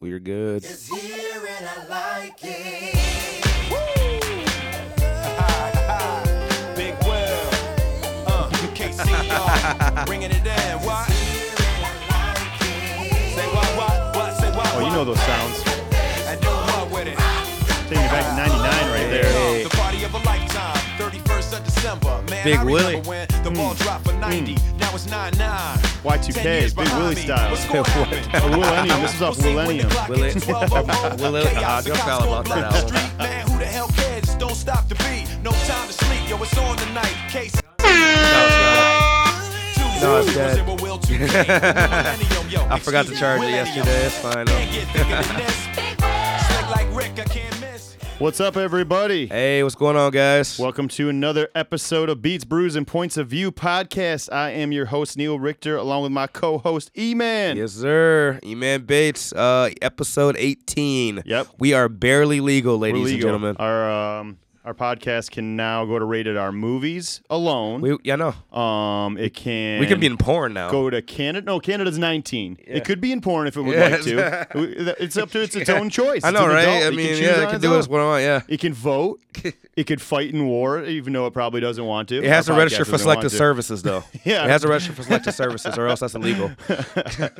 We're good. Here and I like it. Big Will, uh, KCR, bringing it in. What? Say what, what, what, say what, Oh, you know those sounds. And do what with it? Taking you back to 99 right there. Hey. The party of a lifetime, 31st of December. Man, Big I Willie. when the ball dropped for 90. Now it's 99. Y2K, Big behind Willie style. What's gonna happen? Millennium. This is off We'll see when the Millennium. Willie- hits 12 or more. Willie- Chaos, uh, the I cops fell about that album. street. Man, who the hell cares? Don't stop the beat. No time to sleep. Yo, it's on tonight. Case No, it's dead. I forgot to charge it yesterday. It's fine. What's up, everybody? Hey, what's going on, guys? Welcome to another episode of Beats, Brews, and Points of View podcast. I am your host, Neil Richter, along with my co host, E Man. Yes, sir. E-Man Bates, uh, episode 18. Yep. We are barely legal, ladies and legal. gentlemen. Our, um, our podcast can now go to rated R movies alone. We, yeah, no. um, it can. We can be in porn now. Go to Canada. No, Canada's 19. Yeah. It could be in porn if it would like to. It's up to its, its own choice. I know, an right? I mean, yeah, it can do what I want, yeah. It can vote. it could fight in war, even though it probably doesn't want to. It has to register for selective services, though. Yeah. It has to register for selective services, or else that's illegal.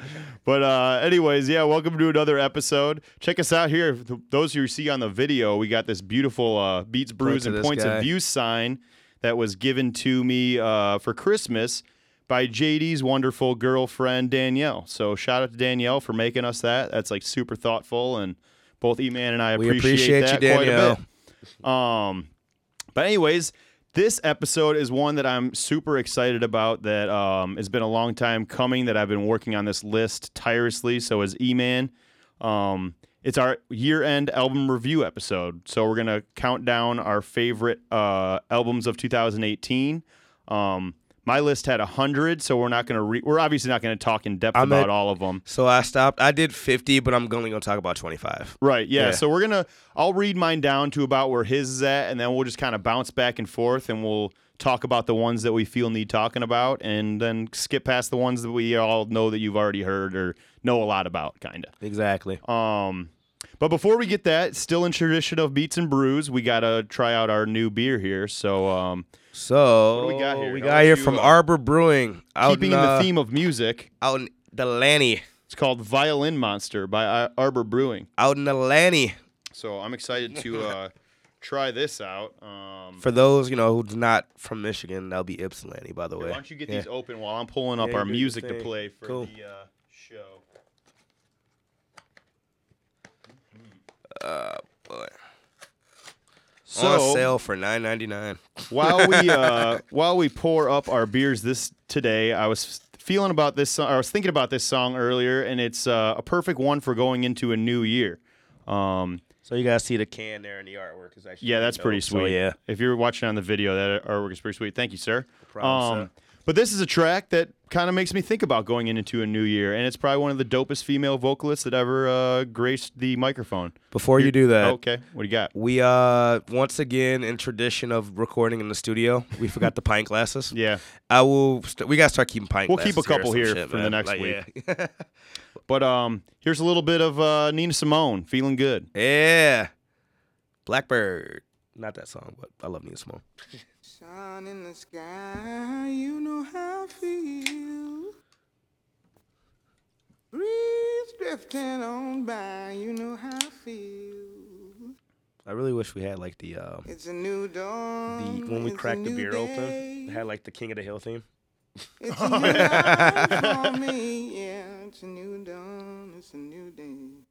But uh, anyways, yeah, welcome to another episode. Check us out here. Those who you see on the video, we got this beautiful uh, Beats, Brews, and Points guy. of View sign that was given to me uh, for Christmas by JD's wonderful girlfriend Danielle. So shout out to Danielle for making us that. That's like super thoughtful, and both E-Man and I appreciate, appreciate that you, quite a Danielle. bit. Um, but anyways, this episode is one that I'm super excited about. That um, has been a long time coming. That I've been working on this list tirelessly. So as E-Man, um, it's our year-end album review episode. So we're gonna count down our favorite uh, albums of 2018. Um, my list had hundred, so we're not gonna. Re- we're obviously not gonna talk in depth I'm about at- all of them. So I stopped. I did 50, but I'm only going to talk about 25. Right. Yeah. Yeah. So we're gonna. I'll read mine down to about where his is at, and then we'll just kind of bounce back and forth, and we'll talk about the ones that we feel need talking about, and then skip past the ones that we all know that you've already heard or know a lot about, kind of. Exactly. Um, but before we get that, still in tradition of beats and brews, we gotta try out our new beer here. So, um, So What do we got here? We got here from uh, Arbor Brewing, out keeping in, uh, the theme of music, out in the Lanny, it's called Violin Monster by Ar- Arbor Brewing. out in the Lanny. So I'm excited to uh, try this out. Um, For those you know who's not from Michigan, that'll be Ypsilanti, by the way. why don't you get these open while I'm pulling up Yeah, our do your music to thing. play for Cool. the uh, show? Boy. So on sale for 9.99. while we uh, while we pour up our beers this today, I was feeling about this. Song, I was thinking about this song earlier, and it's uh, a perfect one for going into a new year. Um, So you guys see the can there, and the artwork is actually yeah, that's dope. pretty So, sweet. yeah, if you're watching on the video, that artwork is pretty sweet. Thank you, sir. problem, Um, but this is a track that kind of makes me think about going into a new year, and it's probably one of the dopest female vocalists that ever uh, graced the microphone. Before you do that, okay, what do you got? we uh once again in tradition of recording in the studio, we forgot the pint glasses. Yeah. I will. St- we gotta start keeping pint. We'll keep a couple here shit, for the next Like, week. But um, here's a little bit of uh, Nina Simone, feeling good. Yeah. yeah. Blackbird. Not that song, but I love Nina Simone. Sun in the sky, you know how I feel. Breeze drifting on by, you know how I feel. I really wish we had like the uh, It's a new dawn. the when we it's a cracked the new beer day. open, it had like the King of the Hill theme. It's a new life for me, yeah. It's a new dawn, it's a new day.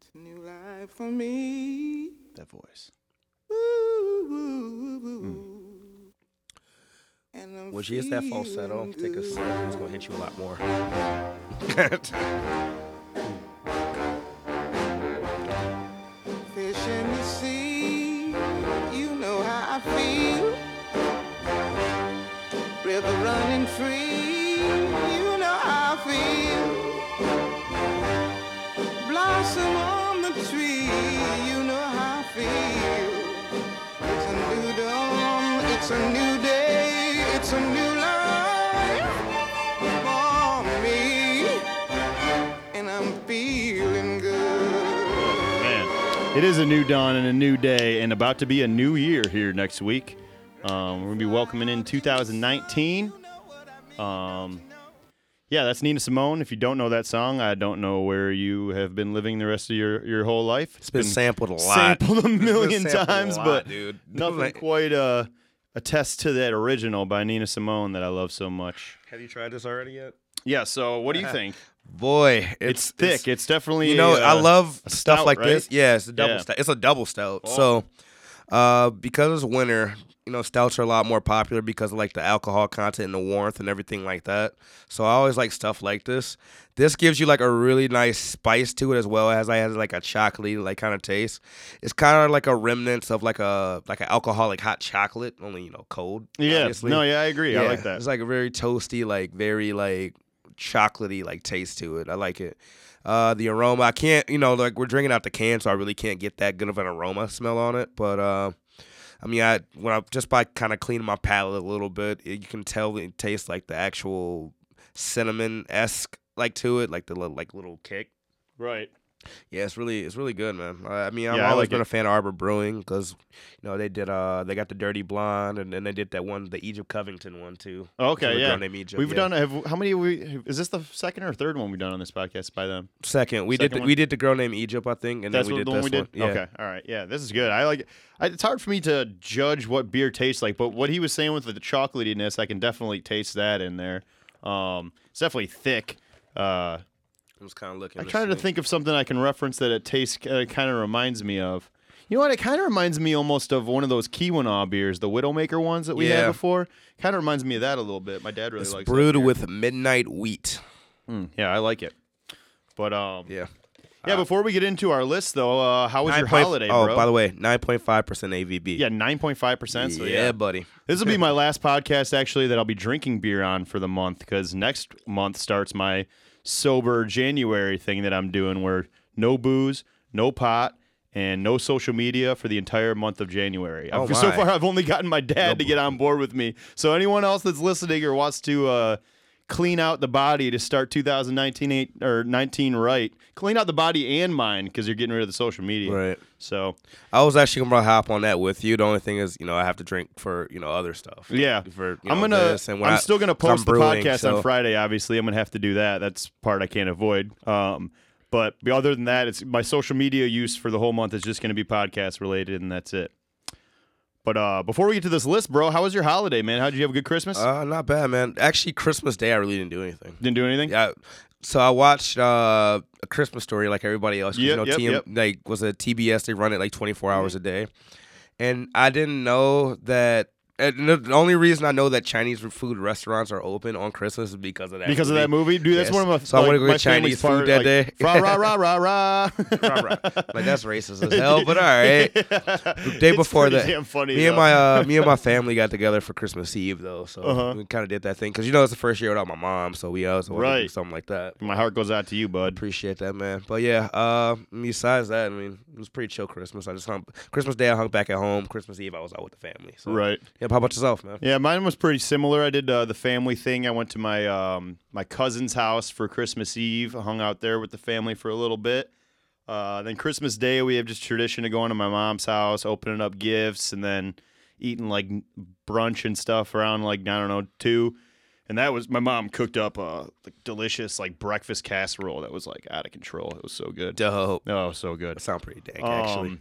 It's a new life for me. That voice. Ooh, Mm. ooh. When she hits that falsetto, take a sip. It's gonna hit you a lot more. Fish in the sea, you know how I feel. River running free, you know how I feel. Blossom on the tree, it's a new day, it's a new life for me. And I'm feeling good. It is a new dawn and a new day, and about to be a new year here next week. Um, we're gonna be welcoming in 2019. Um, yeah, that's Nina Simone. If you don't know that song, I don't know where you have been living the rest of your, your whole life. It's been sampled a lot. sampled a It's been million sampled a times, lot, but dude. nothing quite uh, attests to that original by Nina Simone that I love so much. Have you tried this already yet? Yeah. So, what do you think? Boy, It's, thick. It's, definitely. you know, a, I uh, love stuff stout, like right? this. Yeah, it's a double Yeah. stout. It's a double stout. Oh. So, uh, because it's winter, you know, stouts are a lot more popular because of like the alcohol content and the warmth and everything like that. So I always like stuff like this. This gives you like a really nice spice to it as well as I has like a chocolatey like kind of taste. It's kind of like a remnants of like a like an alcoholic hot chocolate, only you know cold. Yeah. obviously. No. Yeah, I agree. I like that. It's like a very toasty, like very like chocolatey like taste to it. I like it. Uh, the aroma, I can't, you know, like we're drinking out the can, so I really can't get that good of an aroma smell on it. But uh, I mean, I when I just by kind of cleaning my palate a little bit, it, you can tell it tastes like the actual cinnamon esque like to it, like the like little kick. Right. Yeah, it's really it's really good, man. I mean, I've Yeah, always like been it. a fan of Arbor Brewing because you know they did uh they got the Dirty Blonde and then they did that one the Egypt Covington one too. Okay. Yeah. Egypt, We've yeah. done. Have how many? We is this the second or third one we've done on this podcast by them? Second, we Second did the, we did the girl named Egypt, I think, and That's then we did the one we did. one. Yeah. Okay. All right. Yeah. This is good. I like. it. I, it's hard for me to judge what beer tastes like, but what he was saying with the chocolatiness, I can definitely taste that in there. Um, it's definitely thick. Uh, I was kind of looking. I'm trying to think of something I can reference that it tastes uh, kind of reminds me of. You know what? It kind of reminds me almost of one of those Keweenaw beers, the Widowmaker ones that we had before. Kind of reminds me of that a little bit. My dad really It's likes that brewed beer. with midnight wheat. Mm, yeah, I like it. But um, Yeah. yeah. Before we get into our list, though, uh, how was your holiday, oh, bro? by the way, nine point five percent AVB. yeah, nine point five percent. So yeah, yeah, buddy. this will be my last podcast actually that I'll be drinking beer on for the month because next month starts my sober January thing that I'm doing where no booze, no pot, and no social media for the entire month of January. Oh, so far, I've only gotten my dad to get on board with me. So anyone else that's listening or wants to uh, clean out the body to start 2019 eight, or 19 right, clean out the body and mind because you're getting rid of the social media. Right. So I was actually gonna hop on that with you. The only thing is, you know, I have to drink for you know other stuff. Yeah, For you I'm know, gonna. I'm I- still gonna post the brewing, podcast so- on Friday. Obviously, I'm gonna have to do that. That's part I can't avoid. Um, but other than that, it's my social media use for the whole month is just gonna be podcast related, and that's it. But uh, before we get to this list, bro, how was your holiday, man? How did you have a good Christmas? Uh, not bad, man. Actually, Christmas Day, I really didn't do anything. Didn't do anything. Yeah. So I watched uh, a Christmas story like everybody else. Yep, you know, yep, TM yep. like was a TBS. They run it like 24 hours a day, and I didn't know that. And the only reason I know that Chinese food restaurants are open on Christmas is because of that. Because of that movie, dude. That's Yes. one of my. So I wanna go my get Chinese food part, that like, day. Rah rah rah rah rah. Right, right. like that's racist as hell, but all right. The day It's before that, damn funny. me and my uh, me and my family got together for Christmas Eve though, so Uh-huh. we kind of did that thing because you know it's the first year without my mom, so we also wanted to do Right. something like that. my heart goes out to you, bud. Appreciate that, man. But yeah, uh, besides that, I mean, it was pretty chill Christmas. I just hung Christmas Day. I hung back at home. Christmas Eve, I was out with the family. So. Right. Yeah. How about yourself, man? Yeah, mine was pretty similar. I did uh, the family thing. I went to my um, my cousin's house for Christmas Eve. I hung out there with the family for a little bit. Uh, then Christmas Day, we have just tradition of going to my mom's house, opening up gifts, and then eating like brunch and stuff around like I don't know two. And that was my mom cooked up a like, delicious like breakfast casserole that was like out of control. It was so good. Dope. Oh, so good. That sound pretty dank, actually.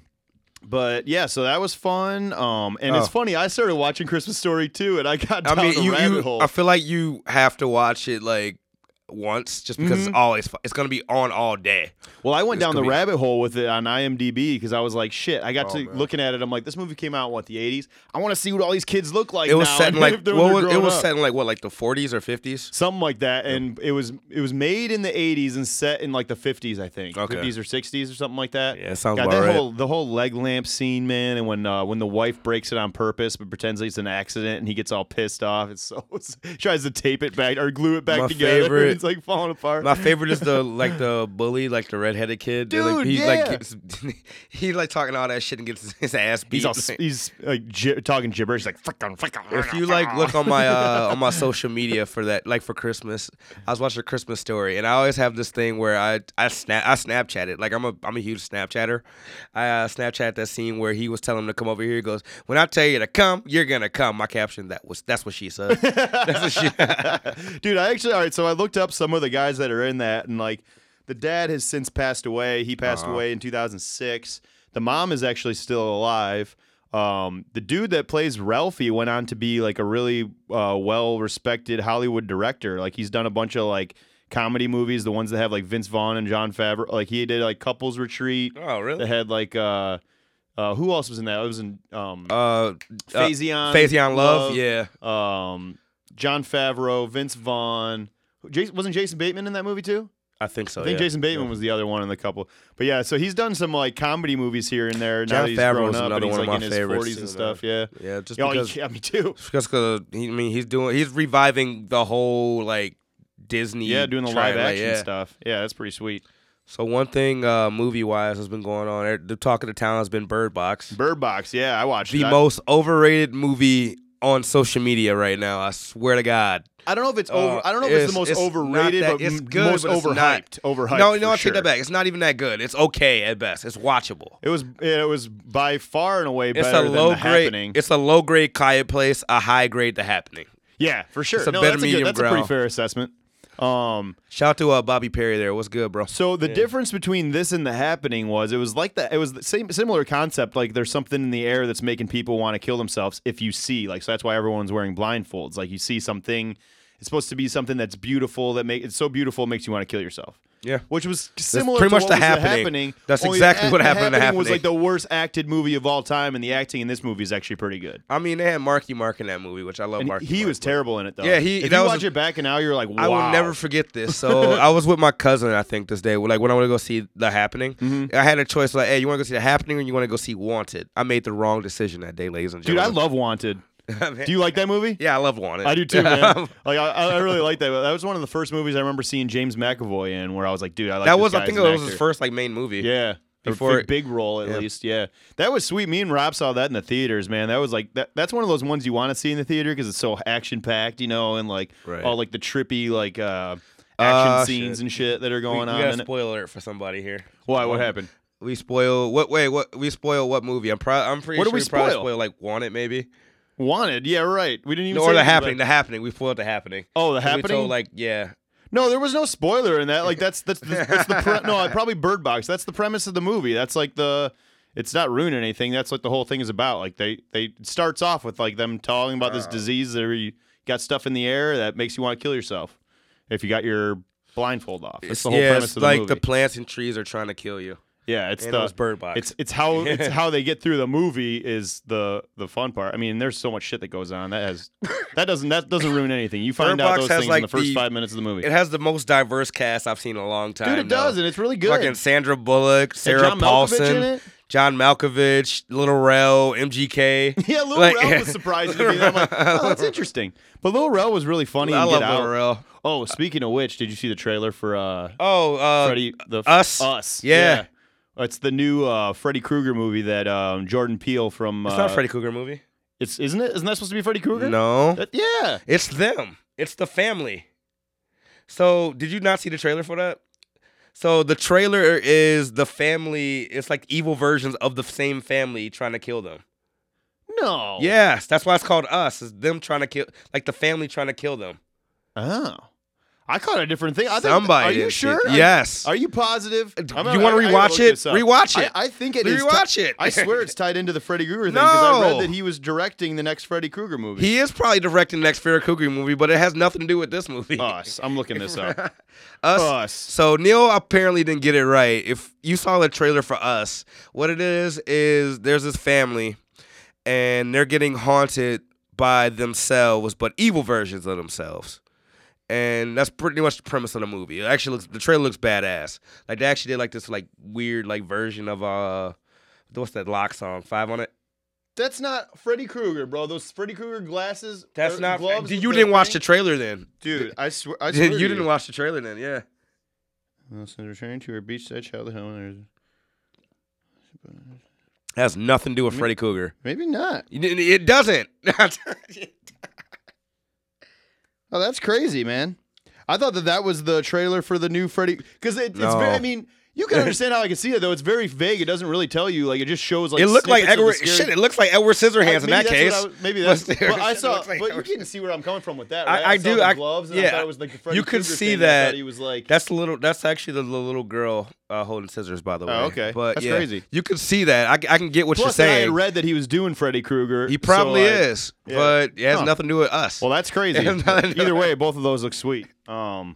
But yeah, so that was fun. Um, and it's Oh. funny. I started watching Christmas Story too, and I got I down mean, a you, rabbit you hole. I feel like you have to watch it like once just because Mhm. it's always fu- it's gonna be on all day. well, I went this down the be- rabbit hole with it on IMDb because I was like, shit. I got Oh, to man. looking at it. I'm like, this movie came out in, what the 80s. I want to see what all these kids look like. It was now set in and like what was, it was up. set in like what like the 40s or 50s. Something like that, and it was it was made in the '80s and set in like the '50s, I think, Okay. '50s or '60s or something like that. Yeah, it sounds God, that right. whole the whole leg lamp scene, man, and when uh, when the wife breaks it on purpose but pretends it's an accident and he gets all pissed off. It's so tries to tape it back or glue it back My together. favorite Everything's like falling apart. My favorite is the like the bully, like the redheaded kid. That, like, Dude, he yeah. like gets, he like talking all that shit and gets his ass beat. he's all, he's like gi- talking gibberish, like frickin' frickin'. if you like look on my uh on my social media for that like for Christmas, I was watching a Christmas story and I always have this thing where I I snap I Snapchat it. Like I'm a I'm a huge Snapchatter. I uh, Snapchat that scene where he was telling him to come over here. He goes, "When I tell you to come, you're gonna come." My caption that was that's what she said. that's what she. Dude, I actually all right. So I looked up some of the guys that are in that, and like the dad has since passed away. He passed Uh-huh. away in 2006. The mom is actually still alive. Um, the dude that plays Ralphie went on to be like a really uh, well respected Hollywood director. Like he's done a bunch of like comedy movies, the ones that have like Vince Vaughn and Jon Favreau. Like he did like Couples Retreat. oh really? That had like uh, uh, who else was in that? It was in um, Uh, Faizon, Faizon Love, yeah. um, Jon Favreau, Vince Vaughn. Jason, wasn't Jason Bateman in that movie too? I think so. I think yeah. Jason Bateman was the other one in the couple. But yeah, so he's done some like comedy movies here and there. now John that he's Favreau grown was up another one of like my in his favorites, forties and stuff. Yeah. Yeah, just Oh, because yeah, me too. just because he, I mean he's doing he's reviving the whole like Disney. Yeah, doing the live like, action yeah. stuff. Yeah, that's pretty sweet. So one thing uh, movie wise has been going on. er, The talk of the town has been Bird Box, Bird Box. Yeah, I watched the it. Most overrated movie on social media right now. I swear to God. I don't know if it's Uh, over. I don't know if it's, the most it's overrated, that- but it's good, most but it's not. overhyped. Overhyped. no, no, I sure. take that back. It's not even that good. It's okay at best. It's watchable. It was. It was by far and away It's better a than low the grade. happening. It's a low grade Quiet Place, a high grade The Happening. yeah, for sure. it's a no, better that's a, good, medium that's a pretty fair assessment. Um, Shout out to uh, Bobby Perry there. What's good, bro? So the difference between this and the happening was it was like that. It was the same similar concept. Like there's something in the air that's making people want to kill themselves. If you see, like, so that's why everyone's wearing blindfolds. Like you see something, it's supposed to be something that's beautiful. That make it's so beautiful it makes you want to kill yourself. Yeah. Which was similar That's pretty to much The Happening. happening. That's only exactly the, what happened The happening was like the worst acted movie of all time, and the acting in this movie is actually pretty good. I mean, they had Marky Mark in that movie, which I love. And Marky he Mark, was terrible in it though. Yeah, he- If that you was watch a- it back and now, you're like, wow. I will never forget this. So I was with my cousin, I think, this day. Like when I want to go see The Happening, Mm-hmm. I had a choice. Like, hey, you want to go see The Happening or you want to go see Wanted? I made the wrong decision that day, ladies and gentlemen. Dude, I love Wanted. Do you like that movie? Yeah, I love Wanted. I do too, man. like I, I really like that. That was one of the first movies I remember seeing James McAvoy in, where I was like, dude, I like that this was, guy I think, as it an was his actor. first like main movie. Yeah. Before Before big role at yeah. least, yeah. That was sweet. Me and Rob saw that in the theaters, man. That was like that. That's one of those ones you want to see in the theater because it's so action packed, you know, and like Right. all like the trippy like uh, action Uh, scenes shit. and shit that are We, we going on. got in a it. spoiler alert for somebody here. Why? What happened? We spoil what? Wait, what? We spoil what movie? I'm pro- I'm pretty What did sure we we probably spoil? spoil like Wanted, maybe. Wanted? Yeah, right. We didn't even. No, say or the happening. The happening. We spoiled the happening. Oh, the 'Cause We happening. told like yeah. No, there was no spoiler in that. Like that's that's the, that's the pre- no, I probably Bird Box. That's the premise of the movie. That's like the it's not ruining anything. That's what the whole thing is about. Like they they it starts off with like them talking about Uh. this disease that you got stuff in the air that makes you want to kill yourself if you got your blindfold off. That's It's, the whole yeah, premise it's of the like movie. the plants and trees are trying to kill you. Yeah, it's and the it was Bird Box. it's it's how it's how they get through the movie is the the fun part. I mean, there's so much shit that goes on. That has that doesn't that doesn't ruin anything. You find Bird out Box those has, things in the first the- five minutes of the movie. It has the most diverse cast I've seen in a long time. Dude, it though. does, and it's really good. Fucking Sandra Bullock, Sarah John Paulson? John Malkovich, Little Rel, MGK. Yeah, Lil Like- Rel was surprising to me. I'm like, oh, that's interesting. But Little Rel was really funny I love Little Rel. Oh, speaking of which, did you see the trailer for uh, Oh, uh, Freddy the Us? Us? Yeah. It's the new uh, Freddy Krueger movie that um, Jordan Peele from. it's uh, not a Freddy Krueger movie. It's isn't it? Isn't that supposed to be Freddy Krueger? No, That- yeah. it's them. It's the family. So, did you not see the trailer for that? So the trailer is the family. It's like evil versions of the same family trying to kill them. No. Yes, that's why it's called Us. Is them trying to kill, like the family trying to kill them. Oh. I caught a different thing. I think, Somebody Are you sure? it. Yes. Are you positive? I'm you I- I rewatch it? Rewatch it. I, I think it Rewatch it. I swear it's tied into the Freddy Krueger thing because I read that he was directing the next Freddy Krueger movie. He is probably directing the next Freddy Krueger movie, but it has nothing to do with this movie. Us. I'm looking this up. Us. Us. So Neil apparently didn't get it right. If you saw the trailer for Us, what it is is there's this family, and they're getting haunted by themselves, but evil versions of themselves. And that's pretty much the premise of the movie. It actually looks the trailer looks badass. Like they actually did like this like weird like version of uh what's that lock song? Five on it? That's not Freddy Krueger, bro. Those Freddy Krueger glasses. That's not. gloves. Dude, you didn't watch the trailer then. dude. I swear. I swear you to didn't watch the trailer then. Yeah. Listen, returning to her beachside childhood home. Has nothing to do with Freddy Krueger. Maybe not. You didn't- It doesn't. Oh, that's crazy, man. I thought that that was the trailer for the new Freddy because it, it's No. very. I mean, you can understand how I can see it though. It's very vague. It doesn't really tell you. Like it just shows like it looked like snippets of the Edward. Shit, it looks like Edward Scissorhands in that case. I maybe that's. But But I saw. like but you can see where I'm coming from with that. I- Right? I saw do, the I- gloves. And I yeah, thought it was like the Freddy you could Krueger see thing, that- he was like. That's the little. That's actually the little, girl uh, holding scissors, by the way. Oh, okay. But That's yeah, crazy. You can see that. I, I can get what Plus, you're that I had read that he was doing Freddy Krueger. he probably so I- is, yeah. but it has Huh. nothing to do with us. Well, that's crazy. It has nothing to do Either way, both of those look sweet. Um,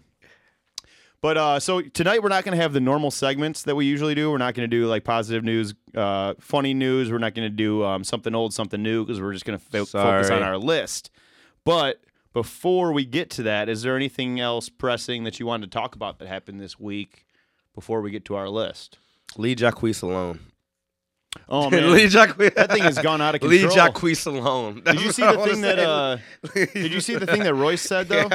but uh, so tonight we're not going to have the normal segments that we usually do. We're not going to do like positive news, uh, funny news. We're not going to do um, something old, something new because we're just going to fo- focus on our list. But before we get to that, is there anything else pressing that you wanted to talk about that happened this week before we get to our list? Leave Jacquees alone. Oh man, Leave Jacquees. that thing has gone out of Leave Lee Jacquees alone. Did you see the thing that? Uh, did you see the thing that Royce said though?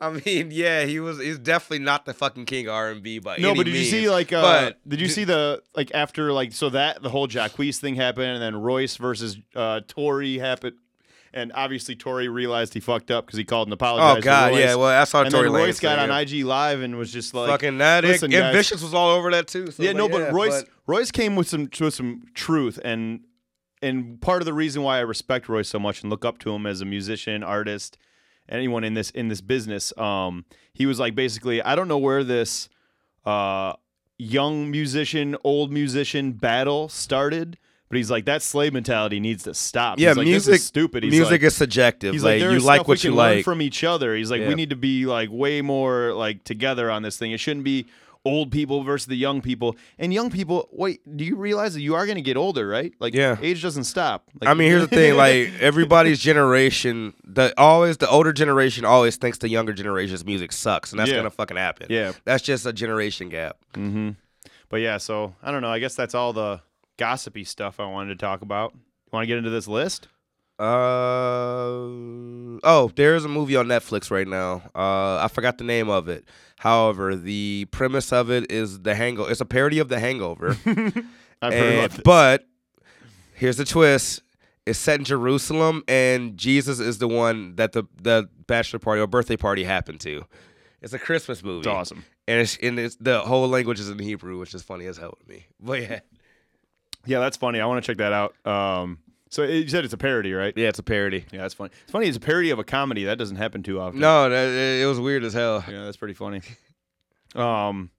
I mean, yeah, he was. He's definitely not the fucking king of R and B, but No, but did you see like uh, But did you see the like after like so that the whole Jacquees thing happened and then Royce versus uh Tory happened and obviously Tory realized he fucked up because he called and apologized. Oh. God, to Royce. yeah. Well, I saw and Tory Lanez Royce got on. IG Live and was just like fucking that. listen, and guys. Vicious was all over that too. So, yeah, no, but yeah, Royce Royce came with some with some truth and and part of the reason why I respect Royce so much and look up to him as a musician, artist, anyone in this in this business. Um, he was like basically, I don't know where this uh young musician, old musician battle started. But he's like that slave mentality needs to stop. Yeah, like, this music. is stupid. He's music like, is subjective. He's like, like, you like what you can learn like. from each other. He's like, Yeah. we need to be like way more like together on this thing. It shouldn't be old people versus the young people. And young people, wait, do you realize that you are going to get older, right? Like, Yeah. age doesn't stop. Like, I mean, here's the thing: like everybody's generation, the always the older generation always thinks the younger generation's music sucks, and that's Yeah. gonna fucking happen. Yeah. that's just a generation gap. Mm-hmm. But yeah, so I don't know. I guess that's all the gossipy stuff I wanted to talk about. You want to get into this list? Uh oh, there's a movie on Netflix right now. Uh, I forgot the name of it. However, the premise of it is the Hangover. It's a parody of The Hangover. I've heard And-. But here's the twist: it's set in Jerusalem, and Jesus is the one that the the bachelor party or birthday party happened to. It's a Christmas movie. it's awesome. and it's and it's the whole language is in Hebrew, which is funny as hell to me. But yeah, Yeah, that's funny. I want to check that out. Um, so it, you said it's a parody, right? yeah, it's a parody. Yeah, that's funny. It's funny. It's a parody of a comedy. That doesn't happen too often. No, that, it was weird as hell. Yeah, that's pretty funny. Um,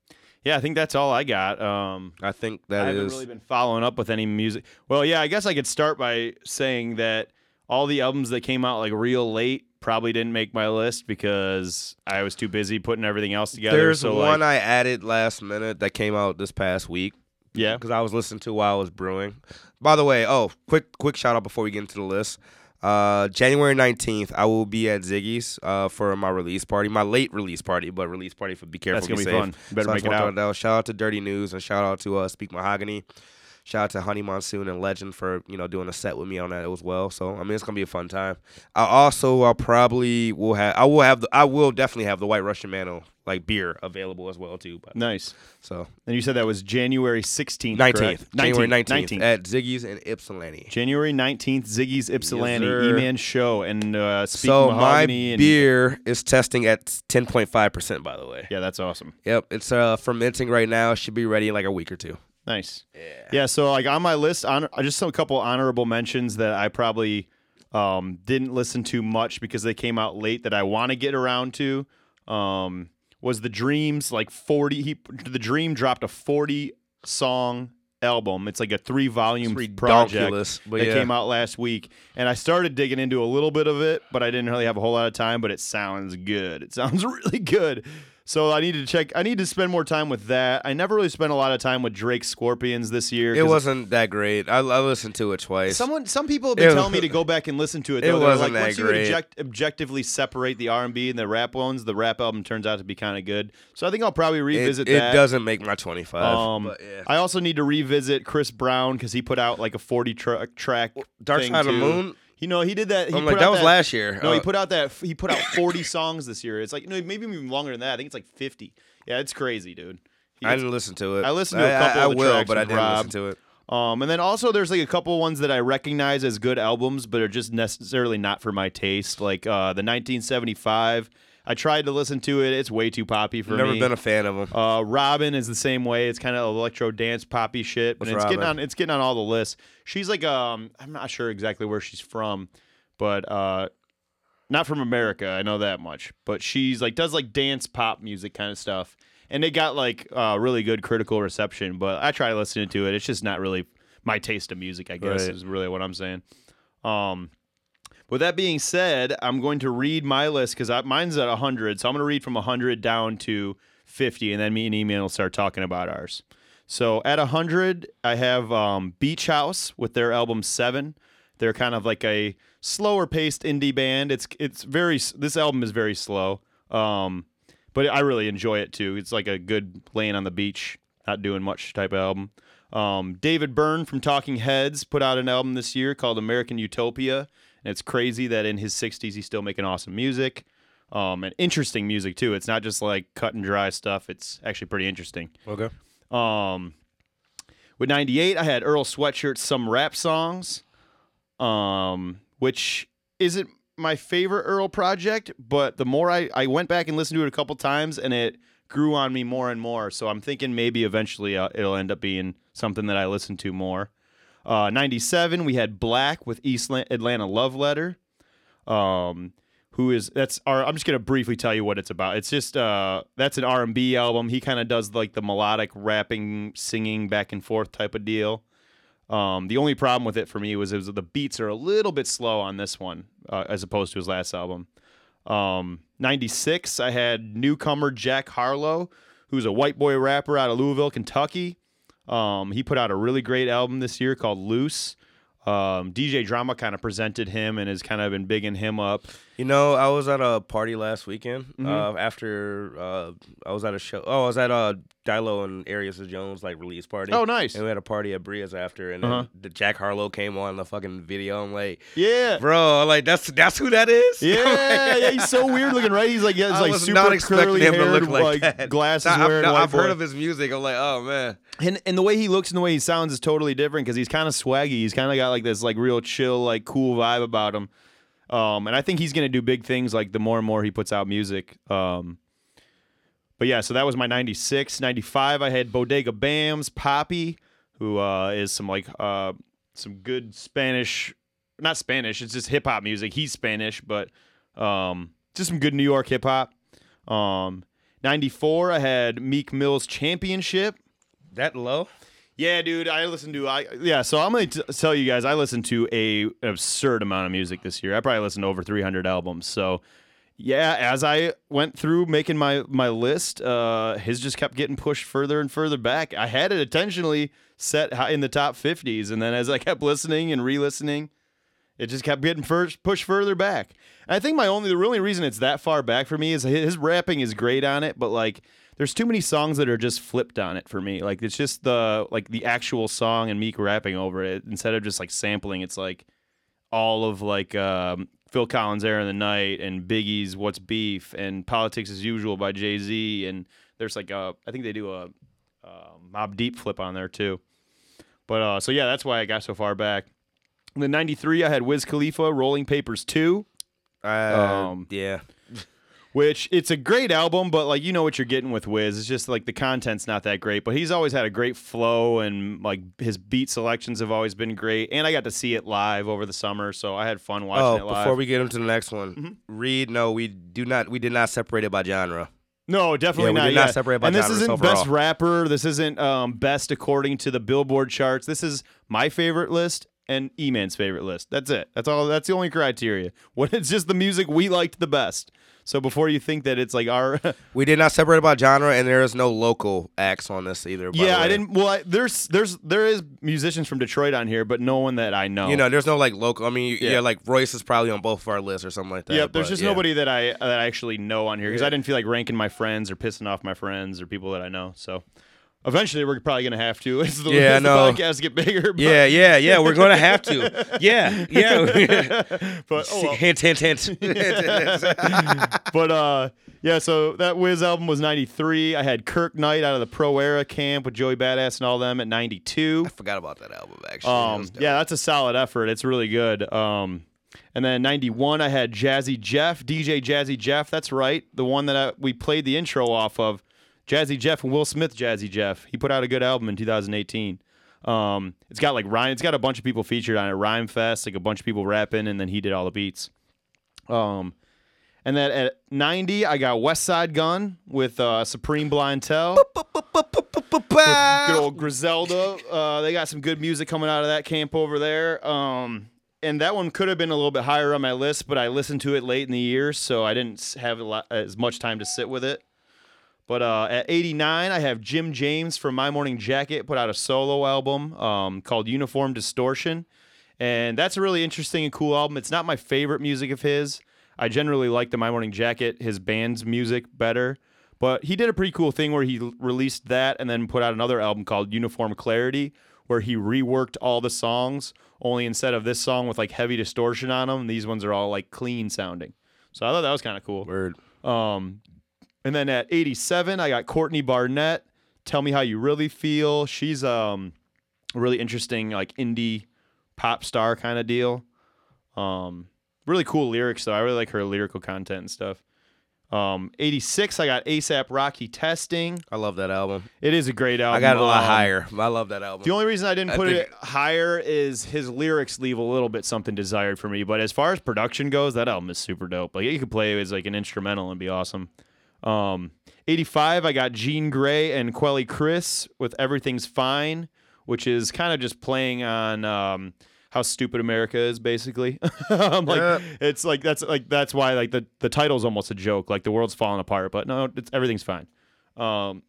yeah, I think that's all I got. Um, I think I that haven't is. really been following up with any music. Well, yeah, I guess I could start by saying that all the albums that came out like real late probably didn't make my list because I was too busy putting everything else together. There's so one like, I added last minute that came out this past week yeah, because I was listening to while I was brewing. By the way, oh, quick quick shout out before we get into the list. Uh, January 19th, I will be at Ziggy's uh, for my release party, my late release party, but release party for Be Careful, That's gonna be safe. fun. You better So make it out. Shout out to Dirty News and shout out to uh, Speak Mahogany. Shout out to Honey Monsoon and Legend for you know doing a set with me on that as well. So I mean it's gonna be a fun time. I also I'll probably will have I will have the I will definitely have the White Russian Mano like beer available as well too. But, nice. so And you said that was January 16th, nineteenth? January 19th, at Ziggy's in Ypsilanti. January 19th, Ziggy's Ypsilanti, sir. E-Man Show, and uh, So my and, beer is testing at ten point five percent. By the way, Yeah, that's awesome. yep, it's uh fermenting right now. Should be ready in like a week or two. Nice. Yeah. Yeah. So like on my list, honor, just a couple honorable mentions that I probably um, didn't listen to much because they came out late that I want to get around to. Um, was the Dreams like forty? He the Dream dropped a forty song album. It's like a three volume project that yeah. came out last week, and I started digging into a little bit of it, but I didn't really have a whole lot of time. But it sounds good. It sounds really good. So I need to check. I need to spend more time with that. I never really spent a lot of time with Drake Scorpions this year. It wasn't that great. I, I listened to it twice. Someone, some people have been It telling me to go back and listen to it. it Though. They're wasn't like, that once you great. object, objectively separate the R and B and the rap ones, the rap album turns out to be kind of good. So I think I'll probably revisit it that. doesn't make my 25. Um, yeah. I also need to revisit Chris Brown because he put out like a forty tra- track Dark Side of the. Moon. You know, he did that. He I'm like, that was last year. No, he Uh, put out that. He put out forty songs this year. It's like no, maybe even longer than that. I think it's like fifty. Yeah, it's crazy, dude. He- I didn't listen to it. I listened to a couple I, of the will, but I didn't Rob. listen to it. Um, and then also there's like a couple ones that I recognize as good albums, but are just necessarily not for my taste. Like uh, the 1975. I tried to listen to it. It's way too poppy for Never me. Never been a fan of them. Uh, Robyn is the same way. It's kind of electro dance poppy shit, but What's it's getting on. It's getting on all the lists. She's like um, I'm not sure exactly where she's from, but uh, not from America. I know that much. But she's like does like dance pop music kind of stuff, and they got like uh, really good critical reception. But I try listening to it. It's just not really my taste of music. I guess Right. is really what I'm saying. Um, with that being said, I'm going to read my list because mine's at 100. So I'm going to read from 100 down to 50, and then me and E-Man will start talking about ours. So at 100, I have um, Beach House with their album Seven. They're kind of like a slower paced indie band. It's it's very this album is very slow, um, but I really enjoy it too. It's like a good laying on the beach, not doing much type of album. Um, David Byrne from Talking Heads put out an album this year called American Utopia, and it's crazy that in his 60s he's still making awesome music. Um, and interesting music too. It's not just like cut and dry stuff. It's actually pretty interesting. Okay. Um, with 98, I had Earl Sweatshirt's Some Rap Songs, um, which isn't my favorite Earl project, but the more I, I went back and listened to it a couple times and it grew on me more and more. So I'm thinking maybe eventually uh, it'll end up being something that I listen to more. Uh, 97, we had 6LACK with East Atlanta Love Letter. Um, who is that's our I'm just gonna briefly tell you what it's about. It's just uh that's an R and B album. He kind of does like the melodic rapping, singing back and forth type of deal. Um, the only problem with it for me was it was the beats are a little bit slow on this one uh, as opposed to his last album. Um, 96, I had newcomer Jack Harlow, who's a white boy rapper out of Louisville, Kentucky. Um, he put out a really great album this year called Loose. Um, DJ Drama kind of presented him and has kind of been bigging him up. You know, I was at a party last weekend. Mm-hmm. Uh, after uh, I was at a show. Oh, I was at uh, Dilo and Arias Jones like release party. Oh, nice. And we had a party at Bria's after, and Uh-huh. then the Jack Harlow came on the fucking video. I'm like, Yeah. bro, I'm like that's that's who that is. Yeah, yeah, he's so weird looking, right? He's like, yeah, he's like super not curly him to haired, look like, that. glasses I've, wearing. I've white heard of his music. I'm like, oh man. And and the way he looks and the way he sounds is totally different because he's kind of swaggy. He's kind of got like this like real chill, like cool vibe about him. Um, and I think he's gonna do big things like the more and more he puts out music. Um, but yeah, so that was my 96. 95, I had Bodega Bamz, Poppy, who uh, is some like uh, some good Spanish, not Spanish, it's just hip hop music. He's Spanish, but um, just some good New York hip hop. Um, 94, I had Meek Mill's Championship. That low? Yeah, dude, I listened to I yeah. So I'm gonna t- tell you guys, I listened to a absurd amount of music this year. I probably listened to over 300 albums. So yeah, as I went through making my my list, uh, his just kept getting pushed further and further back. I had it intentionally set high in the top 50s, and then as I kept listening and re-listening, it just kept getting first pushed further back. And I think my only the only reason it's that far back for me is his, his rapping is great on it, but like there's too many songs that are just flipped on it for me. Like it's just the like the actual song and Meek rapping over it instead of just like sampling. It's like all of like um, Phil Collins' "Air in the Night" and Biggie's "What's Beef" and "Politics as Usual" by Jay Z. And there's like a I think they do a, uh Mobb Deep flip on there too. But uh, so yeah, that's why I got so far back. In the '93, I had Wiz Khalifa, "Rolling Papers 2." Uh, Um, yeah. Which it's a great album, but like you know what you're getting with Wiz. It's just like the content's not that great, but he's always had a great flow and like his beat selections have always been great. And I got to see it live over the summer, so I had fun watching Oh, it live. Mm-hmm. before we get into the next one, Reed. No, we do not. We did not separate it by genre. no, definitely Yeah, we not. did not yeah. separate by and this isn't overall. best rapper. This isn't um, best according to the Billboard charts. This is my favorite list and E-Man's favorite list. That's it. That's all. That's the only criteria. What it's just the music we liked the best. So before you think that it's like our, We did not separate by genre, and there is no local acts on this either. yeah, I didn't. Well, I, there's there's there is musicians from Detroit on here, but no one that I know. You know, there's no like local. I mean, yeah, Yeah. like Royce is probably on both of our lists or something like that. Yep, there's just yeah. nobody that I that I actually know on here because I didn't feel like ranking my friends or pissing off my friends or people that I know. So eventually, we're probably gonna have to as the, Yeah, as the no. podcasts get bigger. But, Yeah, yeah, yeah. We're gonna have to. Yeah, yeah. but oh well. hint, hint, hint. but uh, yeah. So that Wiz album was '93. I had Kirk Knight out of the Pro Era camp with Joey Badass and all them at '92. I forgot about that album actually. Um, was dope. yeah, that's a solid effort. It's really good. Um, and then '91, I had Jazzy Jeff, DJ Jazzy Jeff. That's right, the one that I, we played the intro off of. Jazzy Jeff and Will Smith. Jazzy Jeff. He put out a good album in 2018. Um, it's got like Ryan. It's got a bunch of people featured on it. Rhymefest, like a bunch of people rapping, and then he did all the beats. Um, and then at 90, I got Westside Gunn with uh, Supreme Blientele good old Griselda. Uh, they got some good music coming out of that camp over there. Um, and that one could have been a little bit higher on my list, but I listened to it late in the year, so I didn't have a lot, as much time to sit with it. But uh, at 89, I have Jim James from My Morning Jacket put out a solo album um, called Uniform Distortion. And that's a really interesting and cool album. It's not my favorite music of his. I generally like the My Morning Jacket, his band's music, better. But he did a pretty cool thing where he released that and then put out another album called Uniform Clarity, where he reworked all the songs. Only instead of this song with like heavy distortion on them, these ones are all like clean sounding. So I thought that was kind of cool. Word. Um, and then at 87, I got Courtney Barnett. Tell me how you really feel. She's um a really interesting like indie pop star kind of deal. Um, really cool lyrics though. I really like her lyrical content and stuff. Um, 86, I got ASAP Rocky Testing. I love that album. It is a great album. I got it a lot Um, higher. I love that album. The only reason I didn't I put think- it higher is his lyrics leave a little bit something desired for me. But as far as production goes, that album is super dope. Like you could play it as like an instrumental and be awesome. Um, 85, I got Jean Grae and Quelle Chris with Everything's Fine, which is kind of just playing on um, how stupid America is, basically. I'm like, Yeah. it's like that's like that's why like the the title's almost a joke, like the world's falling apart. But no, it's everything's fine. Um,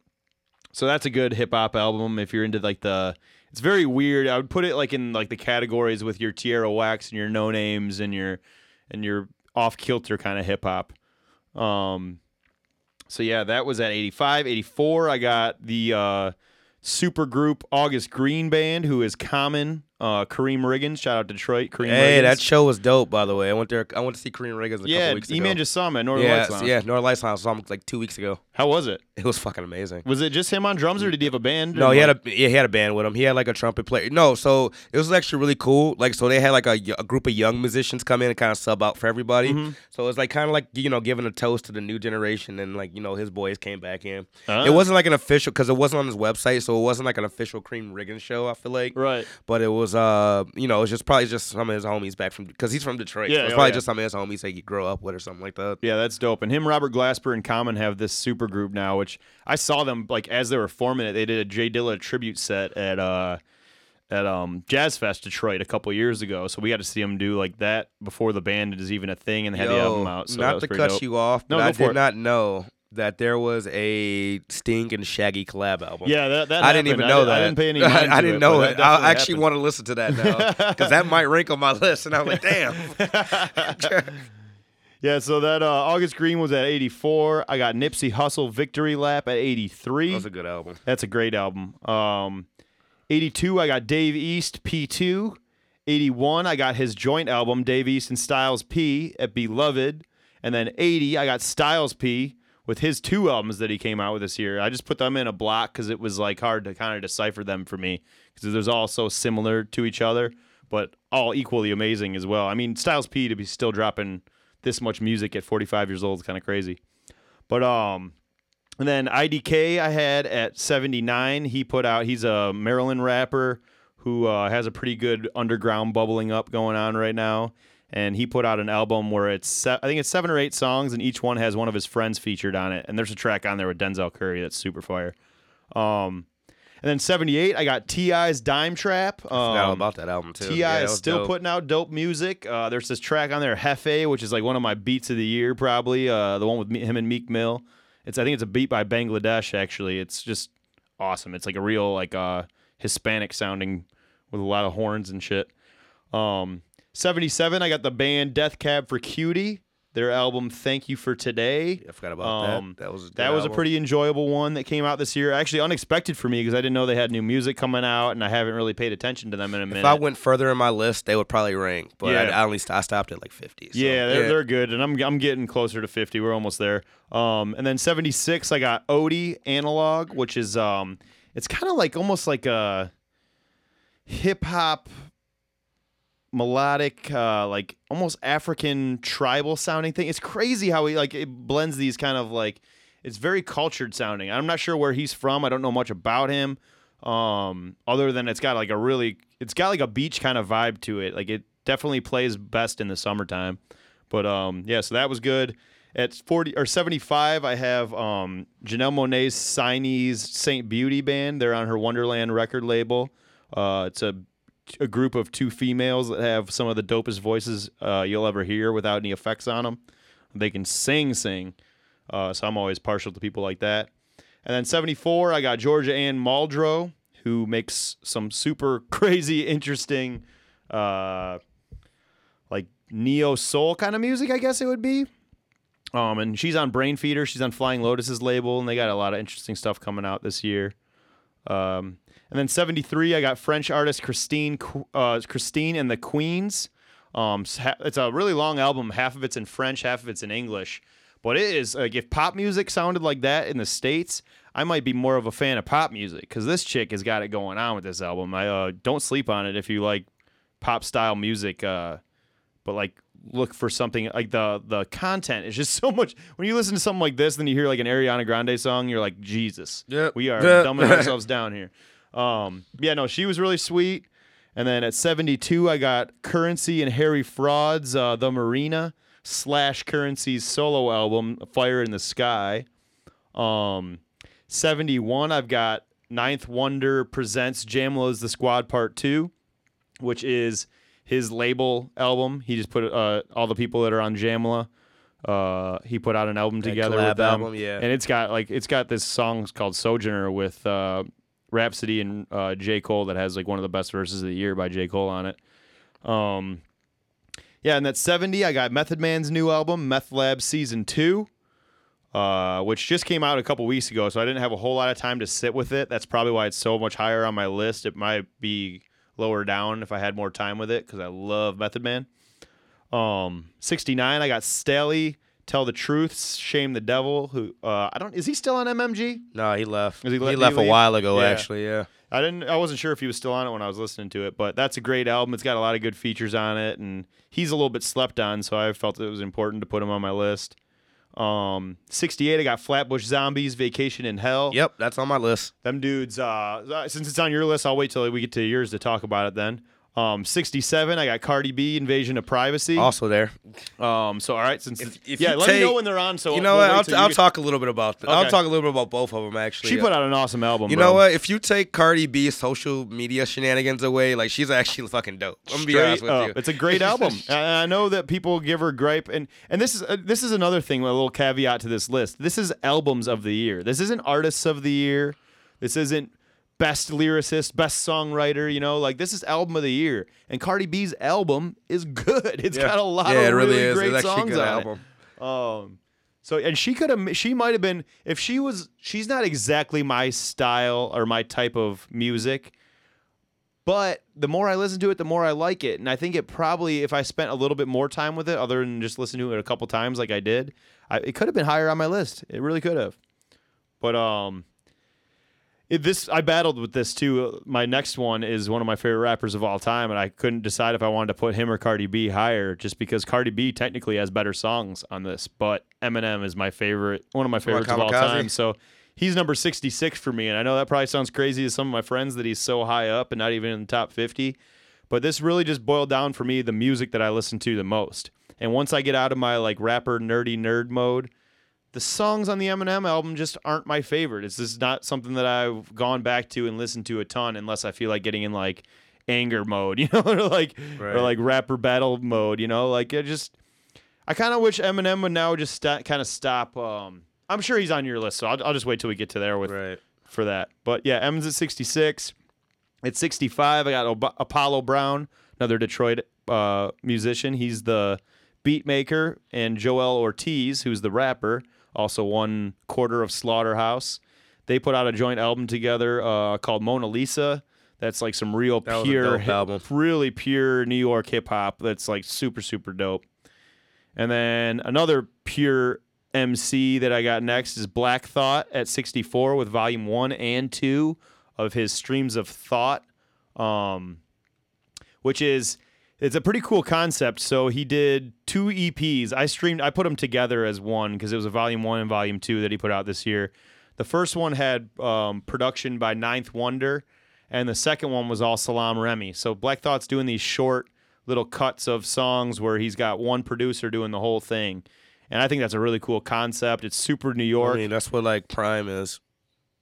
so that's a good hip hop album if you're into like the. It's very weird. I would put it like in like the categories with your Tierra Wax and your No Names and your and your off kilter kind of hip hop. Um, so yeah, that was at 85. 84, I got the uh, super group August Green Band, who is Common, uh, Karriem Riggins. Shout out Detroit, Kareem hey, Riggins. that show was dope. By the way, I went there. I went to see Karriem Riggins a yeah, couple weeks ago. E-Man just saw him at Northern yeah, Lights Lounge. yeah, North Lights Lounge. Saw him like two weeks ago. How was it? It was fucking amazing. Was it just him on drums, or did he have a band? No, he had a yeah, he had a band with him. He had like a trumpet player. No, so it was actually really cool. Like so they had like a group of young musicians come in and kind of sub out for everybody. Mm-hmm. So it was like kind of like you know giving a toast to the new generation and like you know his boys came back in. Ah. It wasn't like an official because it wasn't on his website, so it wasn't like an official Karriem Riggins show. I feel like right. But it was, uh, you know, it's just probably just some of his homies back from because he's from Detroit. Yeah, so it's oh, probably yeah. just some of his homies that he grew up with or something like that. Yeah, that's dope. And him, Robert Glasper, and Common have this super group now, which I saw them like as they were forming it. They did a J Dilla tribute set at uh at um Jazz Fest Detroit a couple years ago. So we got to see them do like that before the band is even a thing and they had the album out. So not to cut dope. you off, No, but I did it. not know that there was a Sting and Shaggy collab album. Yeah, that, that I didn't even know I, that. I didn't pay any mind I didn't it, know it. I actually happened. want to listen to that now because that might rank on my list. And I'm like, damn. Yeah, so that uh, August Green was at 84. I got Nipsey Hussle Victory Lap at 83. That was a good album. That's a great album. Um, 82, I got Dave East P2. 81, I got his joint album, Dave East and Styles P at Beloved. And then 80, I got Styles P with his two albums that he came out with this year. I just put them in a block because it was like hard to kind of decipher them for me because they're all so similar to each other, but all equally amazing as well. I mean, Styles P to be still dropping this much music at 45 years old is kind of crazy. But um, and then IDK I had at 79. He put out, he's a Maryland rapper who uh, has a pretty good underground bubbling up going on right now. And he put out an album where it's, se- I think it's seven or eight songs, and each one has one of his friends featured on it. And there's a track on there with Denzel Curry that's super fire. Um, And then 78, I got T.I.'s Dime Trap. Um, Forgot all about that album too. Ti Yeah, is still dope. putting out dope music. Uh, there's this track on there, Jefe, which is like one of my beats of the year, probably. Uh, the one with me, him and Meek Mill. It's I think it's a beat by Bangladesh. Actually, it's just awesome. It's like a real like uh, Hispanic sounding with a lot of horns and shit. Um, 77, I got the band Death Cab for Cutie. Their album "Thank You for Today." I forgot about Um, that. That was a That was a pretty enjoyable one that came out this year. Actually, unexpected for me because I didn't know they had new music coming out, and I haven't really paid attention to them in a minute. If I went further in my list, they would probably rank, but I, Yeah. I only st- I stopped at like fifty. So, yeah, they're, they're good, and I'm I'm getting closer to 50. We're almost there. Um, and then 76, I got Odie Analog, which is um, it's kind of like almost like a hip hop melodic, uh, like almost African tribal sounding thing. It's crazy how he like it blends these kind of like it's very cultured sounding. I'm not sure where he's from. I don't know much about him. Um, other than it's got like a really it's got like a beach kind of vibe to it. Like it definitely plays best in the summertime. But um yeah, so that was good. At 40 or 75, I have um Janelle Monae's Signese Saint Beauty band. They're on her Wondaland record label. Uh, it's a a group of two females that have some of the dopest voices uh, you'll ever hear without any effects on them. They can sing, sing. Uh, so I'm always partial to people like that. And then 74, I got Georgia Ann Muldrow, who makes some super crazy, interesting, uh, like neo soul kind of music, I guess it would be. Um, and she's on Brainfeeder. She's on Flying Lotus's label, and they got a lot of interesting stuff coming out this year. Um, and then 73, I got French artist Christine uh, Christine and the Queens. Um, it's a really long album. Half of it's in French, half of it's in English. But it is like if pop music sounded like that in the states, I might be more of a fan of pop music because this chick has got it going on with this album. I uh, don't sleep on it if you like pop style music. Uh, but like look for something like the the content is just so much. When you listen to something like this, then you hear like an Ariana Grande song, you're like Jesus, Yep. we are dumbing ourselves down here. Um, yeah, no, she was really sweet. And then at 72, I got Currency and Harry Fraud's uh, The Marina slash Currency's solo album, Fire in the Sky. Um, 71, I've got Ninth Wonder presents Jamla's The Squad Part 2, which is his label album. He just put uh, all the people that are on Jamla. Uh, he put out an album That together with them, album, yeah. and it's got like it's got this song called Sojourner with uh, Rapsody and uh, J Cole that has like one of the best verses of the year by J Cole on it. Um, yeah, and that's 70. I got Method Man's new album, Meth Lab Season 2, uh, which just came out a couple weeks ago, so I didn't have a whole lot of time to sit with it. That's probably why it's so much higher on my list. It might be lower down if I had more time with it because I love Method Man. Um, 69, I got Stalley, Tell the Truth, Shame the Devil, who, uh, I don't, is he still on MMG? No, he left. Is he he, le- did he left a while ago, Yeah. actually. Yeah. I didn't. I wasn't sure if he was still on it when I was listening to it, but that's a great album. It's got a lot of good features on it, and he's a little bit slept on, so I felt it was important to put him on my list. Um, 68, I got Flatbush Zombies, Vacation in Hell. Yep, that's on my list. Them dudes. Uh, since it's on your list, I'll wait till we get to yours to talk about it. Then. Um, 67, I got Cardi B, Invasion of Privacy. Also there. Um, so all right, since If- if yeah, you let me know take- when they're on. So you know we'll what? wait I'll, till I'll get- talk a little bit about. Th- I'll Okay. talk a little bit about both of them actually. She put out an awesome album. You bro. know what? If you take Cardi B's social media shenanigans away, like she's actually fucking dope. I'm gonna be honest Straight with up. you. It's a great album. and I know that people give her gripe, and and this is uh, this is another thing. A little caveat to this list. This is albums of the year. This isn't artists of the year. This isn't best lyricist, best songwriter. You know, like this is album of the year. And Cardi B's album is good. It's Yeah. got a lot yeah, of it really really is. great It's songs good on album. it. Um, so and she could have, she might have been if she was. She's not exactly my style or my type of music, but the more I listen to it, the more I like it, and I think it probably, if I spent a little bit more time with it, other than just listening to it a couple times like I did, I, it could have been higher on my list. It really could have. But um, this I battled with this too. My next one is one of my favorite rappers of all time, and I couldn't decide if I wanted to put him or Cardi B higher, just because Cardi B technically has better songs on this. But Eminem is my favorite, one of my favorites of all time. So he's number sixty six for me, and I know that probably sounds crazy to some of my friends that he's so high up and not even in the top fifty. But this really just boiled down for me the music that I listen to the most. And once I get out of my like rapper nerdy nerd mode, the songs on the Eminem album just aren't my favorite. It's just not something that I've gone back to and listened to a ton unless I feel like getting in like anger mode, you know, or like or like rapper battle mode, you know, like it just. I kind of wish Eminem would now just sta kind of stop. Um, I'm sure he's on your list, so I'll, I'll just wait till we get to there with Right. for that. But yeah, M's at 66. At 65, I got Ob- Apollo Brown, another Detroit uh, musician. He's the beat maker, and Joel Ortiz, who's the rapper, also one quarter of Slaughterhouse. They put out a joint album together uh, called Mona Lisa. That's like some real That pure, hip- really pure New York hip hop. That's like super, super dope. And then another pure MC that I got next is Black Thought at 64 with volume one and two of his Streams of Thought, um, which is it's a pretty cool concept. So he did two EPs. I streamed, I put them together as one because it was a volume one and volume two that he put out this year. The first one had um, production by Ninth Wonder, and the second one was all Salaam Remi. So Black Thought's doing these short little cuts of songs where he's got one producer doing the whole thing. And I think that's a really cool concept. It's super New York. I mean, that's what like Prime is.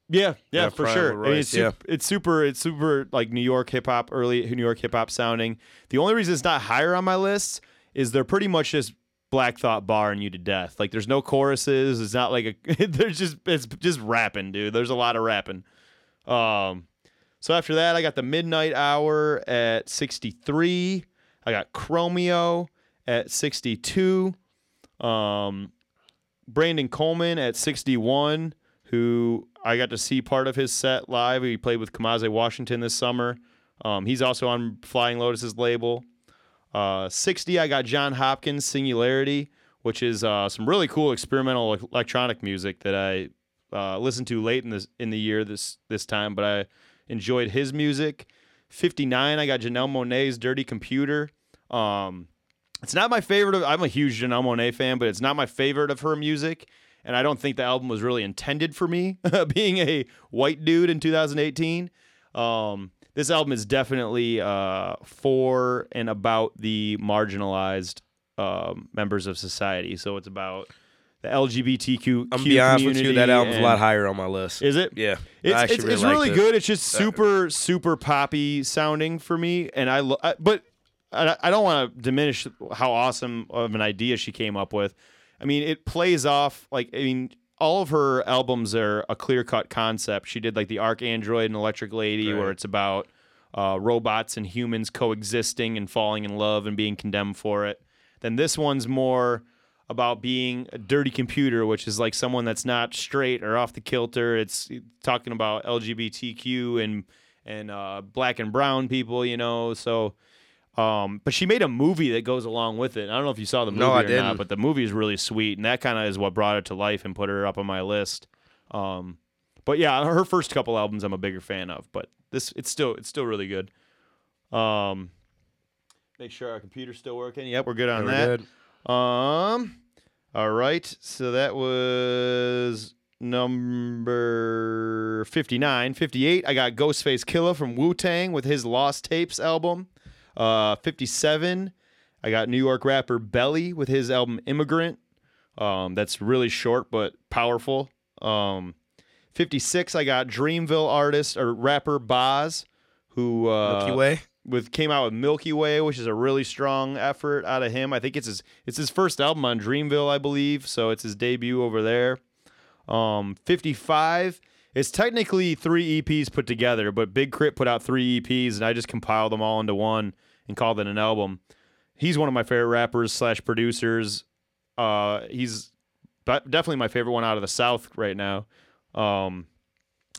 Yeah, yeah, Yeah, for sure. I mean, it's, super, it's super, it's super like New York hip hop, early New York hip hop sounding. The only reason it's not higher on my list is they're pretty much just Black Thought barring you to death. Like there's no choruses. It's not like a. there's just it's just rapping, dude. There's a lot of rapping. Um, so after that, I got the Midnight Hour at 63. I got Chromeo at 62. Um, Brandon Coleman at 61, who I got to see part of his set live. He played with Kamasi Washington this summer. Um, he's also on Flying Lotus's label. Uh, 60, I got Jon Hopkins Singularity, which is uh, some really cool experimental electronic music that I uh, listened to late in this in the year this this time, but I enjoyed his music. 59, I got Janelle Monáe's Dirty Computer. Um, it's not my favorite of I'm a huge Janelle Monáe fan, but it's not my favorite of her music. And I don't think the album was really intended for me, being a white dude in 2018. Um, this album is definitely uh, for and about the marginalized um, members of society. So it's about the LGBTQ. I'm be honest with you, that album's a lot higher on my list. Is it? Yeah, It's it's, really it's really good. It's just super super poppy sounding for me, and I, lo- I but I, I don't want to diminish how awesome of an idea she came up with. I mean, it plays off like I mean, all of her albums are a clear cut concept. She did like the ArchAndroid and Electric Lady, where it's about uh, robots and humans coexisting and falling in love and being condemned for it. Then this one's more about being a dirty computer, which is like someone that's not straight or off the kilter. It's talking about LGBTQ and and uh, black and brown people, you know. So, um, but she made a movie that goes along with it. I don't know if you saw the movie No, or not, didn't. but the movie is really sweet, and that kind of is what brought it to life and put her up on my list. Um, but yeah, her first couple albums I'm a bigger fan of, but this it's still it's still really good. Um, make sure our computer's still working. Yep, we're good on that. good. Um, all right. So that was number 59. 58, I got Ghostface Killah from Wu Tang with his Lost Tapes album. Uh, 57, I got New York rapper Belly with his album Immigrant. Um, that's really short but powerful. Um, 56, I got Dreamville artist or rapper Bas, who uh, Milky Way. with came out with Milky Way, which is a really strong effort out of him. I think it's his it's his first album on Dreamville, I believe. So it's his debut over there. Um, 55. It's technically three EPs put together, but Big K.R.I.T. put out three EPs, and I just compiled them all into one and called it an album. He's one of my favorite rappers slash producers. Uh, he's definitely my favorite one out of the South right now. Um,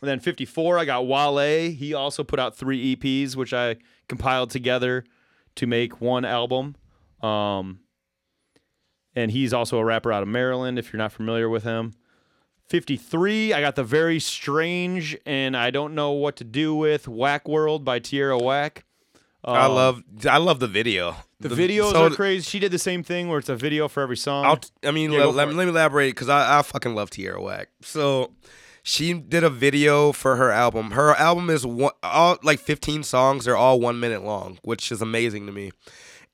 and then 54, I got Wale. He also put out three EPs, which I compiled together to make one album. Um, and he's also a rapper out of Maryland, if you're not familiar with him. 53, I got the very strange and I don't know what to do with Whack World by Tierra Whack. I Um, love I love the video. the videos so are crazy. She did the same thing where it's a video for every song. I'll, I mean, Yeah, let, me- let me elaborate because I, I fucking love Tierra Whack. So she did a video for her album. Her album is one, all like 15 songs. They're all one minute long, which is amazing to me.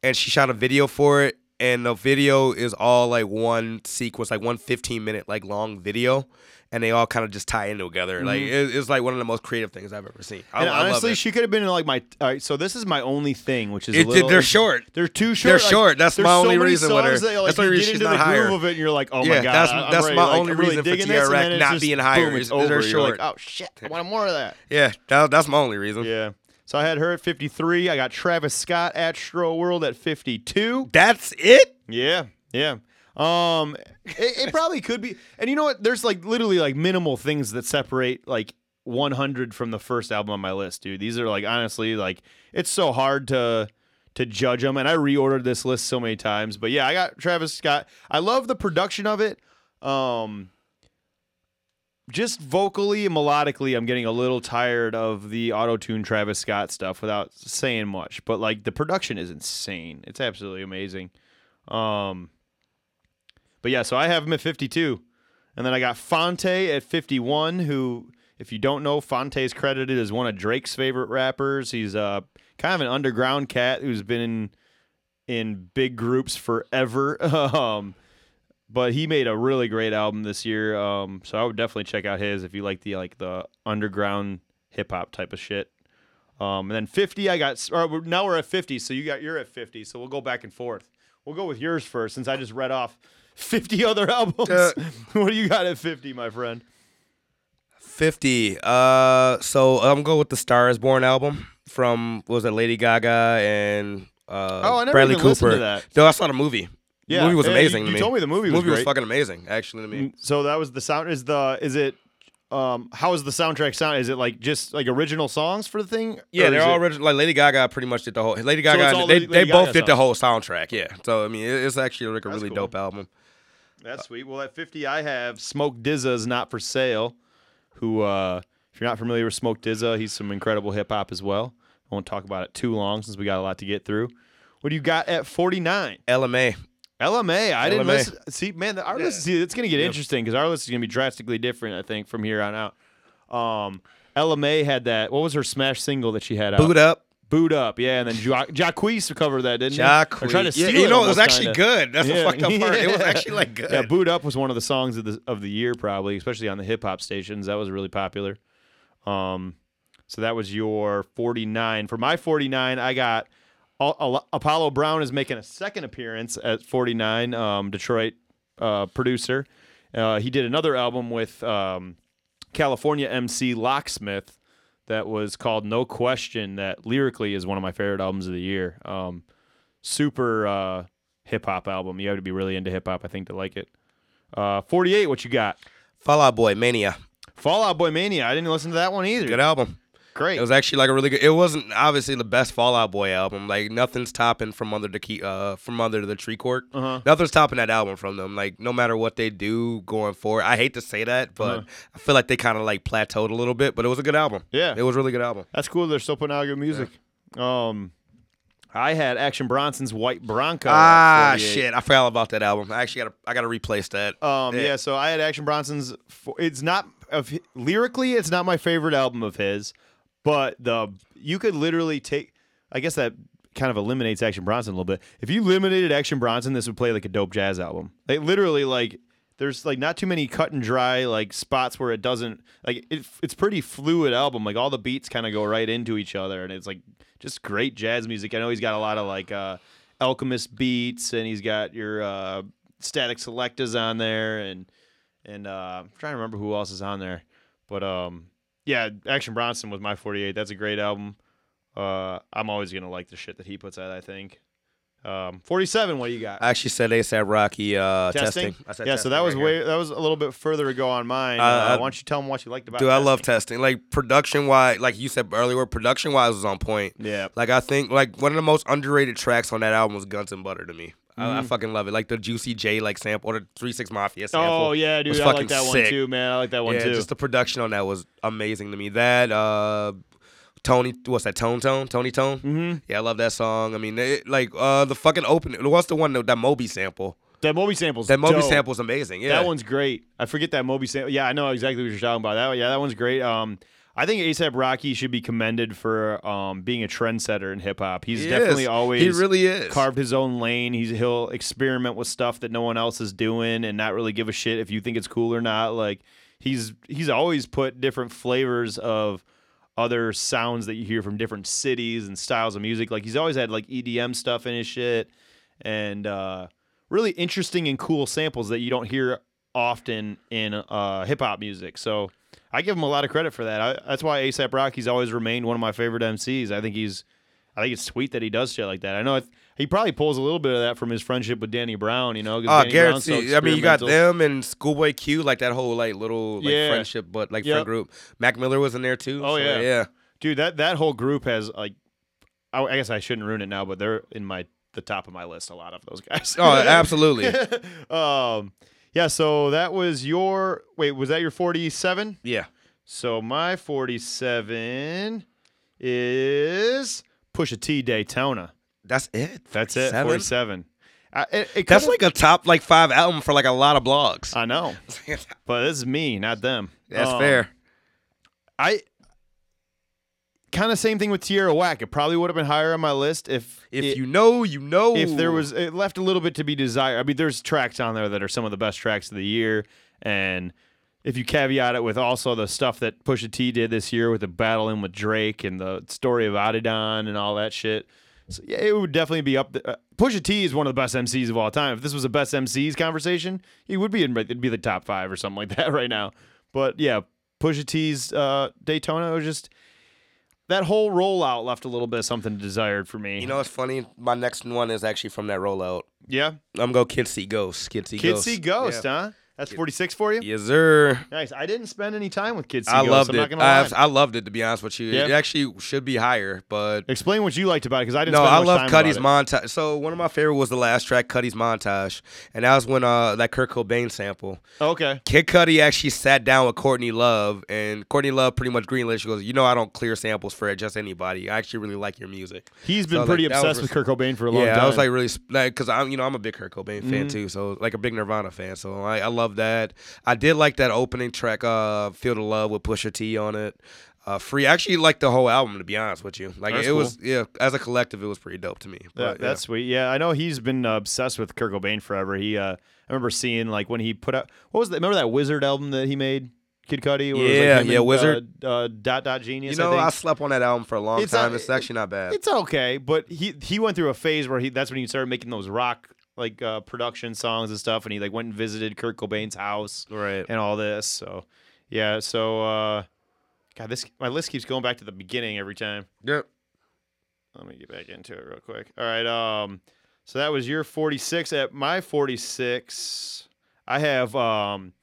And she shot a video for it. And the video is all like one sequence, like one 15 minute like long video, and they all kind of just tie in together. Like mm-hmm. it, it's like one of the most creative things I've ever seen. I, And I love honestly, she could have been in like my. All right, so this is my only thing, which is a It- little, they're short. They're too short. They're like, short. That's my so only reason with her. That, like, That's the you reason get she's into not the groove higher. of it, and you're like, oh Yeah, my god, that's- I'm that's ready. my like, only I'm really reason for digging this, and TRX not just, being higher Boom, is- is over. they're short. oh shit, I want more of that. yeah, that, that's my only reason. Yeah. So I had her at 53. I got Travis Scott at Stro World at 52. That's it. Yeah, yeah. Um, it, it probably could be. And you know what? There's like literally like minimal things that separate like 100 from the first album on my list, dude. These are like honestly like it's so hard to to judge them. And I reordered this list so many times, but yeah, I got Travis Scott. I love the production of it. Um. Just vocally and melodically, I'm getting a little tired of the auto tune Travis Scott stuff without saying much. But like the production is insane. It's absolutely amazing. Um, but yeah, so I have him at 52. And then I got Phonte at 51, who, if you don't know, Phonte is credited as one of Drake's favorite rappers. He's uh, kind of an underground cat who's been in, in big groups forever. um, but he made a really great album this year. Um, so I would definitely check out his if you like the like the underground hip hop type of shit. Um, and then 50, I got. Or now we're at 50, so you got you're at 50. So we'll go back and forth. We'll go with yours first, since I just read off 50 other albums. Uh, what do you got at 50, my friend? 50. Uh, so I'm going with the Star Is Born album from what was it Lady Gaga and uh, Oh, I never Bradley Cooper. to that. No, I saw the movie. Yeah, the movie was yeah, amazing you- to you me. told me the movie was movie was great. fucking amazing, actually to me. So that was the sound. Is the is it? Um, how is the soundtrack sound? Is it like just like original songs for the thing? Yeah, they're all it- original. Like Lady Gaga pretty much did the whole. Lady Gaga, all they, Lady- they Lady both Gaga did the whole soundtrack. Yeah, so I mean, it's actually like a That's really cool. dope album. That's sweet. Well, at 50, I have Smoke DZA's Not For Sale, who, uh, if you're not familiar with Smoke Dizza, he's some incredible hip hop as well. I won't talk about it too long since we got a lot to get through. What do you got at 49? Ella Mai. Ella Mai. I didn't Ella Mai. listen. See, man, the- our list, see, it's going to get interesting because our list is going to be drastically different, I think, from here on out. Um, Ella Mai had that. What was her smash single that she had out? Boot up. Boot up, yeah, and then ja- Jacquees covered that, didn't he? Jacquees. Or tried to Yeah, steal you it know, it was actually kinda. good. That's Yeah. the fucked up part. It was actually like good. Yeah, "Boot Up" was one of the songs of the of the year, probably, especially on the hip hop stations. That was really popular. Um, so that was your forty nine. For my forty nine, I got Apollo Brown is making a second appearance at forty nine. Um, Detroit uh, producer. Uh, he did another album with um, California MC Locksmith that was called No Question. That lyrically is one of my favorite albums of the year. Um, super uh, hip hop album. You have to be really into hip hop, I think, to like it. Uh, 48, what you got? Fall Out Boy Mania. Fall Out Boy Mania. I didn't listen to that one either. Good album. Great. It was actually like a really good. It wasn't obviously the best Fall Out Boy album. Like nothing's topping from under the key, uh, from under the tree court. Uh-huh. Nothing's topping that album from them. Like no matter what they do going forward, I hate to say that, but Uh-huh. I feel like they kind of like plateaued a little bit. But it was a good album. Yeah. it was a really good album. That's cool. They're still putting out good music. Um, I had Action Bronson's White Bronco. Ah shit, I forgot about that album. I actually got to I got to replace that. Um, yeah. Yeah. so I had Action Bronson's. It's not of lyrically, it's not my favorite album of his, but the you could literally take. I guess that kind of eliminates Action Bronson a little bit. If you eliminated Action Bronson, this would play like a dope jazz album. Like literally, like there's like not too many cut and dry like spots where it doesn't like it, it's pretty fluid album. Like all the beats kind of go right into each other, and it's like just great jazz music. I know he's got a lot of like uh, Alchemist beats, and he's got your uh, Statik Selektah on there, and and uh, I'm trying to remember who else is on there, but um, yeah, Action Bronson was my 48. That's a great album. Uh, I'm always gonna like the shit that he puts out. I think. Um, 47. What do you got? I actually said ASAP Rocky uh, testing. I said yeah, so testing that was right way here. that was a little bit further ago on mine. Uh, Uh, why don't you tell them what you liked about? It? Dude, I love testing? testing. Like production wise, like you said earlier, production wise was on point. Yeah. Like I think like one of the most underrated tracks on that album was Guns and Butter to me. I, Mm-hmm. I fucking love it. Like the Juicy J like sample or the Three Six Mafia sample. Oh yeah, dude, I like that one too, man. I like that one yeah, too. just the production on that was amazing to me. That uh Tony, what's that? Tone Tone, Tony Tone. Mm-hmm. Yeah, I love that song. I mean, it, like uh the fucking open. What's the one that, that Moby sample? that Moby sample's That Moby dope. sample's amazing. Yeah, That one's great. I forget that Moby sample. Yeah, I know exactly what you're talking about. That yeah, that one's great. Um, I think ASAP Rocky should be commended for um, being a trendsetter in hip hop. He's He definitely is. always He really is. carved his own lane. He's he'll experiment with stuff that no one else is doing and not really give a shit if you think it's cool or not. Like he's he's always put different flavors of other sounds that you hear from different cities and styles of music. Like he's always had like EDM stuff in his shit and uh, really interesting and cool samples that you don't hear often in uh, hip hop music. So I give him a lot of credit for that. I, that's why ASAP Rocky's always remained one of my favorite MCs. I think he's, I think it's sweet that he does shit like that. I know it, he probably pulls a little bit of that from his friendship with Danny Brown. You know, Oh, Danny Brown's so guarantee. I mean, you got them and Schoolboy Q, like that whole like little like Yeah. friendship, but like Yep. friend group. Mac Miller was in there too. Oh, so, yeah. yeah. dude. That that whole group has like, I, I guess I shouldn't ruin it now, but they're in my the top of my list. A lot of those guys. Oh, absolutely. um, yeah. So that was your wait. Was that your forty-seven? yeah. So my 47 is Pusha T Daytona. That's it. That's it. 47? 47. I, it, it That's like a top like five album for like a lot of blogs. I know, but this is me, not them. That's Um, fair. I kind of same thing with Tierra Whack. It probably would have been higher on my list if If it- you know, you know. if there was it left a little bit to be desired. I mean, there's tracks on there that are some of the best tracks of the year, and if you caveat it with also the stuff that Pusha T did this year with the battle in with Drake and the story of Adidon and all that shit. So, yeah, it would definitely be up. There. Uh, Pusha T is one of the best MCs of all time. If this was a best MCs conversation, he would be in. It'd be the top five or something like that right now. But yeah, Pusha T's uh, Daytona was just that whole rollout left a little bit of something desired for me. You know what's funny? My next one is actually from that rollout. yeah. I'm gonna go Kid See Ghost. Kid See Kid Ghost. See Ghost, Yeah. huh? That's 46 for you? Yes, sir. Nice. I didn't spend any time with kids. I loved I'm it. I, lie. I loved it to be honest with you. Yeah. It actually should be higher, but Explain what you liked about it because I didn't no, I love Cudi's montage. So one of my favorite was the last track, Cudi's montage, and that was when uh that Kurt Cobain sample. Okay. Kid Cudi actually sat down with Courtney Love, and Courtney Love pretty much greenlit. She goes, "You know, I don't clear samples for just anybody. I actually really like your music." He's been So, pretty was obsessed with Kurt Cobain for a long yeah, time. I was like really like because I'm you know I'm a big Kurt Cobain fan Mm-hmm. too, so like a big Nirvana fan. So I, I love that. I did like that opening track, uh, "Feel the Love" with Pusha T on it. Uh, free. I actually like the whole album to be honest with you. Like That's it was yeah, as a collective, it was pretty dope to me. But, yeah. that's sweet. Yeah, I know he's been uh, obsessed with Kurt Cobain forever. He, uh, I remember seeing like when he put out what was that? Remember that Wizard album that he made, Kid Cudi? was, like, Yeah, yeah, and, Wizard. Uh, uh, Dot da Genius. you know I. I, slept on that album for a long It's, time. uh, it's actually not bad. It's okay, but he he went through a phase where he that's when he started making those rock like uh, production songs and stuff, and he like went and visited Kurt Cobain's house right. and all this. So yeah, so uh, God, this my list keeps going back to the beginning every time. Yep. Let me get back into it real quick. All right, um, so that was your forty six. At my forty six, I have um,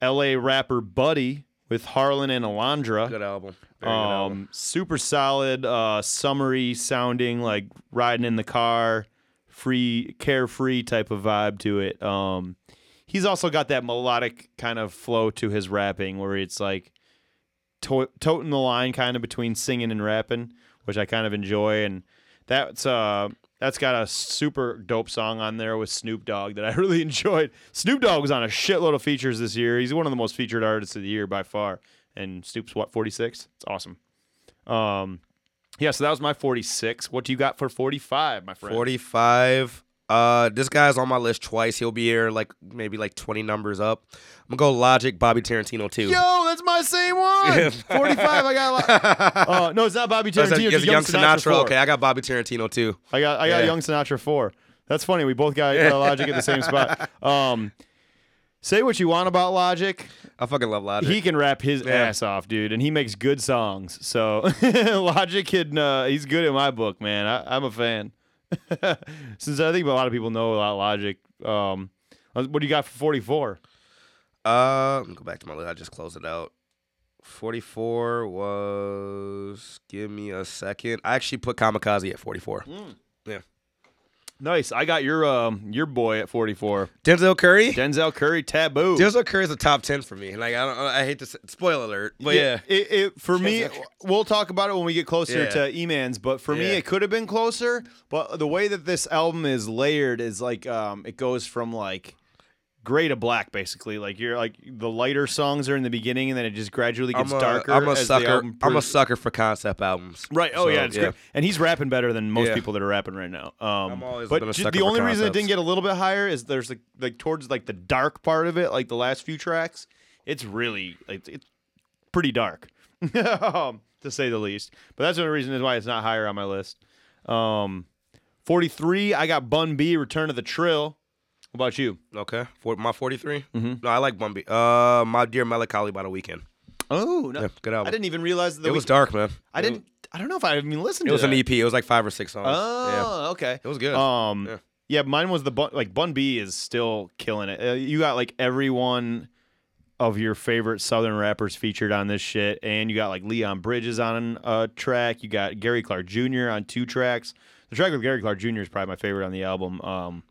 L.A. rapper Buddy with Harlan and Alondra. Good album. Very good album. Um, super solid, uh, summery sounding, like riding in the car, free, carefree type of vibe to it. Um, he's also got that melodic kind of flow to his rapping, where it's like to- toting the line kind of between singing and rapping, which I kind of enjoy. And that's uh, that's got a super dope song on there with Snoop Dogg that I really enjoyed. Snoop Dogg was on a shitload of features this year. He's one of the most featured artists of the year by far. And Snoop's what, 46? It's awesome. Um, yeah, so that was my 46. What do you got for 45, my friend? 45. Uh, this guy's on my list twice. He'll be here like maybe like 20 numbers up. I'm gonna go Logic, Bobby Tarantino too. Yo, that's my same one. 45. I got. A lot. Uh, no, it's not Bobby That's Tarantino. a, it's it's Young Sinatra. four. Okay, I got Bobby Tarantino too. I got I got Yeah. Young Sinatra four. That's funny. We both got uh, Logic at the same spot. Um, say what you want about Logic. I fucking love Logic. He can rap his Yeah. ass off, dude, and he makes good songs. So Logic can uh, he's good in my book, man. I, I'm a fan. Since I think a lot of people know about Logic. Um, what do you got for 44? Uh, let me go back to my list. I just closed it out. 44 was. Give me a second. I actually put Kamikaze at 44. Nice. I got your um your boy at 44. Denzel Curry. Denzel Curry, Taboo. Denzel Curry is a top 10 for me. Like I don't. I hate to say, spoil alert, but yeah. It, it, for me, we'll talk about it when we get closer Yeah. to E-Man's. But for me, it could have been closer. But the way that this album is layered is like um, it goes from like gray to black, basically. Like you're like the lighter songs are in the beginning, and then it just gradually gets I'm a, darker. I'm a sucker. I'm a sucker for concept albums. Right. Oh So, yeah, it's great. And he's rapping better than most Yeah. people that are rapping right now. Um, I'm always but been a ju- sucker the only reason it didn't get a little bit higher is there's like like towards like the dark part of it, like the last few tracks. It's really like it's pretty dark, um, to say the least. But that's the only reason is why it's not higher on my list. Um, 43, I got Bun B, Return of the Trill. What about you? Okay, for my 43. Mm-hmm. No, I like Bun B. Uh, my dear melancholy by the Weeknd. Oh, no. Yeah, good album. I didn't even realize that it was dark, man. I didn't. I don't know if I even listened to It to was an. EP. It was like five or six songs. Oh, okay. it was good. Um, yeah. Yeah. mine was the bun, like Bun B is still killing it. Uh, you got like everyone of your favorite Southern rappers featured on this shit, and you got like Leon Bridges on a track. You got Gary Clark Jr. on two tracks. The track with Gary Clark Jr. is probably my favorite on the album. Um,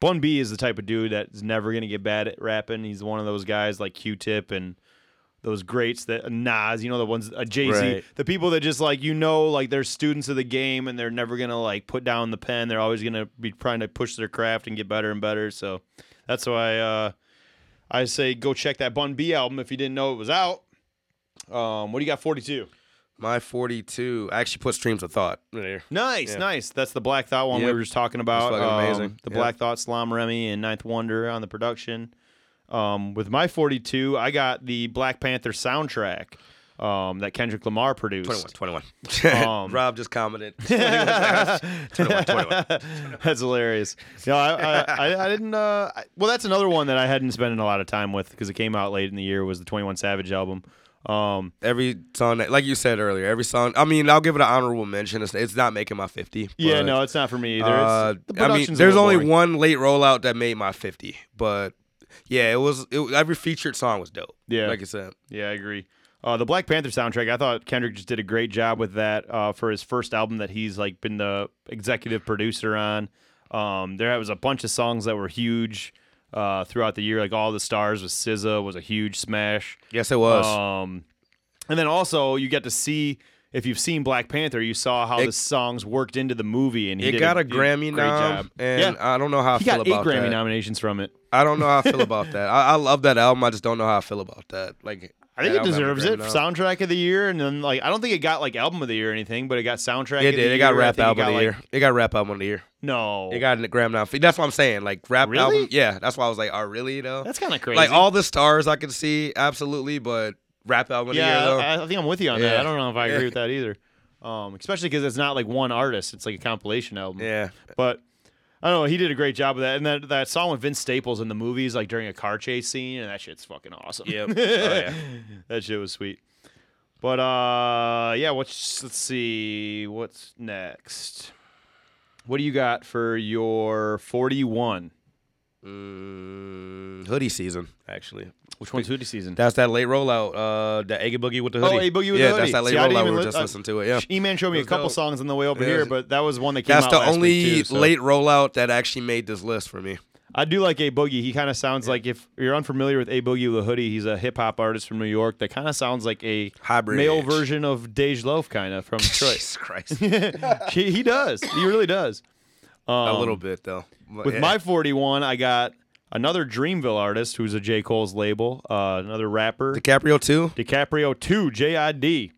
Bun B is the type of dude that's never gonna get bad at rapping. He's one of those guys like Q-Tip and those greats that Nas, you know, the ones uh, Jay Z, Right. the people that just like you know, like they're students of the game and they're never gonna like put down the pen. They're always gonna be trying to push their craft and get better and better. So that's why uh, I say go check that Bun B album if you didn't know it was out. Um, what do you got? Forty two. My 42. I actually put Streams of Thought in there. Nice, Yeah. nice. That's the Black Thought one we were just talking about. fucking Um, amazing. The Yep. Black Thought, Salaam Remi, and Ninth Wonder on the production. Um, with my 42, I got the Black Panther soundtrack um, that Kendrick Lamar produced. 21. 21. Um, Rob just commented. 21, 21. that's hilarious. No, I, I, I, I didn't. Uh, I- well, that's another one that I hadn't spent a lot of time with because it came out late in the year. Was the Twenty One Savage album? Um, Every song, that, like you said earlier, every song. I mean, I'll give it an honorable mention. It's, it's not making my 50. yeah, no, it's not for me either. Uh, the I mean, there's only boring. one late rollout that made my 50, but yeah, it was. It, every featured song was dope. Yeah. like you said. Yeah, I agree. Uh, the Black Panther soundtrack, I thought Kendrick just did a great job with that uh, for his first album that he's like been the executive producer on. Um, there was a bunch of songs that were huge uh, throughout the year, like All the Stars with SZA was a huge smash. Yes, it was. Um, and then also you get to see if you've seen Black Panther, you saw how It- the songs worked into the movie, and he got a, did Grammy nom, and yeah, I don't know how I he feel got eight about Grammy that. nominations from it. I don't know how I feel about that. I, I love that album. I just don't know how I feel about that. Like, I think it album having a deserves it. Grammy. Soundtrack of the year, and then like I don't think it got like album of the year or anything, but it got soundtrack. It of the did. It got year. Rap album got, of the like- year. It got rap album of the year. No, It got a Grammy nom. That's what I'm saying. Like rap Really? album. Yeah, that's why I was like, oh really though? That's kind of crazy. like all the stars I could see absolutely, but rap album of the year yeah, though. I, I think I'm with you on that. I don't know if I agree Yeah. with that either. Um, especially because it's not like one artist; it's like a compilation album. yeah, But I don't know. He did a great job of that, and that that song with Vince Staples in the movies, like during a car chase scene, and that shit's fucking awesome. Yep. Oh, yeah. that shit was sweet. But uh, yeah. What's let's see, what's next? What do you got for your 41? Mm, hoodie season actually. Which one's hoodie season? That's that late rollout. Uh, the Eggy Boogie with the hoodie. Oh, hoodie. A Boogie with yeah, the Hoodie. that's that late See, I didn't rollout. We even were li- just uh, listening to it. Yeah. E-Man showed me a couple songs on the way over Yeah, here, but that was one that came That's out the last only week too, so- late rollout that actually made this list for me. I do like A Boogie. He kind of sounds like if you're unfamiliar with A Boogie with a hoodie, he's a hip hop artist from New York that kind of sounds like a Hybrid. male version of Dej Loaf, kind of from Detroit. Jesus Christ. he, he does. He really does. a Um, little bit though. But With yeah. my 41, I got another Dreamville artist who's a J. Cole's label, uh, another rapper, DiCaprio too. DiCaprio 2, JID.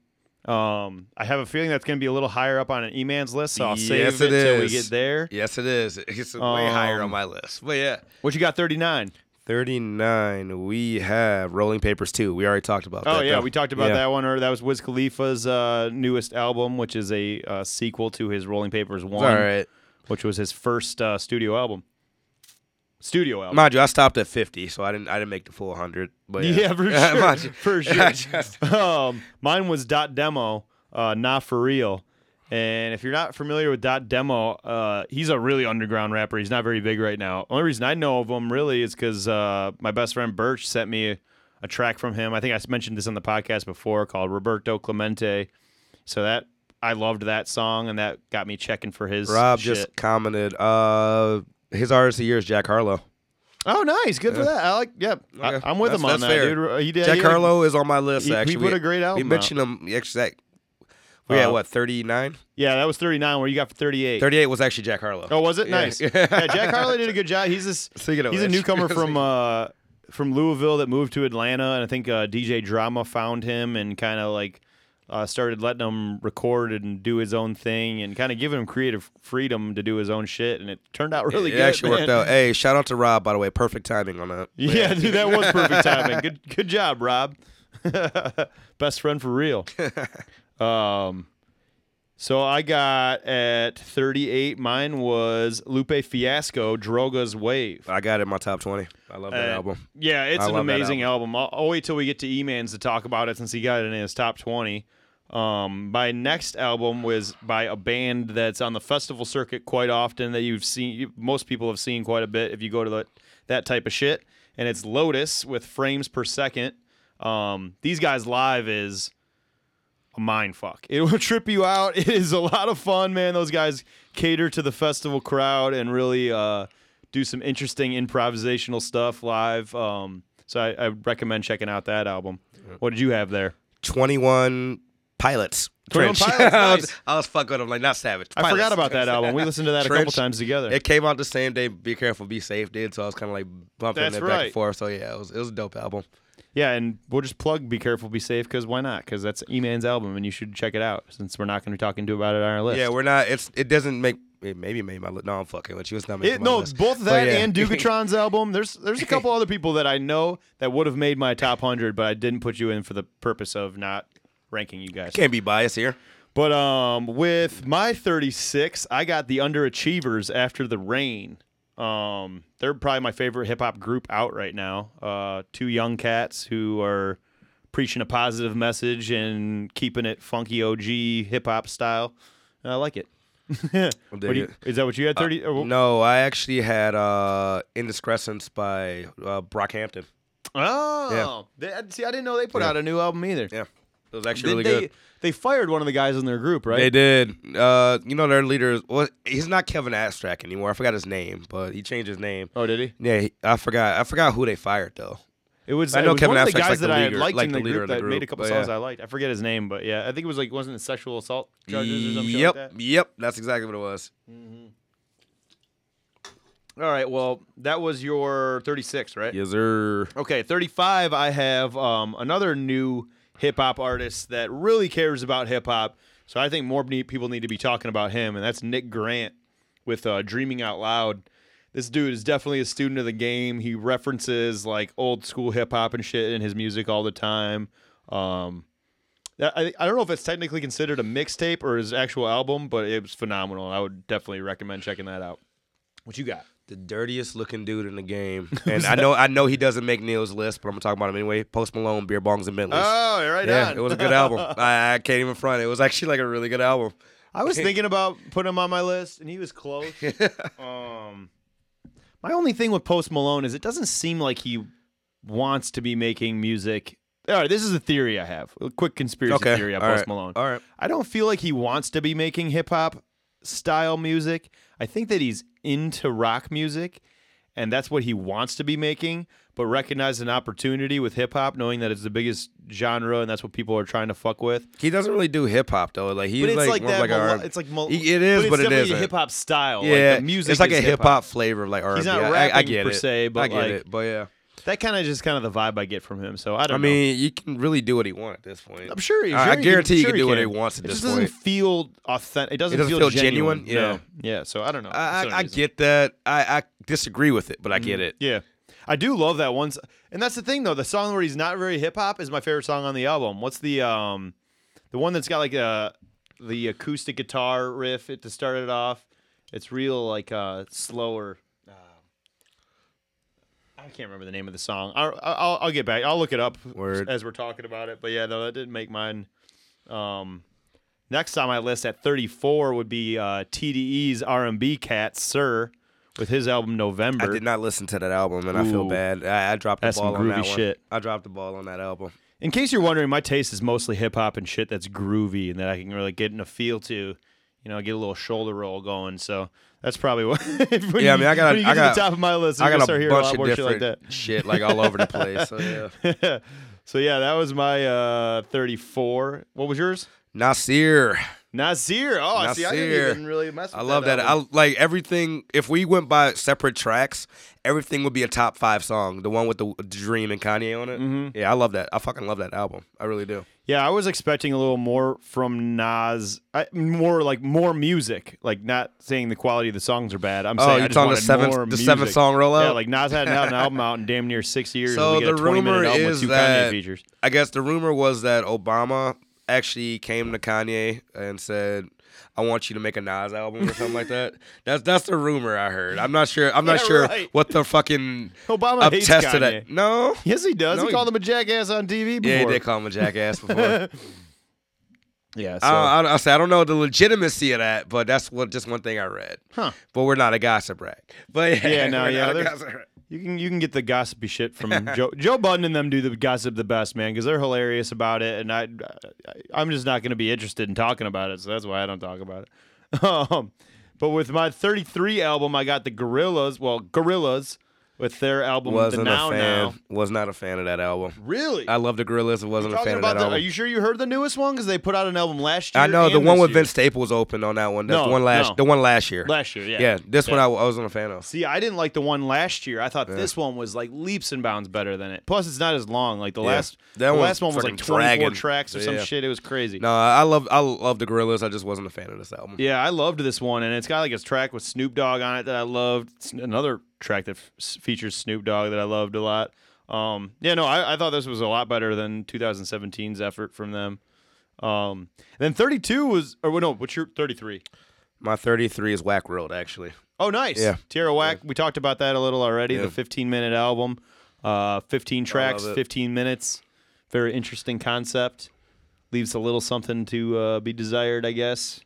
Um, I have a feeling that's going to be a little higher up on an E-Man's list, so I'll save Yes, it it till we get there. Yes, it is. It's way higher Um, on my list. But yeah. What you got, 39? 39, we have Rolling Papers 2. We already talked about Oh that. Oh, yeah, though. we talked about Yeah. that one. Or that was Wiz Khalifa's uh, newest album, which is a uh, sequel to his Rolling Papers one, all right. which was his first uh, studio album. Studio album. Mind you, I stopped at 50, so I didn't I didn't make the full 100. But yeah, yeah, for sure. Mind you. for sure. Just- um, mine was Dot Demo, uh, not for real. And if you're not familiar with Dot Demo, uh, he's a really underground rapper. He's not very big right now. Only reason I know of him really is because uh, my best friend Birch sent me a, a track from him. I think I mentioned this on the podcast before called Roberto Clemente. So that I loved that song, and that got me checking for his Rob shit. just commented, uh, his artist of the year is Jack Harlow. Oh, nice, good for that. I like. Yeah, I, Okay. am with That's- him on that's that, fair. dude. He did. Jack he Harlow is on my list, he- he actually. put a great album We mentioned him, actually, that- We had Uh, what 39? Yeah, that was 39. Where you got for 38? 38 was actually Jack Harlow. Oh, was it Yeah. nice? yeah, Jack Harlow did a good job. He's this. Speaking of he's a which. newcomer from uh, from Louisville that moved to Atlanta, and I think uh, DJ Drama found him and kind of like uh, started letting him record and do his own thing and kind of giving him creative freedom to do his own shit, and it turned out really it good. actually worked out. Hey, shout out to Rob by the way. Perfect timing on that. Yeah, dude, that was perfect timing. Good, good job, Rob. Best friend for real. Um, so I got at 38. Mine was Lupe Fiasco, Droga's Wave. I got it in my top 20. I love that Uh, album. Yeah, it's I an amazing album. I'll, I'll wait till we get to E-Man's to talk about it since he got it in his top 20. Um, my next album was by a band that's on the festival circuit quite often that you've seen. Most people have seen quite a bit if you go to the, that type of shit. And it's Lotus with frames per second. Um, these guys live is a mind fuck. It will trip you out. It is a lot of fun, man. Those guys cater to the festival crowd and really uh, do some interesting improvisational stuff live. Um, so I, I recommend checking out that album. What did you have there? 21 Pilots. 21 Trench. Pilots, I, was, nice. I was fucking with them like not Savage. I Pilots. forgot about that album. We listened to that a couple Trench. times together. It came out the same day. Be careful, be safe, did. So I was kind of like bumping That's it back right. and forth. So yeah, it was it was a dope album. yeah, and we'll just plug "Be Careful, Be Safe" because why not? Because that's E-Man's album, and you should check it out since we're not going to be talking to about it on our list. Yeah, we're not. It's it doesn't make. It maybe made my list. No, I'm fucking with you. It's not making It, my no, list. both But that yeah. and Dugatron's album. There's there's a couple other people that I know that would have made my top hundred, but I didn't put you in for the purpose of not ranking you guys. Can't be biased here. But um, with my 36, I got the Underachievers after the rain. Um, they're probably my favorite hip hop group out right now. Uh, two young cats who are preaching a positive message and keeping it funky OG hip hop style. And I like it. dig What do you- is that what you had? 30? or- No, I actually had uh Indiscretions by uh, Brockhampton. Oh, they, see, I didn't know they put Yeah. out a new album either. Yeah, it was actually really they, good. They fired one of the guys in their group, right? They did. Uh, you know their leader. is- Well, he's not Kevin Abstract anymore. I forgot his name, but he changed his name. Oh, did he? Yeah, he, I forgot. I forgot who they fired though. It was. I know was Kevin one of the guys like the that I leader- liked like in the the leader group of the that made a couple songs yeah. I liked. I forget his name, but yeah, I think it was like wasn't it sexual assault charges or something Yep, like that. yep. That's exactly what it was. All right, well that was your 36, right? Yes, sir. Okay, 35. I have um, another new hip hop artist that really cares about hip hop. So I think more people need to be talking about him, and that's Nick Grant with uh, "Dreaming Out Loud." This dude is definitely a student of the game. He references like old school hip hop and shit in his music all the time. Um, I, I don't know if it's technically considered a mixtape or his actual album, but it was phenomenal. I would definitely recommend checking that out. What you got? The dirtiest looking dude in the game, and I know I know he doesn't make Neil's list, but I'm gonna talk about him anyway. Post Malone, Beer Bongs and Bentleys. Oh, right yeah, on. it was a good album. I, I can't even front. it. It was actually like a really good album. I was thinking about putting him on my list, and he was close. um, my only thing with Post Malone is it doesn't seem like he wants to be making music. All right, this is a theory I have. A quick conspiracy Okay, theory on all Post right, Malone. all right. I don't feel like he wants to be making hip hop style music. I think that he's into rock music, and that's what he wants to be making. But recognize an opportunity with hip hop, knowing that it's the biggest genre and that's what people are trying to fuck with. He doesn't really do hip hop though. Like he's But it's like, like, that. like it's like mel- He- it is, but, but it's definitely a hip hop style. yeah, like the music. it's like is a hip hop flavor of like R&B. not I- I, rapping get per it. se, but I get like- it. But yeah, That kind of just kind of the vibe I get from him. So I don't. Know. I mean, you can really do what he wants at this point. I'm sure. He, I- sure I guarantee he sure can do what he wants at it this just doesn't point. feel authentic. It doesn't, doesn't feel, genuine? No. Yeah. Yeah. So I don't know. I, I, I get that. I, I disagree with it, but I get it. Yeah. I do love that one, s- and that's the thing though. The song where he's not very hip hop is my favorite song on the album. What's the um, the one that's got like a the acoustic guitar riff it to start it off? It's real like uh slower. I can't remember the name of the song. I'll, I'll, I'll get back. I'll look it up Word. as we're talking about it. But yeah, no, that didn't make mine. Um, next on my list at 34 would be uh, TDE's R&B cat Sir with his album November. I did not listen to that album, and I feel bad. I, I dropped the ball on that groovy one. shit. I dropped the ball on that album. In case you're wondering, my taste is mostly hip hop and shit that's groovy and that I can really get in a feel to. You know, get a little shoulder roll going. So that's probably what. when Yeah, I mean, I got- when you get I to got- the top of my list. I got start a hearing a bunch of more shit like different that. shit like all over the place. So yeah, so yeah, that was my uh, 34. What was yours? Nasir. Nasir. Oh, I see, I didn't even really mess with I love that. album. I like everything. If we went by separate tracks, everything would be a top five song. The one with the Dream and Kanye on it. Mm-hmm. Yeah, I love that. I fucking love that album. I really do. Yeah, I was expecting a little more from Nas, I, more like more music. Like not saying the quality of the songs are bad. I'm Oh, saying I you're just talking the wanted seventh, more the seventh song rollout. Yeah, like Nas hadn't had an album out in damn near six years. So and we get the rumor album is with two that- features. I guess the rumor was that Obama actually came to Kanye and said, "I want you to make a Nas album" or something like that. That's that's the rumor I heard. I'm not sure. I'm not Yeah, sure right. what the fucking Obama hates attest to Kanye. that. No. Yes, he does. No, he he- called him a jackass on TV before. Yeah, he did call him a jackass before. yeah. So, I, I, I, say, I don't know the legitimacy of that, but that's what just one thing I read. Huh. But we're not a gossip rag. But yeah, Yeah, no, yeah, not a there's- gossip rag. You can you can get the gossipy shit from Joe Joe Budden and them do the gossip the best man because they're hilarious about it and I, I I'm just not going to be interested in talking about it so that's why I don't talk about it. Um, but with my 33 album I got the Gorillaz well Gorillaz with their album Wasn't the Now a fan. Now. Was not a fan of that album. Really? I love the Gorillaz. Wasn't a fan of that the, album. are you sure you heard the newest one because they put out an album last year? I know the one with year. Vince Staples opened on that one. That's No, the one last. no. The one last year. last year yeah yeah, this one I, I wasn't a fan of. See, I didn't like the one last year. I thought this one was like leaps and bounds better than it. Plus, it's not as long. Like the Yeah. last, That the last one was like 24 dragging. tracks or some Yeah. shit. It was crazy. No, I love I love the Gorillaz. I just wasn't a fan of this album. Yeah, I loved this one, and it's got like a track with Snoop Dogg on it that I loved. It's another track that f- features Snoop Dogg that I loved a lot. Um, yeah, no, I, I thought this was a lot better than 2017's effort from them. Um, then 32 was, or no, what's your 33? My 33 is Whack World actually. Oh, nice. Yeah. Tierra Whack. We talked about that a little already. Yeah. The 15 minute album, uh, 15 tracks, 15 minutes. Very interesting concept. Leaves a little something to uh, be desired, I guess.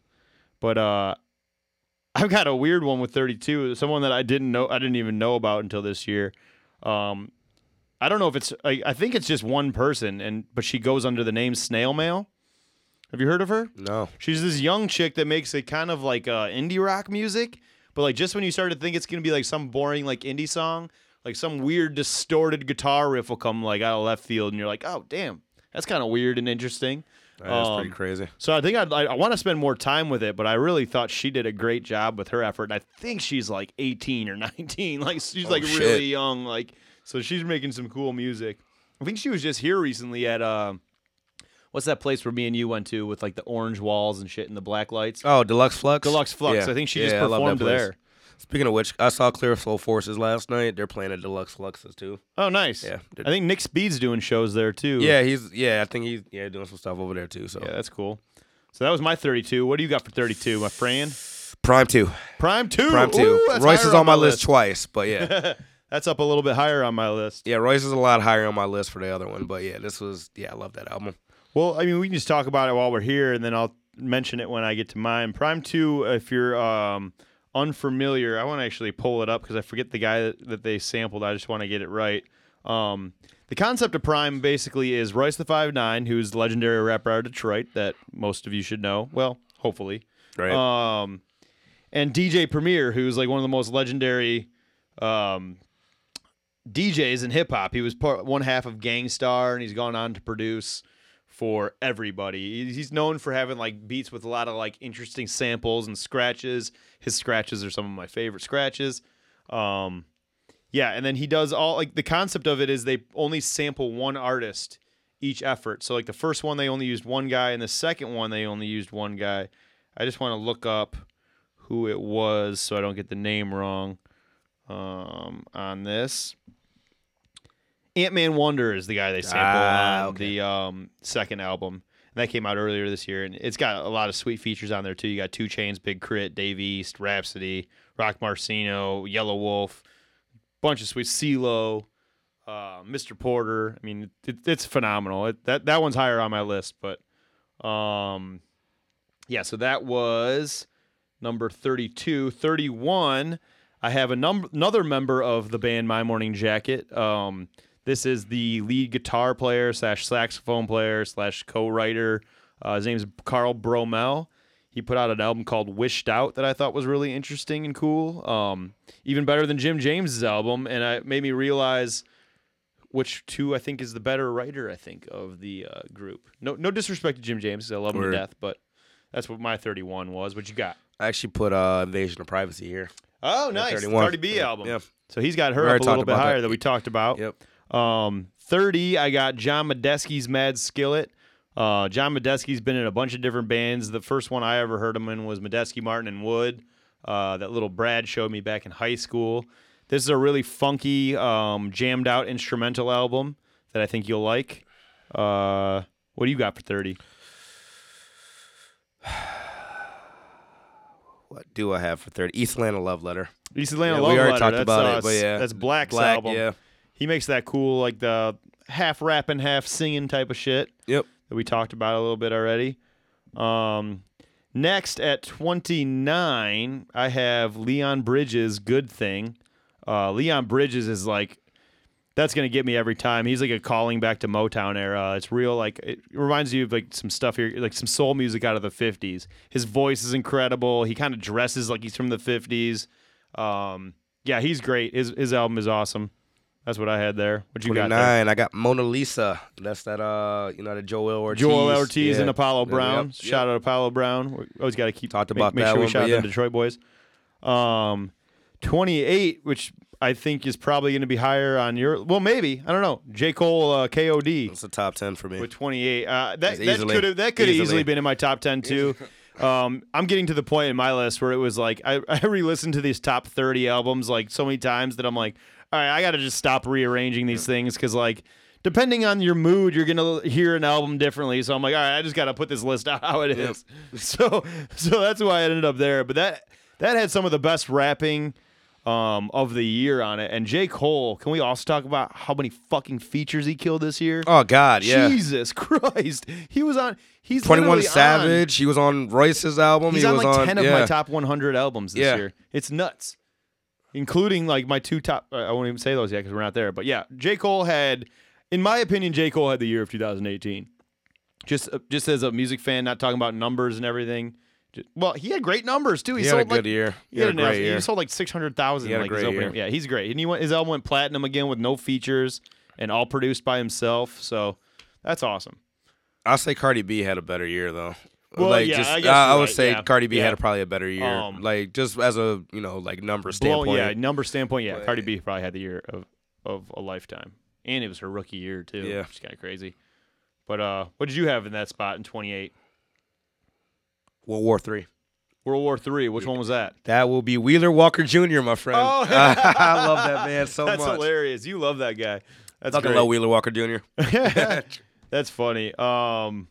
But uh, I've got a weird one with 32. Someone that I didn't know, I didn't even know about until this year. Um, I don't know if it's. I, I think it's just one person, and but she goes under the name Snail Mail. Have you heard of her? No. She's this young chick that makes a kind of like uh, indie rock music, but like just when you start to think it's gonna be like some boring like indie song, like some weird distorted guitar riff will come like out of left field, and you're like, oh damn, that's kind of weird and interesting. That's Um, pretty crazy. So I think I'd, I, I want to spend more time with it, but I really thought she did a great job with her effort. I think she's like 18 or 19, like she's Oh, like shit. really young, like so she's making some cool music. I think she was just here recently at uh, what's that place where me and you went to with like the orange walls and shit and the black lights. Oh, Deluxx Fluxx. Deluxx Fluxx. Yeah. I think she Yeah, just I love that performed there. Speaking of which, I saw Clear Soul Forces last night. They're playing at Deluxx Fluxxes too. Oh, nice. Yeah. I think Nick Speed's doing shows there too. Yeah, he's yeah. I think he's yeah doing some stuff over there too. So Yeah, that's cool. So that was my 32. What do you got for 32, my friend? Prime two, Prime 2. Prime two. Ooh, Royce is on my list twice, but yeah, That's up a little bit higher on my list. yeah. Royce is a lot higher on my list for the other one, but yeah, this was yeah. I love that album. Well, I mean, we can just talk about it while we're here, and then I'll mention it when I get to mine. Prime Two, if you're um, unfamiliar, I want to actually pull it up because I forget the guy that, that they sampled. I just want to get it right. Um, the concept of Prime basically is Royce the Five Nine, who's the legendary rapper out of Detroit that most of you should know. Well, hopefully. Right. Um, and DJ Premier, who's like one of the most legendary um, DJs in hip hop. He was part one half of Gang Starr, and he's gone on to produce for everybody. He's known for having like beats with a lot of like interesting samples and scratches. His scratches are some of my favorite scratches. Um, yeah, and then he does all like the concept of it is they only sample one artist each effort. So like the first one they only used one guy, and the second one they only used one guy. I just want to look up who it was so I don't get the name wrong um, on this. Antman Wonder is the guy they sample Ah, on okay. the um, second album. And that came out earlier this year, and it's got a lot of sweet features on there too. You got 2 Chainz, Big K.R.I.T, Dave East, Rapsody, Roc Marciano, Yellow Wolf, bunch of sweet CeeLo, uh, Mr. Porter. I mean, it, it's phenomenal. It, that that one's higher on my list, but um, yeah. So that was number 32. 31. I have a num- another member of the band My Morning Jacket. Um, this is the lead guitar player slash saxophone player slash co-writer. Uh, his name is Carl Broemel. He put out an album called Wished Out that I thought was really interesting and cool. Um, even better than Jim James's album, and it made me realize which two I think is the better writer. I think of the uh, group. No, no disrespect to Jim James, I love him Word. to death, but that's what my 31 was. What you got? I actually put uh, Invasion of Privacy here. Oh, nice, 31. Cardi B album. yeah. So he's got her We up a little bit higher that. that we talked about. Yep. Um, 30, I got John Medeski's Mad Skillet. Uh, John Medeski's been in a bunch of different bands. The first one I ever heard him in was Medeski, Martin, and Wood. Uh, that little Brad showed me back in high school. This is a really funky, um, jammed out instrumental album that I think you'll like. Uh, what do you got for 30? What do I have for 30? East Atlanta Love Letter. East Atlanta Yeah, Love we already Letter. talked that's, about uh, it, but yeah. That's 6LACK's 6LACK, album. yeah. He makes that cool, like the half rapping, half singing type of shit. Yep. that we talked about a little bit already. Um, next at 29, I have Leon Bridges' Good Thing. Uh, Leon Bridges is like, that's going to get me every time. He's like a calling back to Motown era. It's real, like, it reminds you of like some stuff here, like some soul music out of the 50s. His voice is incredible. He kind of dresses like he's from the 50s. Um, yeah, he's great. His, his album is awesome. That's what I had there. What you got? 29. I got Mona Lisa. That's that, uh, you know, the Joel Ortiz. Joel Ortiz Yeah. and Apollo Brown. yep, Shout out Apollo Brown. We always got to keep Talked make, about make that sure we one, shout out yeah. them Detroit boys. Um, twenty eight, which I think is probably going to be higher on your. Well, maybe I don't know. J Cole uh, KOD It's a top 10 for me. with twenty eight. Uh, that that could have that could have easily. easily been in my top ten too. Um, I'm getting to the point in my list where it was like I, I re-listened to these top 30 albums like so many times that I'm like, all right, I got to just stop rearranging these things because like depending on your mood, you're gonna hear an album differently. So I'm like, all right, I just got to put this list out how it is. So so that's why I ended up there. But that that had some of the best rapping um, of the year on it. And J Cole, can we also talk about how many fucking features he killed this year? Oh, God, yeah. Jesus Christ, he was on. He's 21 literally on- Savage. He was on Royce's album. He's he on was like on, ten of yeah. my top 100 albums this Yeah. year. It's nuts, including like my two top. I won't even say those yet because we're not there. But yeah, J Cole had, in my opinion, J Cole had the year of 2018. Just uh, just as a music fan, not talking about numbers and everything. Just, well, he had great numbers too. He, He had a good like, year. He, had a an- great he sold like 600,000. He had a like his great opening. year. Yeah, he's great. And he went, his album went platinum again with no features and all produced by himself. So that's awesome. I'll say Cardi B had a better year though. Well, like yeah, just, I I, you're would right, say yeah. Cardi B Yeah. had a, probably a better year. Um, like just as a you know like number Well, standpoint. yeah, number standpoint, yeah. But- Cardi B probably had the year of, of a lifetime, and it was her rookie year too. Yeah. which is kind of crazy. But uh, what did you have in that spot in 28? World War Three. World War Three. Which one was that? That will be Wheeler Walker Jr. My friend. Oh. I love that man so That's much. That's hilarious. You love that guy. That's Fucking great. love Wheeler Walker Jr. That's funny. Um,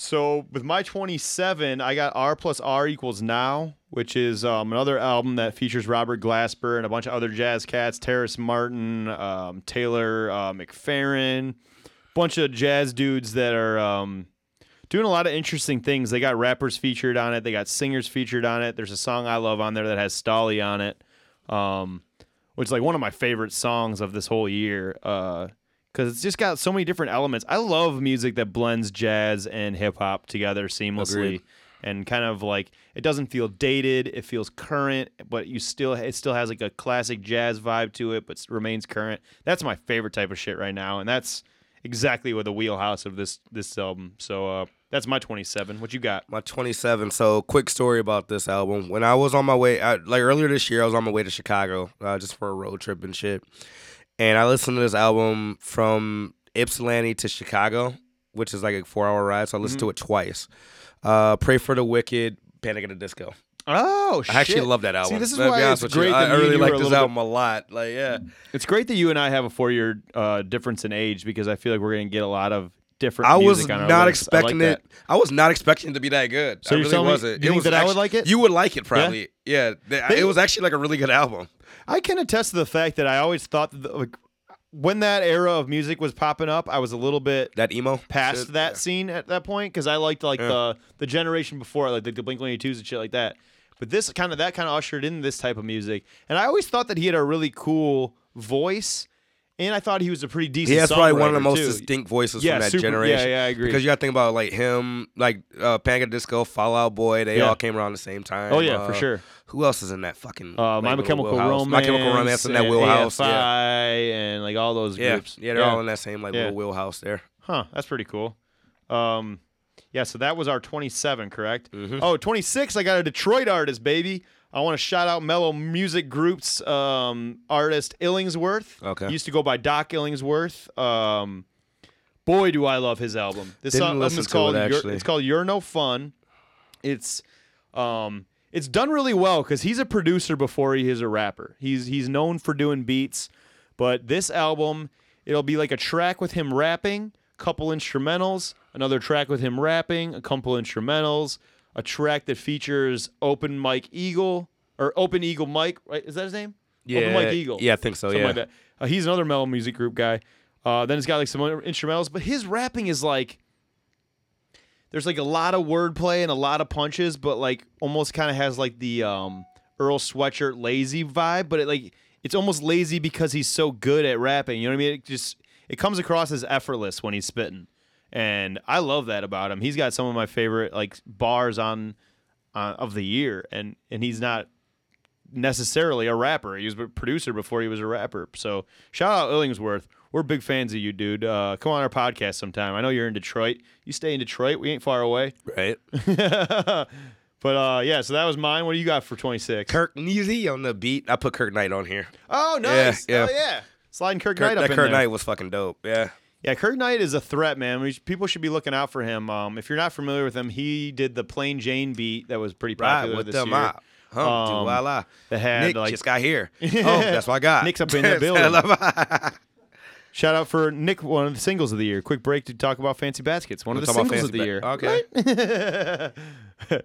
so with my 27, I got R plus R equals now, which is um, another album that features Robert Glasper and a bunch of other jazz cats, Terrace Martin, um, Taylor uh, McFerrin, bunch of jazz dudes that are um, doing a lot of interesting things. They got rappers featured on it. They got singers featured on it. There's a song I love on there that has Stalley on it. Um, which is like one of my favorite songs of this whole year. Uh, because it's just got so many different elements. I love music that blends jazz and hip hop together seamlessly, Agreed. and kind of like it doesn't feel dated. It feels current, but you still it still has like a classic jazz vibe to it, but remains current. That's my favorite type of shit right now, and that's exactly what the wheelhouse of this this album. So uh, that's my twenty seven. What you got? My 27. So, quick story about this album. When I was on my way, I, like earlier this year, I was on my way to Chicago uh, just for a road trip and shit. And I listened to this album from Ypsilanti to Chicago, which is like a four hour ride. So, I listened to it twice. Uh, Pray for the Wicked, Panic at the Disco. Oh, shit. I actually love that album. See, this is be why it's you. great I, that I really like this little bit- album a lot. Like, yeah. It's great that you and I have a four year uh, difference in age because I feel like we're going to get a lot of different. I was music on our not list. I like expecting it. I was not expecting it to be that good. So I you're really telling wasn't. you it think was that I would like it? You would like it probably. Yeah, They- They- it was actually like a really good album. I can attest to the fact that I always thought that the, like when that era of music was popping up, I was a little bit That emo past shit, that yeah. scene at that point because I liked like Yeah. the the generation before, like the, the Blink One Eighty Twos and shit like that. But this kind of that kind of ushered in this type of music, and I always thought that he had a really cool voice, and I thought he was a pretty decent. He has probably one of the most too. distinct voices Yeah, from that super- yeah, generation. yeah, I agree. Because you got to think about like him, like uh, Panic Disco, Fall Out Boy. They Yeah. all came around the same time. Oh yeah, for Uh, sure. Who else is in that fucking? Uh, My Chemical? Romance, My Chemical Romance in that wheelhouse. AFI, Yeah. and like all those Yeah, groups. yeah, they're all in that same like Yeah. little wheelhouse there. Huh, that's pretty cool. Um, yeah, so that was our 27, correct? Mm-hmm. Oh, 26, I got a Detroit artist, baby. I want to shout out Mellow Music Group's um, artist Illingsworth. Okay. He used to go by Doc Illingsworth. Um, boy, do I love his album. This Didn't album is called it, You're- it's called You're No Fun. It's um, it's done really well because he's a producer before he is a rapper. He's he's known for doing beats, but this album it'll be like a track with him rapping, couple instrumentals, another track with him rapping, a couple instrumentals, a track that features Open Mike Eagle or Open Eagle Mike. Right? Is that his name? Yeah, Open Mike Eagle. Yeah, I think so. Something yeah. like that. Uh, he's another Mellow Music Group guy. Uh, then it's got like some other instrumentals, but his rapping is like there's like a lot of wordplay and a lot of punches, but like almost kind of has like the um, Earl Sweatshirt lazy vibe, but it like it's almost lazy because he's so good at rapping. You know what I mean? It just it comes across as effortless when he's spitting, and I love that about him. He's got some of my favorite like bars on uh, of the year, and and he's not necessarily a rapper. He was a producer before he was a rapper. So shout out Illingsworth. We're big fans of you, dude. Uh, come on our podcast sometime. I know you're in Detroit. You stay in Detroit. We ain't far away. Right. but uh, yeah, so that was mine. What do you got for 26? Kirk Neasy on the beat. I put Kirk Knight on here. Oh, nice. Yeah, yeah. Oh, yeah. Sliding Kirk, Kirk, Knight up that Kirk there. Knight was fucking dope. Yeah. Yeah, Kirk Knight is a threat, man. We, people should be looking out for him. Um, if you're not familiar with him, he did the Plain Jane beat that was pretty Right popular with this them year. out. Hum, Um, do la la. that had, Nick like- just got here. oh, that's what I got. Nick's up in the building. Shout out for Nick, one of the singles of the year. Quick break to talk about Fancy Baskets, one of the singles of the fancy year. ba- Okay.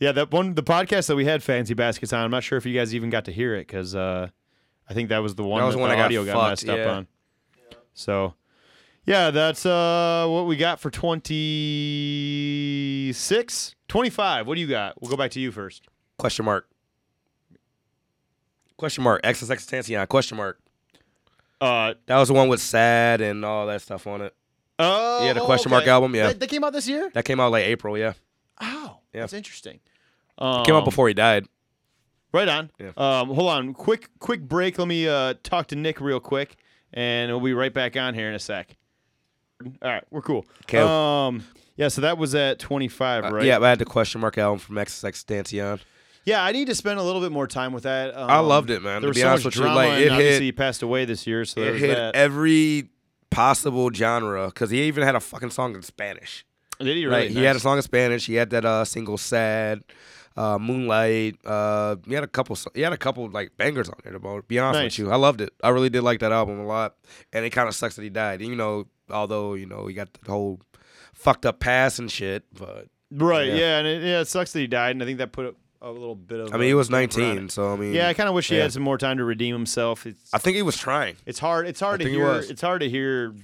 Yeah, that one, the podcast that we had Fancy Baskets on. I'm not sure if you guys even got to hear it because uh, I think that was the one That was that the one I got got, messed up yeah. on. So, yeah, that's uh, what we got for 26, 25. What do you got? We'll go back to you first. Question mark. Question mark. XXXTentacion. Question mark. Uh, That was the one with sad and all that stuff on it. oh, Yeah, the question mark album, yeah. that, that came out this year. That came out like April. Yeah. Oh, Yeah. that's interesting. Um, Came out before he died. Right on. Yeah. Um, hold on. Quick, quick break. Let me uh, talk to Nick real quick, and we'll be right back on here in a sec. All right, we're cool. Okay. Um, yeah. So that was at 25, Uh, right? Yeah, I had the question mark album from XXXTentacion. Yeah. I need to spend a little bit more time with that. Um, I loved it, man. There To was be so honest much with you, like, it obviously hit- he passed away this year, so It hit that. every possible genre because he even had a fucking song in Spanish. Did he really? Right. He had a song in Spanish. He had that uh, single "Sad," uh, "Moonlight." Uh, he had a couple. He had a couple like bangers on there. To be honest Nice. with you, I loved it. I really did like that album a lot, and it kind of sucks that he died. You know, although you know he got the whole fucked up past and shit, but Right. Yeah. Yeah. and it, yeah, it sucks that he died, and I think that put a, a little bit of. I mean, he was 19, so I mean, Yeah, I kind of wish he yeah. had some more time to redeem himself. It's I think he was trying. It's hard. It's hard to I he hear. was. It's hard to hear.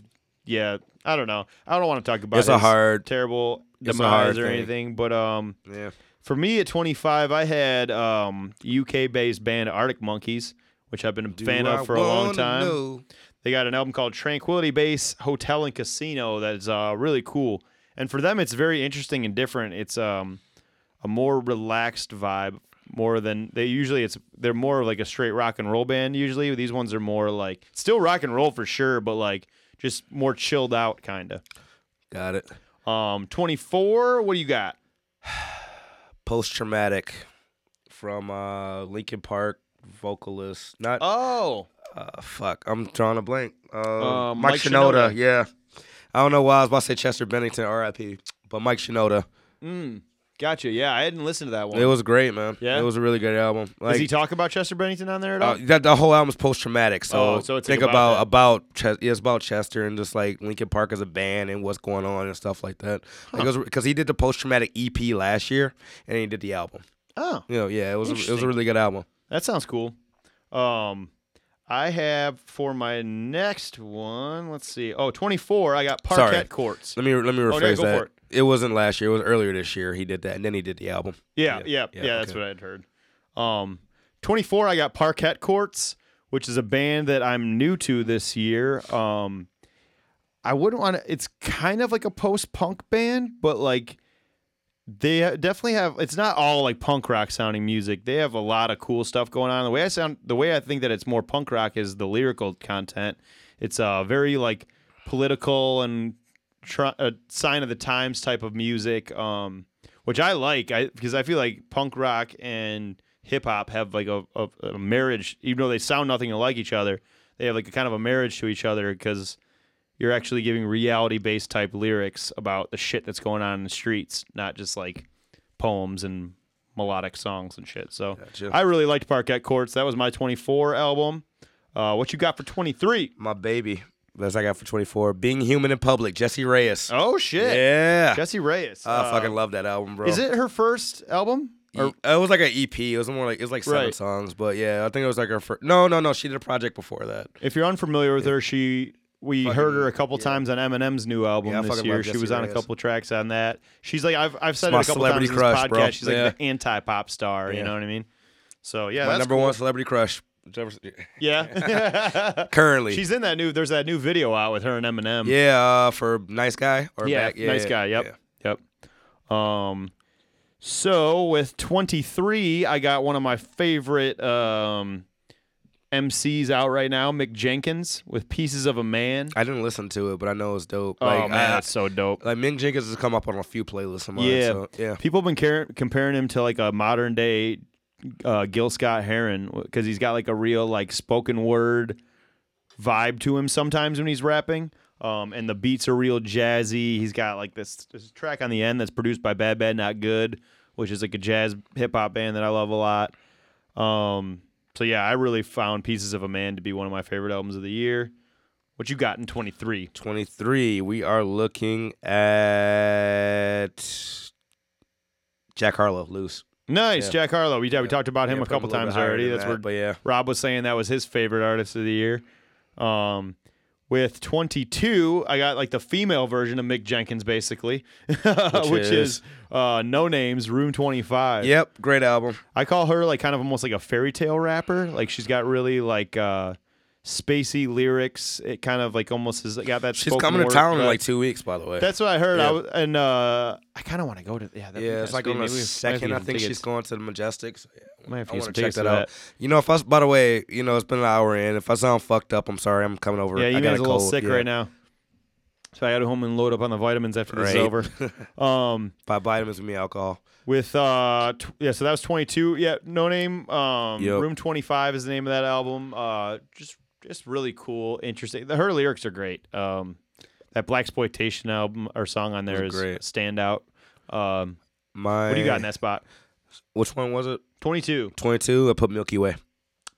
Yeah, I don't know. I don't want to talk about. It's a hard- terrible demise or thing. anything, but um, Yeah. for me at 25, I had um UK-based band Arctic Monkeys, which I've been a fan I of for a long time. know? They got an album called Tranquility Base Hotel and Casino that's uh, really cool. And for them, it's very interesting and different. It's um, a more relaxed vibe, more than they usually. It's they're more of like a straight rock and roll band. Usually, these ones are more like still rock and roll for sure, but like just more chilled out kind of. Got it. Um, twenty four. What do you got? Post traumatic from uh Linkin Park vocalist. Not Oh, uh, fuck. I'm drawing a blank. Uh, Uh, Mike, Mike Shinoda. Shinoda. Yeah. I don't know why I was about to say Chester Bennington, R.I.P. But Mike Shinoda. mm, gotcha. Yeah, I hadn't listened to that one. It was great, man. Yeah? It was a really good album. Does he talk about Chester Bennington on there at all? uh, that the whole album's post traumatic. So, Oh, so it's think like about about about yeah, it's about Chester and just like Linkin Park as a band and what's going on and stuff like that. Because he did the post traumatic EP last year and he did the album. oh, You know, yeah, it was a, it was a really good album. That sounds cool. Um, I have for my next one. Let's see. Oh, 24. I got Parquet Sorry. Courts. Let me let me Oh, no, rephrase go that. for it. It wasn't last year. It was earlier this year. He did that, and then he did the album. Yeah, Yeah, yeah, yeah. yeah, that's okay. what I'd heard. Um, 24. I got Parquet Courts, which is a band that I'm new to this year. Um, I wouldn't want to. It's kind of like a post punk band, but like they definitely have. It's not all like punk rock sounding music. They have a lot of cool stuff going on. The way I sound, the way I think that it's more punk rock is the lyrical content. It's uh very like political and a sign of the times type of music, um, which I like. I because I feel like punk rock and hip hop have like a, a, a marriage, even though they sound nothing like each other. They have like a kind of a marriage to each other because you're actually giving reality based type lyrics about the shit that's going on in the streets, not just like poems and melodic songs and shit. So Gotcha. I really liked Parquet Courts. That was my 24 album. Uh, what you got for 23? My baby. That's I got for 24. Being Human in Public, Jessie Reyez. Oh shit, yeah. Jessie Reyez. I Uh, fucking love that album, bro. Is it her first album? Or, it was like an EP. It was more like it was like seven Right. songs, but yeah, I think it was like her first. No, no, no. She did a project before that. if you're unfamiliar with her, she we Fucking- heard her a couple yeah. times on Eminem's new album Yeah, this year. She was on a couple tracks on that. She's like I've I've said it a couple times in this podcast. bro. She's like Yeah. the anti pop star. You know what I mean? So yeah, My number cool. one celebrity crush. Yeah. Currently. She's in that new. There's that new video out with her and Eminem. yeah, uh, for nice guy or yeah, back. yeah nice guy. Yep, yep. Um, so with 23, I got one of my favorite um MCs out right now, Mick Jenkins with "Pieces of a Man." I didn't listen to it, but I know it's dope. oh like, man, I, that's so dope. like Mick Jenkins has come up on a few playlists of mine. Yeah. so, yeah. People have been car- comparing him to like a modern day uh, Gil Scott Heron because he's got like a real like spoken word vibe to him sometimes when he's rapping. Um, and the beats are real jazzy. He's got like this, this track on the end that's produced by Bad Bad Not Good, which is like a jazz hip hop band that I love a lot. Um, so yeah, I really found Pieces of a Man to be one of my favorite albums of the year. What you got in 23? 23, we are looking at Jack Harlow, Loose. Nice, Yeah. Jack Harlow. We, yeah, we talked about him Yeah, a couple bit times already. That's that, where But yeah. Rob was saying that was his favorite artist of the year. Um, with 22, I got like the female version of Mick Jenkins, basically, which, is, is? uh, Noname's, Room 25. Yep, great album. I call her like kind of almost like a fairy tale rapper. Like she's got really like uh, spacey lyrics. It kind of like almost has got that. She's coming to town in like two weeks, by the way. That's what I heard. I was, and uh, I kind of want to go to. Yeah, that'd yeah, it's like on the Maybe we- might have to second. I think she's going to the Majestic. So yeah, Might have to I want to check that out. You know, if I, by the way, you know, it's been an hour in. If I sound fucked up, I'm sorry. I'm coming over. Yeah, you got man's a little sick yeah. right now. So I got to home and load up on the vitamins after this is over. Um, By vitamins with me alcohol. with uh, tw- yeah, so that was 22. Yeah, Noname. Um, Yep. Room 25 is the name of that album. Uh, just just really cool, interesting. The, her lyrics are great. Um, that black exploitation album or song on there is great. standout. Um, My what do you got in that spot? Which one was it? 22. 22. I put Milky Way.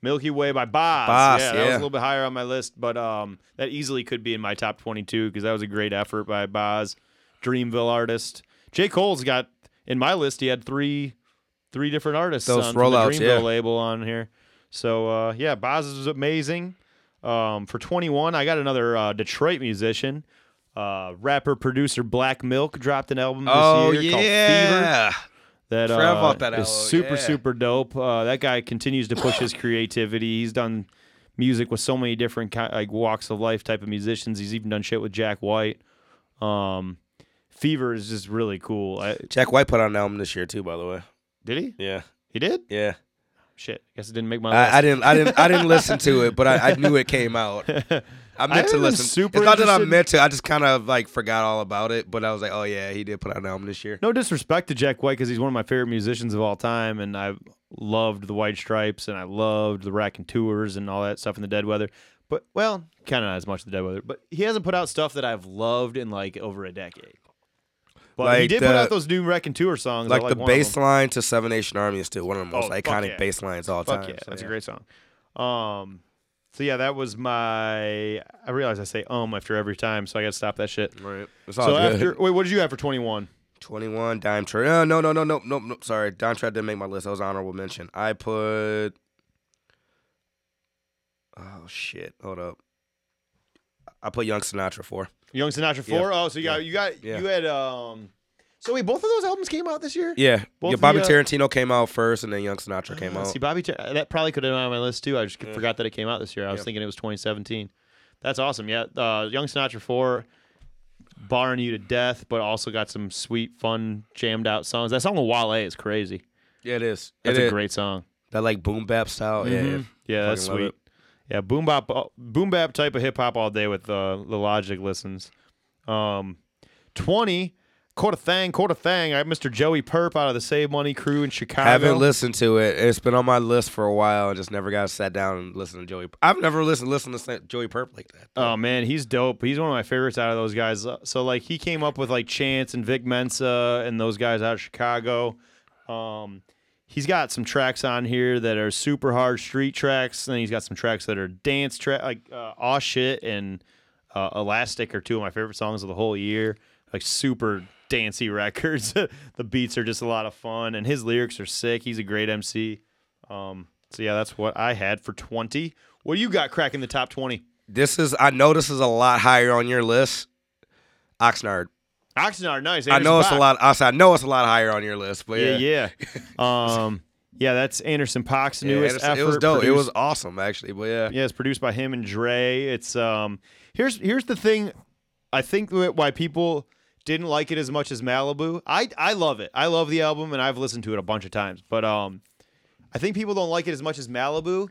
Milky Way by Bas. Bas, yeah, that was a little bit higher on my list, but um, that easily could be in my top 22 because that was a great effort by Bas, Dreamville artist. J. Cole's got in my list. He had three, three different artists Those on from the Dreamville yeah. label on here. So uh, yeah, Bas is amazing. Um, for 21, I got another uh, Detroit musician. Uh, rapper producer Black Milk dropped an album this Oh year called Fever yeah. that uh, that is super yeah. super dope. Uh, that guy continues to push his creativity. He's done music with so many different ki- like walks of life type of musicians. He's even done shit with Jack White. Um, Fever is just really cool. I, Jack White put out an album this year too. By the way. did he? Yeah. He did? Yeah. Shit, I guess it didn't make my list. I, I didn't. I didn't. I didn't listen to it, but I, I knew it came out. I meant haven't to listen. super it's not that I meant to. I just kind of like forgot all about it. But I was like, oh yeah, he did put out an album this year. no disrespect to Jack White because he's one of my favorite musicians of all time, and I loved the White Stripes and I loved the Raconteurs and all that stuff in the Dead Weather. But well, kind of not as much the Dead Weather. But he hasn't put out stuff that I've loved in like over a decade. But he Like did put out those new Raconteur songs. Like, like the one bass line to Seven Nation Army is still one of the most Oh, iconic yeah. bass lines all Fuck time. yeah, So, that's yeah. a great song. Um, so yeah, that was my. I realize I say um after every time, so I got to stop that shit. Right. It's all So good. after wait, what did you have for twenty one? 21 Dime Trap. No, no, no, no, no, no, no. Sorry, Dime Trap didn't make my list. That was honorable mention. I put. Oh shit! Hold up. I put Young Sinatra for. Young Sinatra Yeah. four. Oh, so you got you got Yeah. you had um. So wait, both of those albums came out this year. Yeah, Both yeah Bobby the, uh, Tarantino came out first, and then Young Sinatra came Uh, out. See, Bobby, Tar- that probably could have been on my list too. I just forgot that it came out this year. I was Yeah. thinking it was 2017. That's awesome. Yeah, uh, Young Sinatra four, barring you to death, but also got some sweet, fun, jammed out songs. That song with Wale is crazy. yeah, it is. That's It a is. great song. That like boom bap style. Yeah, yeah. Yeah, that's Fucking love sweet. Yeah, boom bap, boom bap type of hip hop all day with uh, the Logic listens. Um, twenty, quarter thing, quarter thing. I have Mr. Joey Purp out of the Save Money crew in Chicago. Haven't listened to it. It's been on my list for a while, and just never got sat down and listened to Joey. I've never listened listened to Joey Purp like that. Oh man, he's dope. He's one of my favorites out of those guys. Uh, So like he came up with like Chance and Vic Mensa and those guys out of Chicago. Um, he's got some tracks on here that are super hard street tracks, and then he's got some tracks that are dance track like uh, Aw Shit and uh, Elastic are two of my favorite songs of the whole year. Like super dancey records. the beats are just a lot of fun, and his lyrics are sick. He's a great MC. Um, so yeah, that's what I had for twenty. What do you got cracking the top twenty? This is. I know this is a lot higher on your list. Oxnard. Oxnard, nice. I know Anderson it's a lot. I I know it's a lot higher on your list, but Yeah, yeah, yeah. um, yeah, that's Anderson Paak's Yeah, newest Anderson- effort. It was dope. It was awesome, actually. But yeah, yeah, it's produced by him and Dre. It's um, here's here's the thing. I think why people didn't like it as much as Malibu. I I love it. I love the album and I've listened to it a bunch of times. But um, I think people don't like it as much as Malibu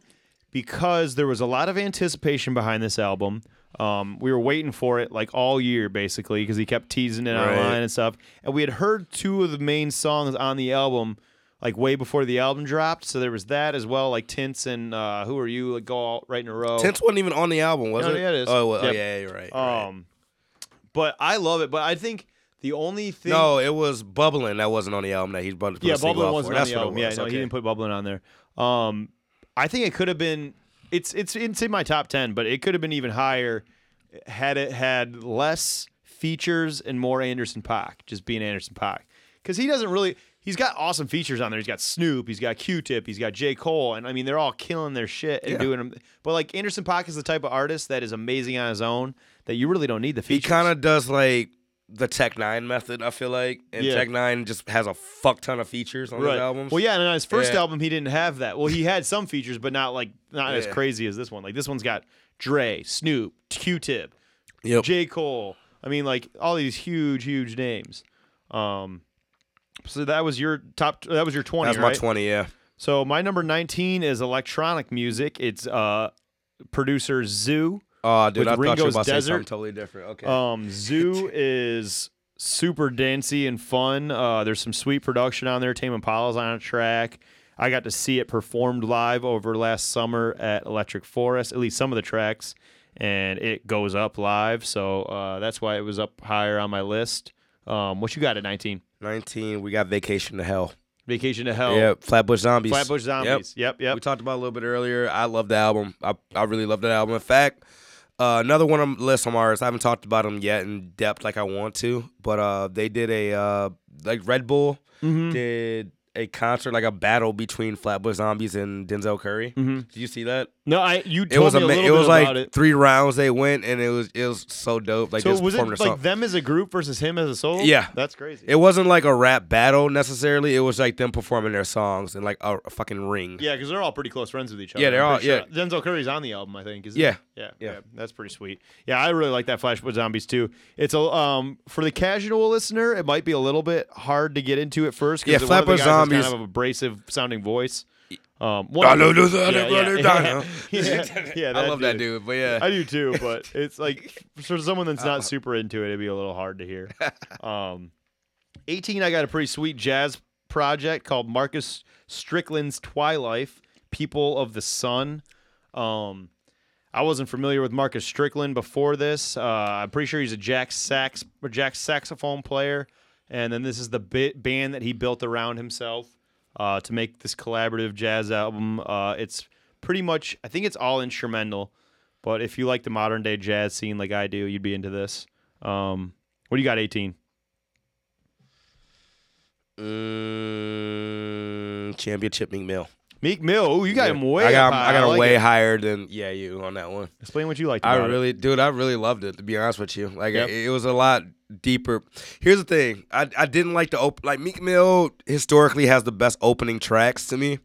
because there was a lot of anticipation behind this album. Um, we were waiting for it like all year basically because he kept teasing it Right. online and stuff. And we had heard two of the main songs on the album like way before the album dropped. So there was that as well, like Tints and uh, Who Are You, like go all right in a row. Tints wasn't even on the album, was No, it? yeah, it is. Oh, well, oh, yeah, you're right. you're right. Um, but I love it. But I think the only thing, no, it was bubbling. That wasn't on the album. That he's put yeah, Bubbling wasn't for. on That's the album. Yeah, was. no, he didn't put Bubbling on there. Um, I think it could have been. It's it's it's in my top ten, but it could have been even higher had it had less features and more Anderson Paak, just being Anderson Paak, because he doesn't really. He's got awesome features on there. He's got Snoop, he's got Q-Tip, he's got J. Cole, and I mean they're all killing their shit and Yeah. doing them. But like Anderson Paak is the type of artist that is amazing on his own that you really don't need the He kind of does like the Tech N9ne method. I feel like, and Yeah. Tech N9ne just has a fuck ton of features on his albums. Well, yeah, and on his first Yeah. album, he didn't have that. Well, he had some features, but not like not as crazy as this one. Like this one's got Dre, Snoop, Q-Tip, Yep. J. Cole. I mean, like all these huge, huge names. Um, so that was your top. That was your twenty. That's my twenty. Yeah. So my number nineteen is electronic music. It's uh, producer ZHU. Oh, dude, With I thought you Ringo's were about to say Desert. something totally different. Okay. Um, ZHU is super dancey and fun. Uh, there's some sweet production on there. Tame Impala's on a track. I got to see it performed live over last summer at Electric Forest, at least some of the tracks, and it goes up live. So uh, that's why it was up higher on my list. Um, what you got at 19? Nineteen. We got Vacation to Hell. Vacation to Hell. Yeah, Flatbush Zombies. Flatbush Zombies. Yep, yep. We talked about it a little bit earlier. I love the album. I, I really love that album. In fact, uh, another one on the list of ours. I haven't talked about them yet in depth like I want to, but uh, they did a uh, like Red Bull Mm-hmm. did a concert like a battle between Flatbush Zombies and Denzel Curry. Did you see that? No, I you It told was me a little it was like it. three rounds they went and it was it was so dope. Like So was it like song. them as a group versus him as a solo? Yeah. that's crazy. It wasn't like a rap battle necessarily. It was like them performing their songs in like a, a fucking ring. Yeah, because they're all pretty close friends with each other. Yeah, they're all- sure. Denzel Curry's on the album, I think. Is Yeah. yeah, Yeah. yeah, That's pretty sweet. Yeah, I really like that Flatbush Zombies too. It's a um for the casual listener, it might be a little bit hard to get into at first. Yeah, Flatbush has Zombies- kind of an abrasive sounding voice. Um, one I of know them- yeah, yeah, yeah, I yeah, yeah, I love that dude, but yeah. I do too, but it's like for someone that's not super into it, it'd be a little hard to hear. Um, 18, I got a pretty sweet jazz project called Marcus Strickland's Twi-Life, People of the Sun. Um, I wasn't familiar with Marcus Strickland before this. Uh, I'm pretty sure he's a jack sax or jack saxophone player, and then this is the bit band that he built around himself uh, to make this collaborative jazz album. Uh, it's pretty much, I think it's all instrumental, but if you like the modern day jazz scene like I do, you'd be into this. Um, what do you got, 18? Mm, championship Meek Mill. Meek Mill. Ooh, you got him way I got up high. I got him like way it. higher than yeah you on that one. Explain what you liked I about it. really, dude, I really loved it. To be honest with you, like Yep. it, it was a lot deeper. Here's the thing: I I didn't like the open. like Meek Mill historically has the best opening tracks to me.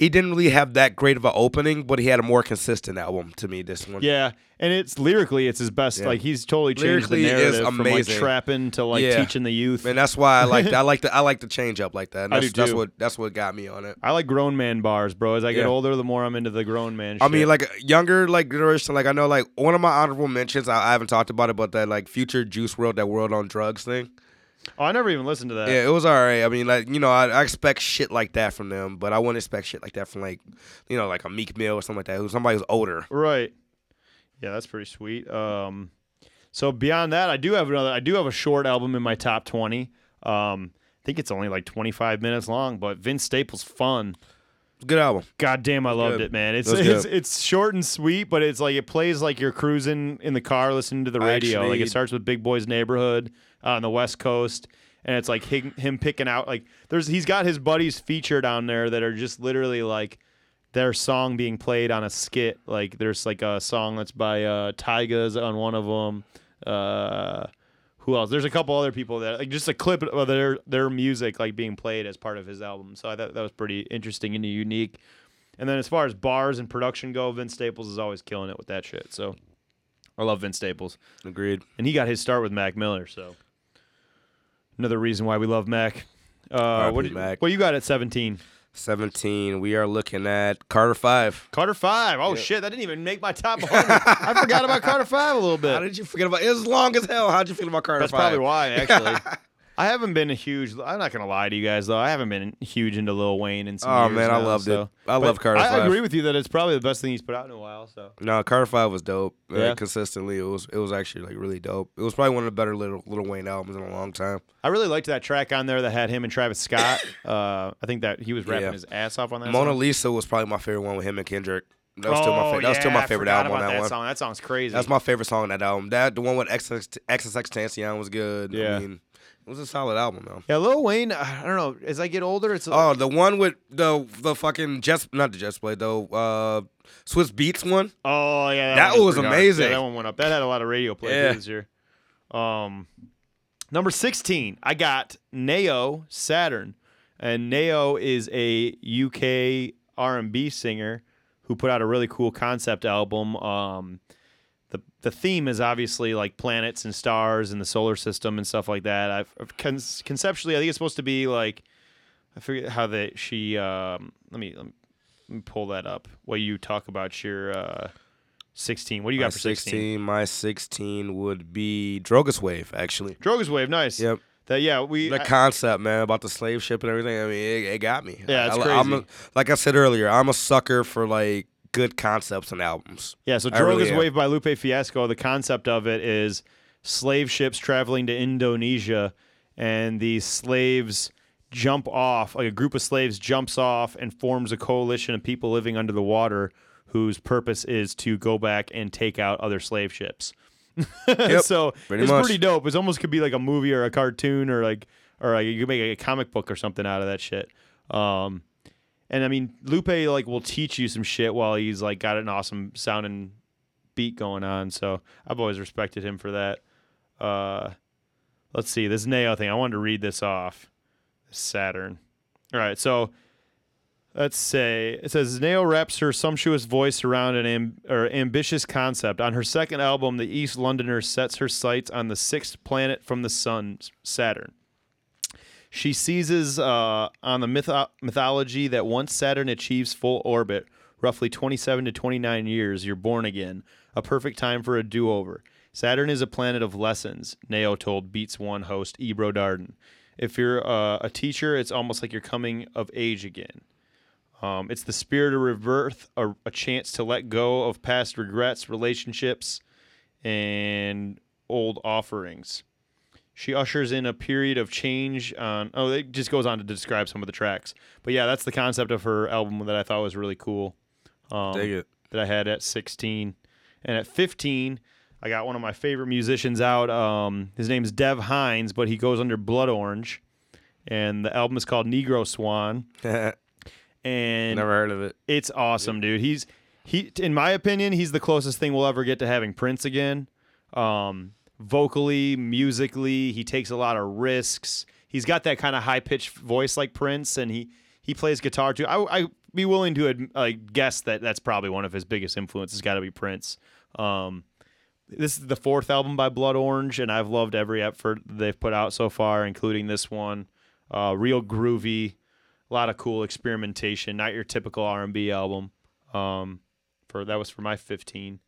He didn't really have that great of an opening, but he had a more consistent album to me. This one, Yeah, and it's lyrically, it's his best. Yeah. Like he's totally changed Lyrically the is narrative from like amazing. trapping to like Yeah. teaching the youth. and that's why I like I like the I like the change up like that. And I that's, do that's too. what that's what got me on it. I like grown man bars, bro. As I get Yeah. older, the more I'm into the grown man. I mean, like younger, like generation, like I know, like one of my honorable mentions. I, I haven't talked about it, but that like future Juice WRLD, that WRLD on Drugs thing. Oh, I never even listened to that. Yeah, it was alright. I mean, like you know, I, I expect shit like that from them, but I wouldn't expect shit like that from like, you know, like a Meek Mill or something like that. Who's somebody who's older. Right. Yeah, that's pretty sweet. Um, so beyond that, I do have another. I do have a short album in my top twenty. Um, I think it's only like 25 minutes long, but Vince Staples' "Fun." Good album. God damn, I loved good. it, man. It's It it's it's short and sweet, but it's like it plays like you're cruising in the car listening to the radio. like it starts with Big Boy's Neighborhood on the West Coast, and it's like him, him picking out like there's he's got his buddies featured on there that are just literally like their song being played on a skit. Like there's like a song that's by uh, Tygas on one of them. Uh, who else? There's a couple other people that like just a clip of their their music like being played as part of his album. So I thought that was pretty interesting and unique. And then as far as bars and production go, Vince Staples is always killing it with that shit. So I love Vince Staples, Agreed. and he got his start with Mac Miller. So another reason why we love Mac. Uh, what, you- Mac. what you got at 17? Seventeen. We are looking at Carter Five. Carter Five. Oh shit, that didn't even make my top 100. I forgot about Carter Five a little bit. How did you forget about? It was long as hell. How'd you feel about Carter That's Five? probably why, actually. I haven't been a huge. I'm not gonna lie to you guys though. I haven't been huge into Lil Wayne and. some Oh, years man, I now, loved it. I But love Carter I, I 5. agree with you that it's probably the best thing he's put out in a while. So No, Carter Five was dope. Uh, Yeah. consistently, it was it was actually like really dope. It was probably one of the better little Lil Wayne albums in a long time. I really liked that track on there that had him and Travis Scott. uh, I think that he was rapping Yeah. his ass off on that. Mona song. Lisa was probably my favorite one with him and Kendrick. That was still my Oh, favorite. That was still my favorite album on that, that one. song. That song's crazy. That's my favorite song on that album. That the one with XXX Tentacion was good. Yeah. I mean, it was a solid album though. yeah, Lil Wayne. I don't know. As I get older, it's Oh, the one with the the fucking Jets, not the Jets play though. Uh, Swizz Beatz one. Oh yeah, That one was pretty amazing. Yeah, that one went up. That had a lot of radio play Yeah. this year. Um, number sixteen, I got NAO Saturn, and NAO is a UK R and B singer who put out a really cool concept album. Um, the the theme is obviously like planets and stars and the solar system and stuff like that. I've, con- conceptually, I think it's supposed to be like I forget how that she. Um, let me let me pull that up. What you talk about your uh, sixteen, what do you My got for sixteen? My sixteen would be Drogas Wave actually. Drogas Wave, nice. Yep. That yeah, we The I- concept, man, about the slave ship and everything. I mean, it, it got me. Yeah, it's I, I'm crazy. a, like I said earlier, I'm a sucker for like good concepts and albums. yeah. So Drogas really. Wave by Lupe Fiasco. The concept of it is slave ships traveling to Indonesia, and these slaves jump off. Like a group of slaves jumps off and forms a coalition of people living under the water, whose purpose is to go back and take out other slave ships. yep, so pretty it's much. pretty dope. It almost could be like a movie or a cartoon or like or like you could make a comic book or something out of that shit. Um, and I mean, Lupe like will teach you some shit while he's like got an awesome sounding beat going on. So I've always respected him for that. Uh, let's see this NAO thing. I wanted to read this off. Saturn. All right, so let's say it says NAO wraps her sumptuous voice around an am- or ambitious concept. On her second album, the East Londoner sets her sights on the sixth planet from the sun, Saturn. She seizes uh, on the mytho- mythology that once Saturn achieves full orbit, roughly 27 to 29 years, you're born again, a perfect time for a do over. Saturn is a planet of lessons, NAO told Beats One host Ebro Darden. If you're uh, a teacher, it's almost like you're coming of age again. Um, it's the spirit of rebirth, a, a chance to let go of past regrets, relationships, and old offerings. She ushers in a period of change on. Oh, it just goes on to describe some of the tracks. But yeah, that's the concept of her album that I thought was really cool. Um, Dig it. that I had at 16. And at 15, I got one of my favorite musicians out. Um, his name's Dev Hynes, but he goes under Blood Orange. And the album is called Negro Swan. and Never heard of it. it's awesome, dude. He's he in my opinion, he's the closest thing we'll ever get to having Prince again. Um vocally, musically, he takes a lot of risks. He's got that kind of high pitched voice like Prince and he he plays guitar too. I I be willing to like guess that that's probably one of his biggest influences got to be Prince. Um this is the fourth album by Blood Orange, and I've loved every effort they've put out so far, including this one. Uh, real groovy, a lot of cool experimentation. Not your typical R and B album. Um, for that was for my 15.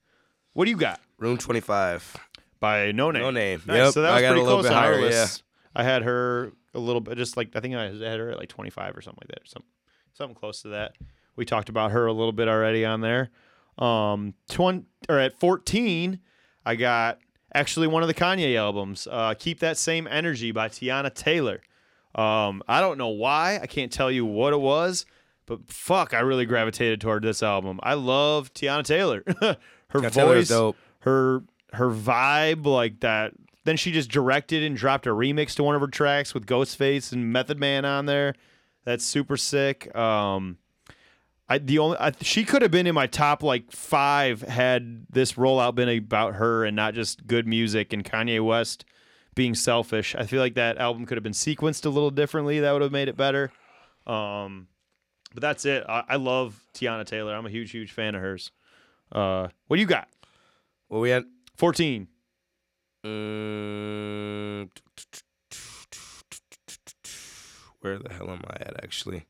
What do you got Room 25. By Noname? No Name. Nice. Yep, So that I was got a pretty little close bit on our higher, list. I had her a little bit, just like I think I had her at like 25 or something like that, or something, something close to that. We talked about her a little bit already on there. Um, 20 or at 14, I got actually one of the Kanye albums, uh, "Keep That Same Energy" by Teyana Taylor. Um, I don't know why. I can't tell you what it was, but fuck, I really gravitated toward this album. I love Teyana Taylor. her Teyana voice, dope. her her vibe, like that. Then she just directed and dropped a remix to one of her tracks with Ghostface and Method Man on there. That's super sick. Um, I the only I, she could have been in my top like five had this rollout been about her and not just good music and Kanye West being selfish. I feel like that album could have been sequenced a little differently. That would have made it better. Um, but that's it. I, I love Teyana Taylor. I'm a huge, huge fan of hers. Uh, what do you got? Well, we had. 14. Mm, where the hell am I at, actually?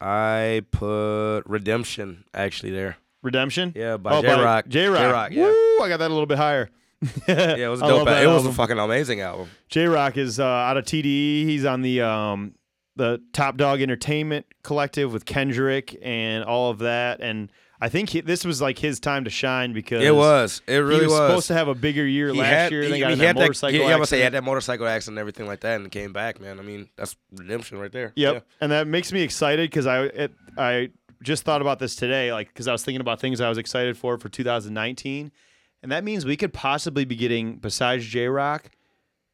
I put Redemption, actually, there. Redemption? Yeah, by Oh, Jay Rock. Jay Rock. Yeah. Woo, I got that a little bit higher. Yeah, it was a dope. It was a fucking amazing album. Jay Rock is uh, out of TDE. He's on the um, the Top Dog Entertainment Collective with Kendrick and all of that. And I think he, this was like his time to shine because It was. It really he was, was. supposed to have a bigger year He last had, year. he, he had that that, motorcycle yeah, I'm say he had accident. that motorcycle accident and everything like that, and came back, man. I mean, that's redemption right there. Yep. Yeah. And that makes me excited because I it, I just thought about this today, like because I was thinking about things I was excited for for 2019, and that means we could possibly be getting besides Jay Rock,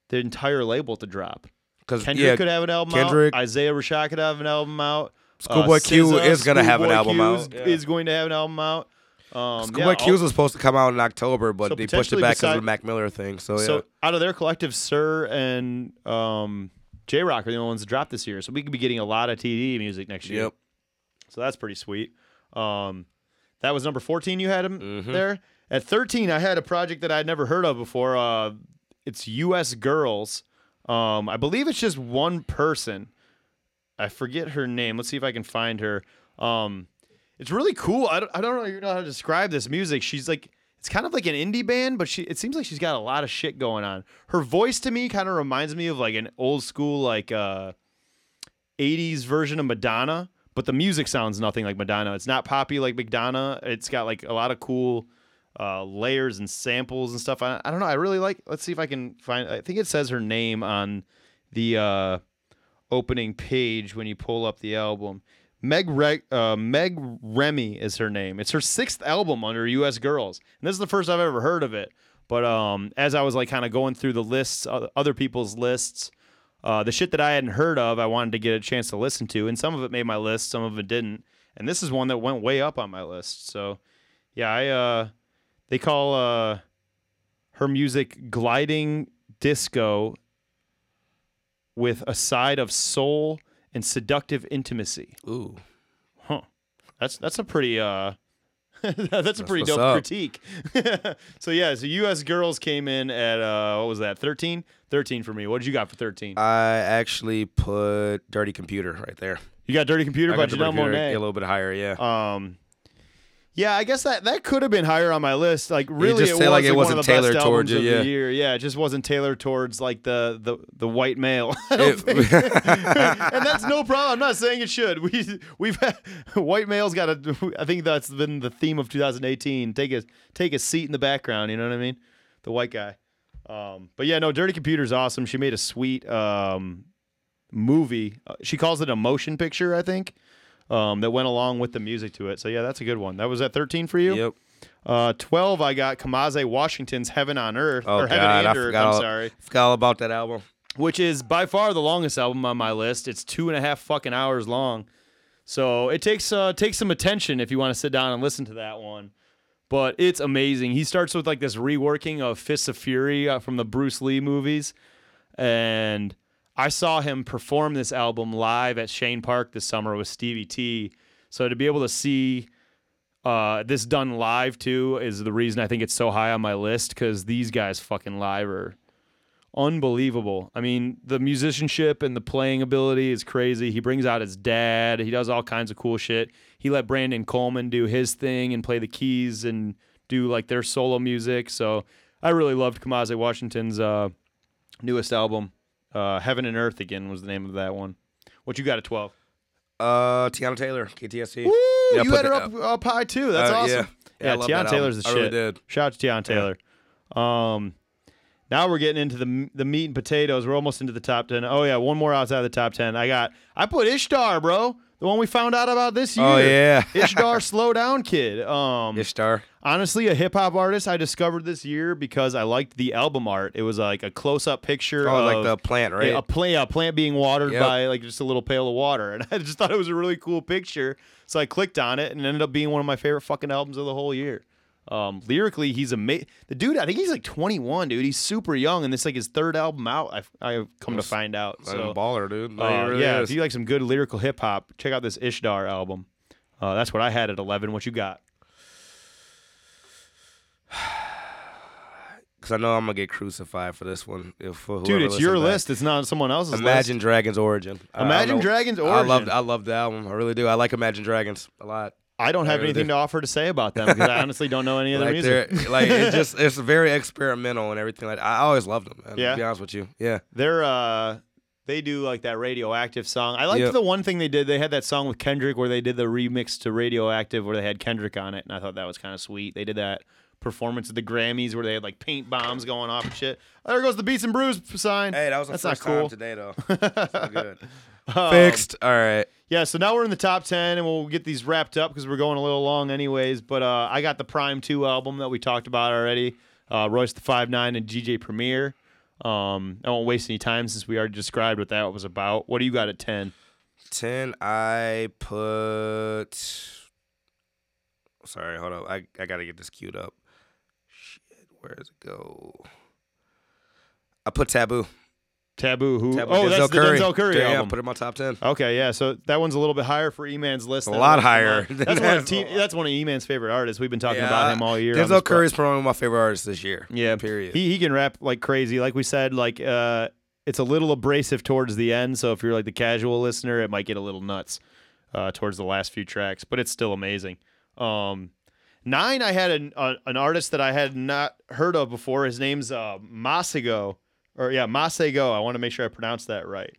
the entire label to drop. Because Kendrick yeah, could have an album Kendrick- out. Isaiah Rashad could have an album out. Schoolboy Q SZA, is gonna have an album Q out, Is, yeah. is going to have an album out. Um, Schoolboy yeah, Q all- was supposed to come out in October, but So they pushed it back because of the Mac Miller thing. So, So out of their collective, Sir and um, Jay Rock are the only ones that dropped this year. So we could be getting a lot of TD music next year. Yep. So that's pretty sweet. Um, that was number 14 you had him Mhm. there. At 13, I had a project that I'd never heard of before. Uh, it's US Girls. Um, I believe it's just one person. I forget her name. Let's see if I can find her. Um, it's really cool. I don't, I don't even know how to describe this music. She's like, it's kind of like an indie band, but she it seems like she's got a lot of shit going on. Her voice to me kind of reminds me of like an old school like uh 80s version of Madonna, but the music sounds nothing like Madonna. It's not poppy like Madonna. It's got like a lot of cool uh, layers and samples and stuff. I, I don't know. I really like. Let's see if I can find. I think it says her name on the uh, opening page when you pull up the album. Meg Re- uh, Meg Remy is her name. It's her sixth album under U.S. Girls, and this is the first I've ever heard of it. But um, as I was like kind of going through the lists, other people's lists, uh, the shit that I hadn't heard of, I wanted to get a chance to listen to, and some of it made my list, some of it didn't. And this is one that went way up on my list. So, yeah, I uh, they call uh, her music gliding disco with a side of soul and seductive intimacy. Ooh. Huh. That's that's a pretty uh that's a pretty dope up. critique. so yeah, so US girls came in at uh what was that? 13? 13 for me. What did you got for 13? I actually put Dirty Computer right there. you got Dirty Computer I by Janelle Monáe. a little bit higher, yeah. Um, yeah, I guess that that could have been higher on my list. Like, really, just it say, was like, it one wasn't of the best tailored towards albums you, of yeah. the year. Yeah, it just wasn't tailored towards like the the the white male. It- and that's no problem. I'm not saying it should. We we've had, white males got a. I think that's been the theme of 2018. Take a take a seat in the background. You know what I mean? The white guy. Um, but yeah, no, Dirty Computer's awesome. She made a sweet um, movie. Uh, she calls it a motion picture, I think, um, that went along with the music to it. So yeah, that's a good one. That was at 13 for you. yep. Uh, 12, I got Kamasi Washington's Heaven on Earth Oh, or Heaven God, I and Earth. forgot I'm all- sorry, Forgot all about that album. which is by far the longest album on my list. It's two and a half fucking hours long. So it takes uh, takes some attention if you want to sit down and listen to that one. But it's amazing. He starts with like this reworking of Fists of Fury uh, from the Bruce Lee movies, and I saw him perform this album live at Chene Park this summer with Stevie T. So to be able to see uh, this done live too is the reason I think it's so high on my list because these guys fucking live are unbelievable. I mean, the musicianship and the playing ability is crazy. He brings out his dad. He does all kinds of cool shit. He let Brandon Coleman do his thing and play the keys and do like their solo music. So I really loved Kamasi Washington's uh, newest album. Uh, Heaven and Earth again was the name of that one. What you got at twelve? Uh, Teyana Taylor, KTSE. Woo! Yeah, you had her up, up high too. That's Uh, awesome. yeah. Yeah, Yeah, Teyana Taylor's the. I shit. really did. Shout out to Teyana Taylor. Um, now we're getting into the the meat and potatoes. We're almost into the top ten. Oh yeah, one more outside of the top ten. I got. I put Ishtar, bro. The one we found out about this year. Oh yeah, Ishtar, slow down, kid. Um, Ishtar. honestly, a hip hop artist I discovered this year because I liked the album art. It was like a close up picture Oh, of like the plant, right? yeah, a plant, a plant being watered Yep. by like just a little pail of water, and I just thought it was a really cool picture. So I clicked on it, and it ended up being one of my favorite fucking albums of the whole year. Um, lyrically, he's amazing. The dude, I think he's like 21, dude. He's super young, and this like his third album out. I've, I've come to find out. So a baller, dude. uh, Like, he really yeah, is. if you like some good lyrical hip hop, check out this Ishtar album. Uh, that's what I had at 11. What you got? Because I know I'm gonna get crucified for this one. If Dude, it's your back. list. It's not someone else's Imagine list. Dragons Origin. Imagine Dragons I love I love the album. I really do. I like Imagine Dragons a lot. I don't have anything to offer to say about them because I honestly don't know any of Like music. like it's just it's very experimental and everything. Like I always loved them. Man, Yeah? To be honest with you, yeah. They're uh they do like that radioactive song. I liked Yep. the one thing they did. They had that song with Kendrick where they did the remix to Radioactive where they had Kendrick on it, and I thought that was kind of sweet. They did that performance at the Grammys where they had like paint bombs going off and shit. There goes the Beats and Brews sign. Hey, that was the That's first not cool. time today though. so good. Um, Fixed. All right. Yeah, so now we're in the top 10 and we'll get these wrapped up because we're going a little long anyways. But uh, I got the PRhyme 2 album that we talked about already uh, Royce da Five Nine and DJ Premier. Um, I won't waste any time since we already described what that was about. What do you got at 10? Ten. I put. Sorry, hold up. I I gotta get this queued up. Shit, where does it go? I put Taboo. Taboo. Who? Taboo. oh, Denzel that's Curry. the Denzel Curry yeah, album. put it in my top ten. Okay, yeah. So that one's a little bit higher for E-Man's list. A lot it was for higher than That's one. T- that's one of E-Man's favorite artists. We've been talking Yeah, about him all year. on Denzel Curry's probably one of my favorite artists this year. Yeah, Period. He he can rap like crazy. Like we said, like uh, it's a little abrasive towards the end. So if you're like the casual listener, it might get a little nuts uh, towards the last few tracks. But it's still amazing. Um, nine, I had an a, an artist that I had not heard of before. His name's uh, Masego, or yeah, Masego. I want to make sure I pronounce that right.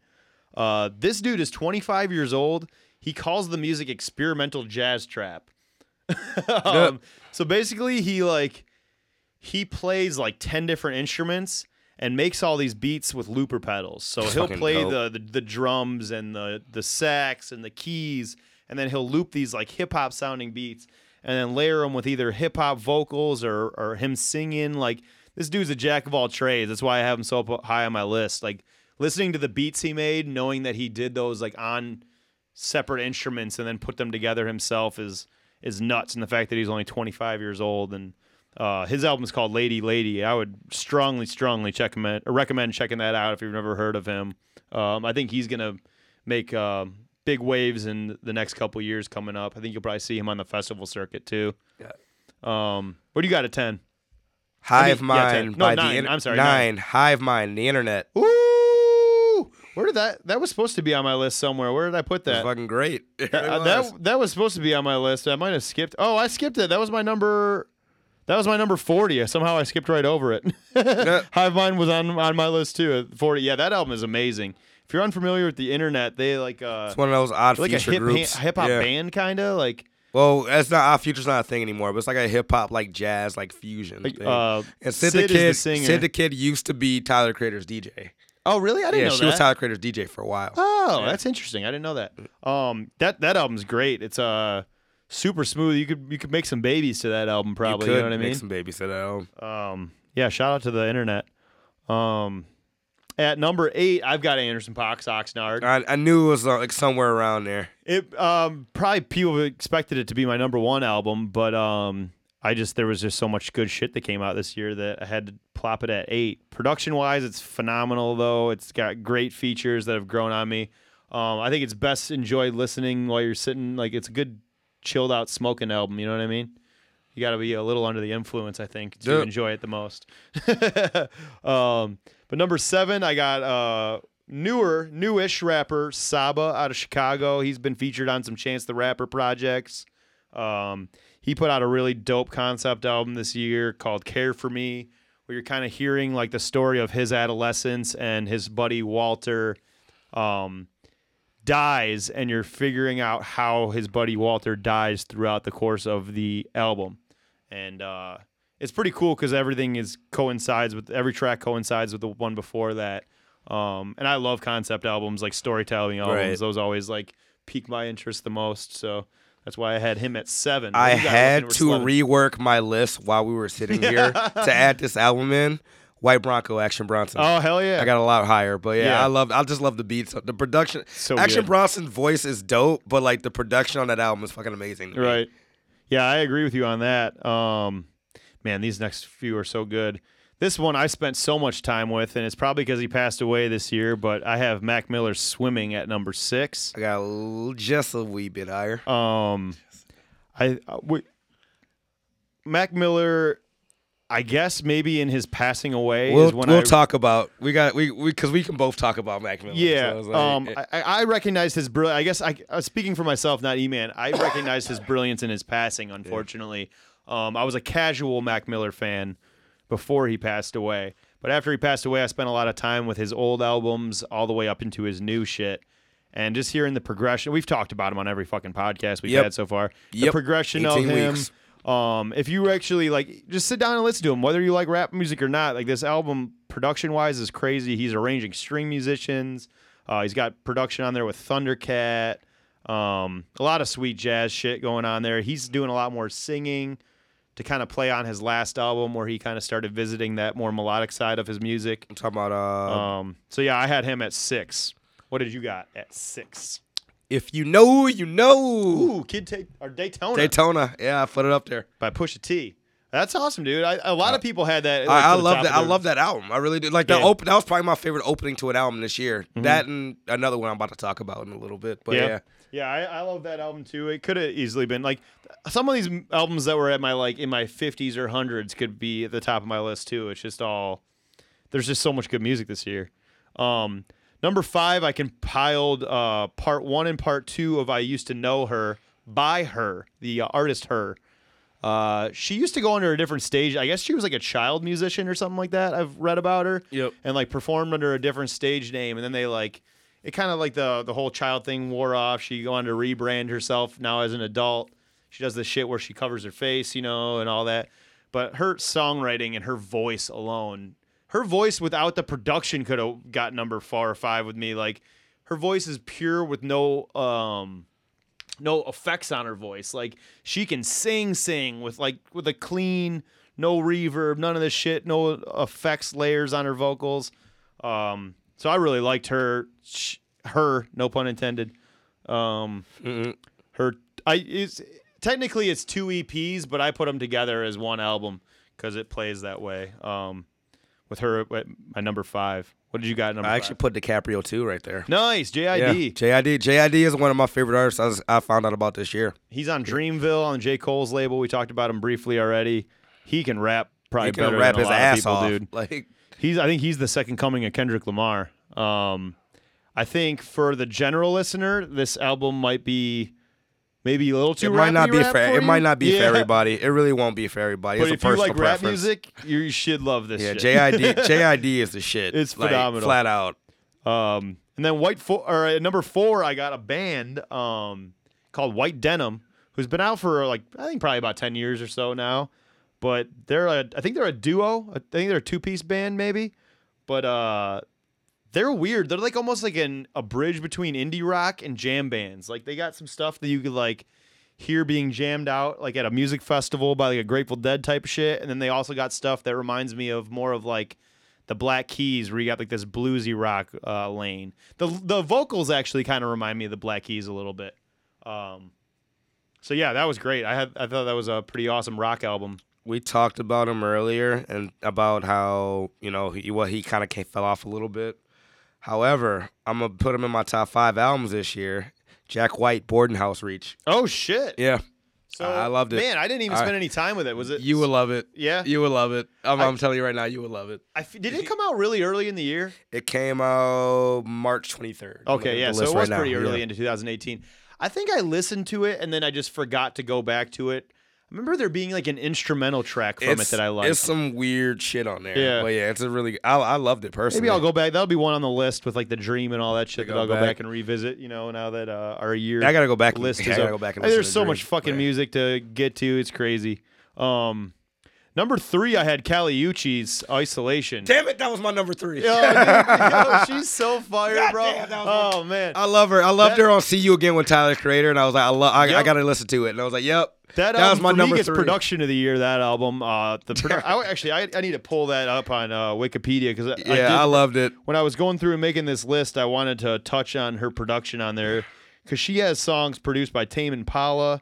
Uh, this dude is 25 years old. He calls the music experimental jazz trap. um, so basically, he like he plays like 10 different instruments and makes all these beats with looper pedals. So he'll fucking play the, the the drums and the the sax and the keys and then he'll loop these like hip hop sounding beats and then layer them with either hip hop vocals or or him singing like this dude's a jack of all trades. That's why I have him so high on my list. Like listening to the beats he made, knowing that he did those like on separate instruments and then put them together himself is is nuts. And the fact that he's only 25 years old and uh, his album is called Lady Lady. I would strongly, strongly check him out, recommend checking that out if you've never heard of him. Um, I think he's gonna make um big waves in the next couple years coming up. I think you'll probably see him on the festival circuit too. Yeah. Um, what do you got at 10? Hive I mean, yeah. Mind No, by nine. the inter- I'm sorry, nine. Hive Mind, the internet. Ooh, where did that? That was supposed to be on my list somewhere. Where did I put that? fucking great. Uh, that that was supposed to be on my list. I might have skipped. Oh, I skipped it. That was my number. That was my number forty. Somehow I skipped right over it. Hive Mind was on on my list too. Forty. Yeah, that album is amazing. If you're unfamiliar with the internet, they like uh it's one of those odd like a hip groups. hip hop Yeah. band kind of like Well, that's not Odd Future's not a thing anymore, but it's like a hip hop like jazz like fusion. like thing. uh. and Syd, Syd the Kyd. Syd the Kyd used to be Tyler Creator's DJ. Oh really? I didn't Yeah, know she that. was Tyler Creator's DJ for a while. Oh, Yeah. that's interesting. I didn't know that. Um, that that album's great. It's uh super smooth. You could you could make some babies to that album probably. you You, could know what I mean? make some babies at home. Um, yeah, shout out to the internet. Um, At number eight, I've got Anderson Paak's Oxnard. I, I knew it was uh, like somewhere around there. It um probably people expected it to be my number one album, but um I just there was just so much good shit that came out this year that I had to plop it at eight. Production wise, it's phenomenal though. It's got great features that have grown on me. Um, I think it's best enjoyed listening while you're sitting. Like it's a good chilled out smoking album. You know what I mean? You got to be a little under the influence, I think, to enjoy it the most. um, but number seven, I got uh, newer, newish rapper Saba out of Chicago. He's been featured on some Chance the Rapper projects. Um, he put out a really dope concept album this year called Care for Me, where you're kind of hearing like the story of his adolescence and his buddy Walter um, dies, and you're figuring out how his buddy Walter dies throughout the course of the album. And uh, it's pretty cool because everything is coincides with every track coincides with the one before that. Um, and I love concept albums like storytelling albums. Right. Those always like pique my interest the most. So that's why I had him at seven. I had to Slevin? rework my list while we were sitting here to add this album in. White Bronco, Action Bronson. Oh hell yeah! I got a lot higher, but yeah, Yeah. I love. I just love the beats. The production. So Action good. Bronson's voice is dope, but like the production on that album is fucking amazing. to me. Right. Yeah, I agree with you on that. Um, man, these next few are so good. This one I spent so much time with, and it's probably because he passed away this year. But I have Mac Miller swimming at number six. I got a l- just a wee bit higher. Um, I uh, we, Mac Miller, I guess maybe in his passing away We'll, is when we'll I talk about we got we we because we can both talk about Mac Miller. Yeah, so it's like- um, eh, I, I recognize his brilliance. I guess I, uh, speaking for myself, not E-Man, I recognize his brilliance in his passing. Unfortunately, um, I was a casual Mac Miller fan before he passed away, but after he passed away, I spent a lot of time with his old albums all the way up into his new shit. And just hearing the progression, we've talked about him on every fucking podcast we've Yep. had so far. The Yep. progression of him, weeks. um, if you actually like, just sit down and listen to him, whether you like rap music or not. Like this album, production wise, is crazy. He's arranging string musicians. Uh, he's got production on there with Thundercat. Um, a lot of sweet jazz shit going on there. He's doing a lot more singing to kind of play on his last album, where he kind of started visiting that more melodic side of his music. I'm talking about uh, Um, so yeah, I had him at six. What did you got at six? if you know, you know. Ooh, Kid Take or Daytona, Daytona, yeah, I put it up there. by Pusha T. That's awesome, dude. I, a lot of people had that. like, I, I love that. I love that album. I really did. Like the Yeah. Mm-hmm. open. That was probably my favorite opening to an album this year. That and another one I'm about to talk about in a little bit. But yeah, Yeah, I, I love that album too. It could have easily been like some of these albums that were at my like in my 50s or hundreds could be at the top of my list too. It's just all there's just so much good music this year. Um, number five, I compiled uh, part one and part two of "I Used to Know Her" by her, the uh, artist her. Uh, she used to go under a different stage. I guess she was like a child musician or something like that. I've read about her. Yep. And like performed under a different stage name, and then they like it kind of like the the whole child thing wore off. She wanted to rebrand herself now as an adult. She does this shit where she covers her face, you know, and all that. But her songwriting and her voice alone, her voice without the production could have got number four or five with me. Like her voice is pure with no um no effects on her voice. Like she can sing, sing with like with a clean, no reverb, none of this shit, no effects layers on her vocals. Um, so I really liked her. Sh- her, no pun intended. Um, her, I is technically it's two EPs, but I put them together as one album because it plays that way. Um, with her at my number five. What did you got? at Number I actually five? put DiCaprio too right there. nice Yeah, JID. JID. JID is one of my favorite artists. I, was, I found out about this year. He's on Dreamville on J. Cole's label. We talked about him briefly already. He can rap probably He can better rap than a his lot of ass people, off, dude. Like He's I think he's the second coming of Kendrick Lamar. Um, I think for the general listener, this album might be maybe a little too. it might not be for It might not be Yeah. for everybody. It really won't be for everybody. But it's if a you like rap music, you should love this. yeah, shit. JID. JID is the shit. It's Like, phenomenal. flat out. Um, and then White four or at number four, I got a band um, called White Denim, who's been out for like I think probably about ten years or so now. But they're a, I think they're a duo. I think they're a two piece band maybe. But uh, they're weird. They're like almost like an a bridge between indie rock and jam bands. Like they got some stuff that you could like hear being jammed out like at a music festival by like a Grateful Dead type shit, and then they also got stuff that reminds me of more of like the Black Keys, where you got like this bluesy rock uh, lane. The the vocals actually kind of remind me of the Black Keys a little bit. Um, so yeah, that was great. I had I thought that was a pretty awesome rock album. We talked about him earlier and about how you know he well he kind of fell off a little bit. However, I'm gonna put him in my top five albums this year. Jack White, Boarding House Reach. Oh shit! Yeah, So I loved it. Man, I didn't even I- spend any time with it. Was it? you would love it. Yeah. you would love it. I'm, I- I'm telling you right now, you would love it. I f- did it come out really early in the year? It came out March 23rd. Okay, yeah, so it was right now. pretty early Yeah. into 2018. I think I listened to it and then I just forgot to go back to it. I remember there being like an instrumental track from It's, it that I liked. it's some weird shit on there. Yeah. but yeah, it's a really. I, I loved it personally. Maybe I'll go back. That'll be one on the list with like the dream and all that shit To that I'll go back. back and revisit. You know, now that uh, our year I gotta go back. and- list I is gotta up. go back and I mean, there's so Dream. much fucking music to get to. It's crazy. Um, number three, I had Kali Uchis Isolation. Damn it, that was my number three. Yo, dude, yo, she's so fire, God bro. damn, that was oh man, I love her. I loved That- her on "See You Again" with Tyler Creator, and I was like, I love. I, I gotta listen to it, and I was like, Yep. That, That album was my for number three. production of the year. That album, uh, the produ- I actually I, I need to pull that up on uh, Wikipedia because I, I Yeah, did- I, loved it. when I was going through and making this list, I wanted to touch on her production on there because she has songs produced by Tame Impala.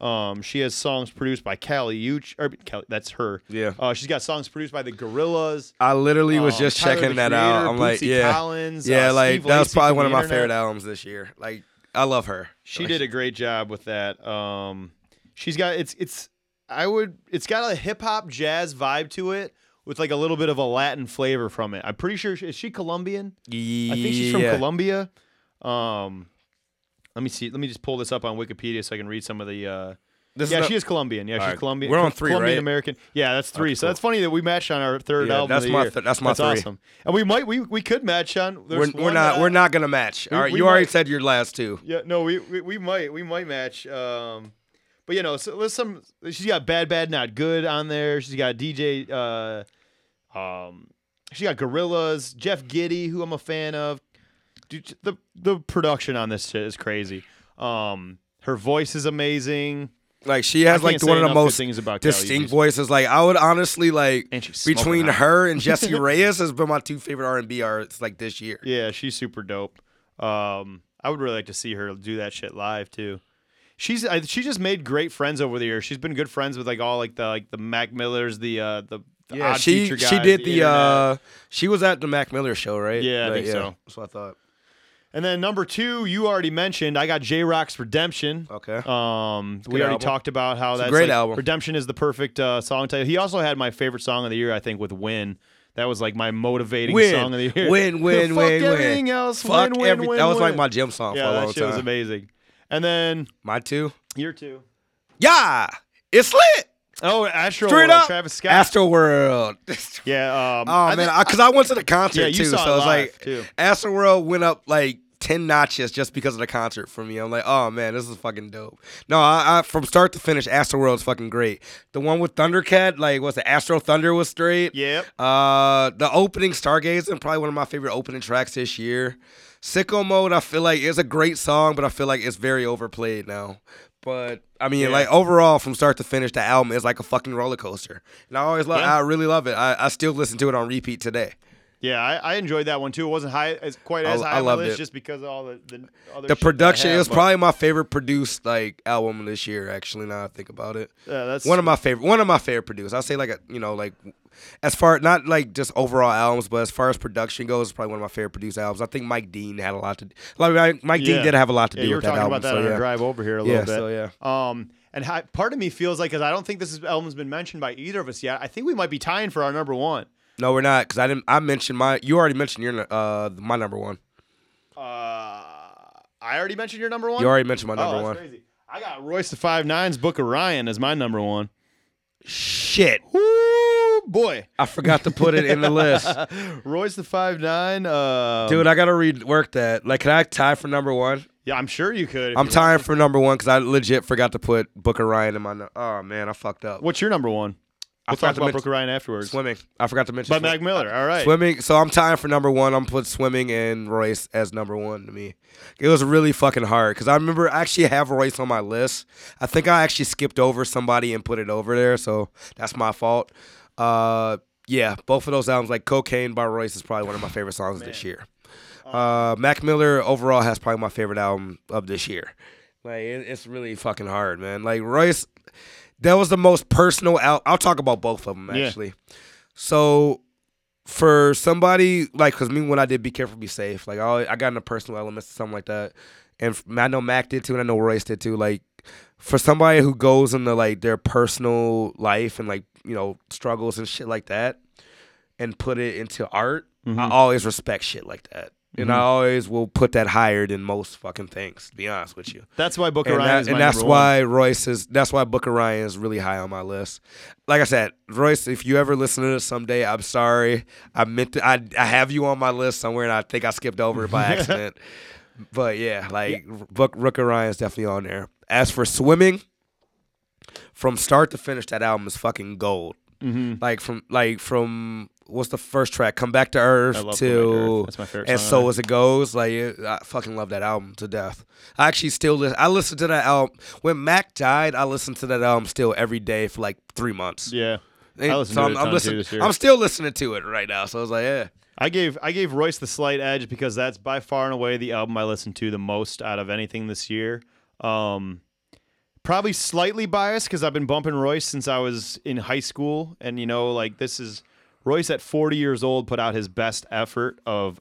Um, she has songs produced by Callie Uch, or Callie, that's her. Yeah. Uh, she's got songs produced by the Gorillaz. I literally was um, just Tyler, checking that out. I'm like, yeah, Collins, yeah, uh, like Steve that was Lacy probably one of my Internet. favorite albums this year. Like, I love her. She Like, did a great job with that. Um, she's got it's it's I would it's got a hip hop jazz vibe to it with like a little bit of a Latin flavor from it. I'm pretty sure is she Colombian? Yeah. I think she's from Colombia. Um, let me see. Let me just pull this up on Wikipedia so I can read some of the. Uh, This yeah, is she is Colombian. Yeah, she's Alright, Colombian. we're on three, Colombian right? American. Yeah, that's three. Okay, so cool. that's funny that we matched on our third Yeah, album. that's my th- that's my three. awesome. And we might we we could match on. We're, we're not that we're not gonna match. We- All right, you already said your last two. Yeah, no, we, we we might we might match. Um, but you know, so let's some. She's got bad, bad, not good on there. She's got DJ. Uh, um, she got Gorillaz, Jeff Giddy, who I'm a fan of. Dude, the the production on this shit is crazy. Um, her voice is amazing. Like she has like the, one of the most things about distinct voices. Like I would honestly like And she's smoking between her and Jessie Reyez has been my two favorite R and B artists like this year. Yeah, she's super dope. Um, I would really like to see her do that shit live too. She's I, she just made great friends over the years. She's been good friends with like all like the like the Mac Millers, the uh the, the Yeah, she Future she did the Internet. uh she was at the Mac Miller show, right? Yeah, I Like, think so. That's what I thought. And then number two, you already mentioned. I got Jay Rock's Redemption. Okay. Um, we already album. talked about how a that's great like- album. Redemption is the perfect uh, song title. He also had my favorite song of the year, I think, with Win. That was like my motivating Win, song of the year. win, win, win, win. everything else. Fuck win, win, every- win, That was like my gym song yeah, for a that long shit was amazing. And then My two. Your two. Yeah, it's lit. Oh, Astro Straight World, up, Travis Scott. Astro World. yeah. Um, Oh I man, because I, went to the concert Yeah, you too, saw so it it's live, like too. Astro World went up like ten notches just because of the concert for me. I'm like, oh man, this is fucking dope. No, I, I from start to finish, Astro World's fucking great. The one with Thundercat, like what's it, Astro Thunder was straight. Yep. Uh, the opening Stargazing, probably one of my favorite opening tracks this year. Sicko Mode, I feel like is a great song, but I feel like it's very overplayed now. But I mean, Yeah. like overall, from start to finish, the album is like a fucking roller coaster, and I always love. Yeah. I really love it. I, I still listen to it on repeat today. Yeah, I, I enjoyed that one too. It wasn't high as quite as I- high I loved it. just because of all the the other The shit that I production it was probably my favorite produced like album this year. Actually, now I think about it, uh, that's one of my favorite. One of my favorite produced. I'll say like a you know like as far not like just overall albums, but as far as production goes, it's probably one of my favorite produced albums. I think Mike Dean had a lot to like Mike- Yeah. Dean did have a lot to yeah. do You were with that talking album. about that so on yeah. our drive over here a Yeah, little bit. so yeah. Um, and part of me feels like because I don't think this album's been mentioned by either of us yet. I think we might be tying for our number one. No, we're not because I didn't. I mentioned my. You already mentioned your uh my number one. Uh, I already mentioned your number one. You already mentioned my oh, number that's one. crazy. I got Royce da Five Nine's Book of Ryan as my number one. Shit, Woo, boy. I forgot to put it in the list, Royce da Five Nine. Uh, dude. I gotta rework that. Like, can I tie for number one? Yeah, I'm sure you could. I'm you tying for number one because I legit forgot to put Book of Ryan in my. nu- Oh man, I fucked up. What's your number one? I We'll forgot talk about mention- Ryan afterwards. Swimming. I forgot to mention. Swim- Mac Miller. All right. Swimming. So I'm tying for number one. I'm put swimming and Royce as number one to me. It was really fucking hard because I remember I actually have Royce on my list. I think I actually skipped over somebody and put it over there, so that's my fault. Uh, yeah, both of those albums, like Cocaine by Royce, is probably one of my favorite songs this year. Uh, Mac Miller overall has probably my favorite album of this year. Like it, it's really fucking hard, man. Like Royce, that was the most personal. Al- I'll talk about both of them Yeah. actually. So for somebody like, cause me when I did Be Careful, Be Safe, like I, I got into personal elements or something like that, and I know Mac did too, and I know Royce did too. Like for somebody who goes into like their personal life and like you know struggles and shit like that, and put it into art, I mm-hmm. always respect shit like that. And I always will put that higher than most fucking things. To be honest with you, That's why Booker and, Ryan that- is my and that's number one. why Royce is. That's why Book of Ryan is really high on my list. Like I said, Royce, if you ever listen to this someday, I'm sorry. I meant to. I I have you on my list somewhere, and I think I skipped over it by accident. but yeah, like Book Booker Ryan is definitely on there. As for swimming, from start to finish, that album is fucking gold. Mm-hmm. Like from like from what's the first track? Come back to Earth I love to Earth. That's my favorite and so as it goes. Like it, I fucking love that album to death. I actually still listen. I listened to that album when Mac died. I listened to that album still every day for like three months. Yeah. And I listened so to I'm, it a I'm ton, too, listening. this year. I'm still listening to it right now. So I was like, yeah. I gave I gave Royce the slight edge because that's by far and away the album I listened to the most out of anything this year. Um, probably slightly biased because I've been bumping Royce since I was in high school, and you know, like this is Royce at 40 years old put out his best effort of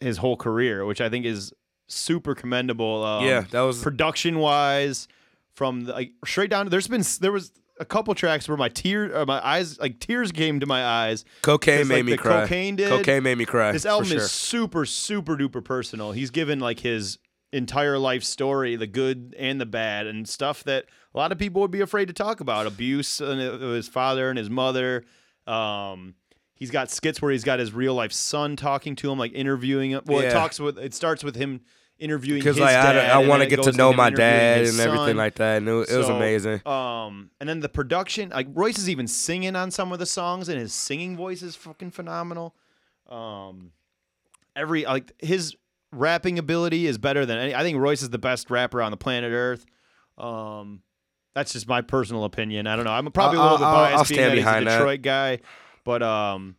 his whole career, which I think is super commendable. Um, Yeah, that was- production wise, from the, like straight down. There's been there was a couple tracks where my tear, uh, my eyes, like tears came to my eyes. Cocaine made like, me cry. Cocaine did. Cocaine made me cry. This album sure. is super, super duper personal. He's given like his entire life story, the good and the bad, and stuff that a lot of people would be afraid to talk about. Abuse and of his father and his mother. Um, he's got skits where he's got his real life son talking to him, like interviewing him. Well, it talks with it starts with him interviewing because like I, I want to get to know my dad and everything son. like that, and it, was- it was So, amazing. Um, and then the production, like Royce is even singing on some of the songs, and his singing voice is fucking phenomenal. Um, every like his rapping ability is better than any. I think Royce is the best rapper on the planet Earth. Um, that's just my personal opinion. I don't know. I'm probably a I'll- little bit I'll- biased I'll being stand that he's a behind that. Detroit guy, but um,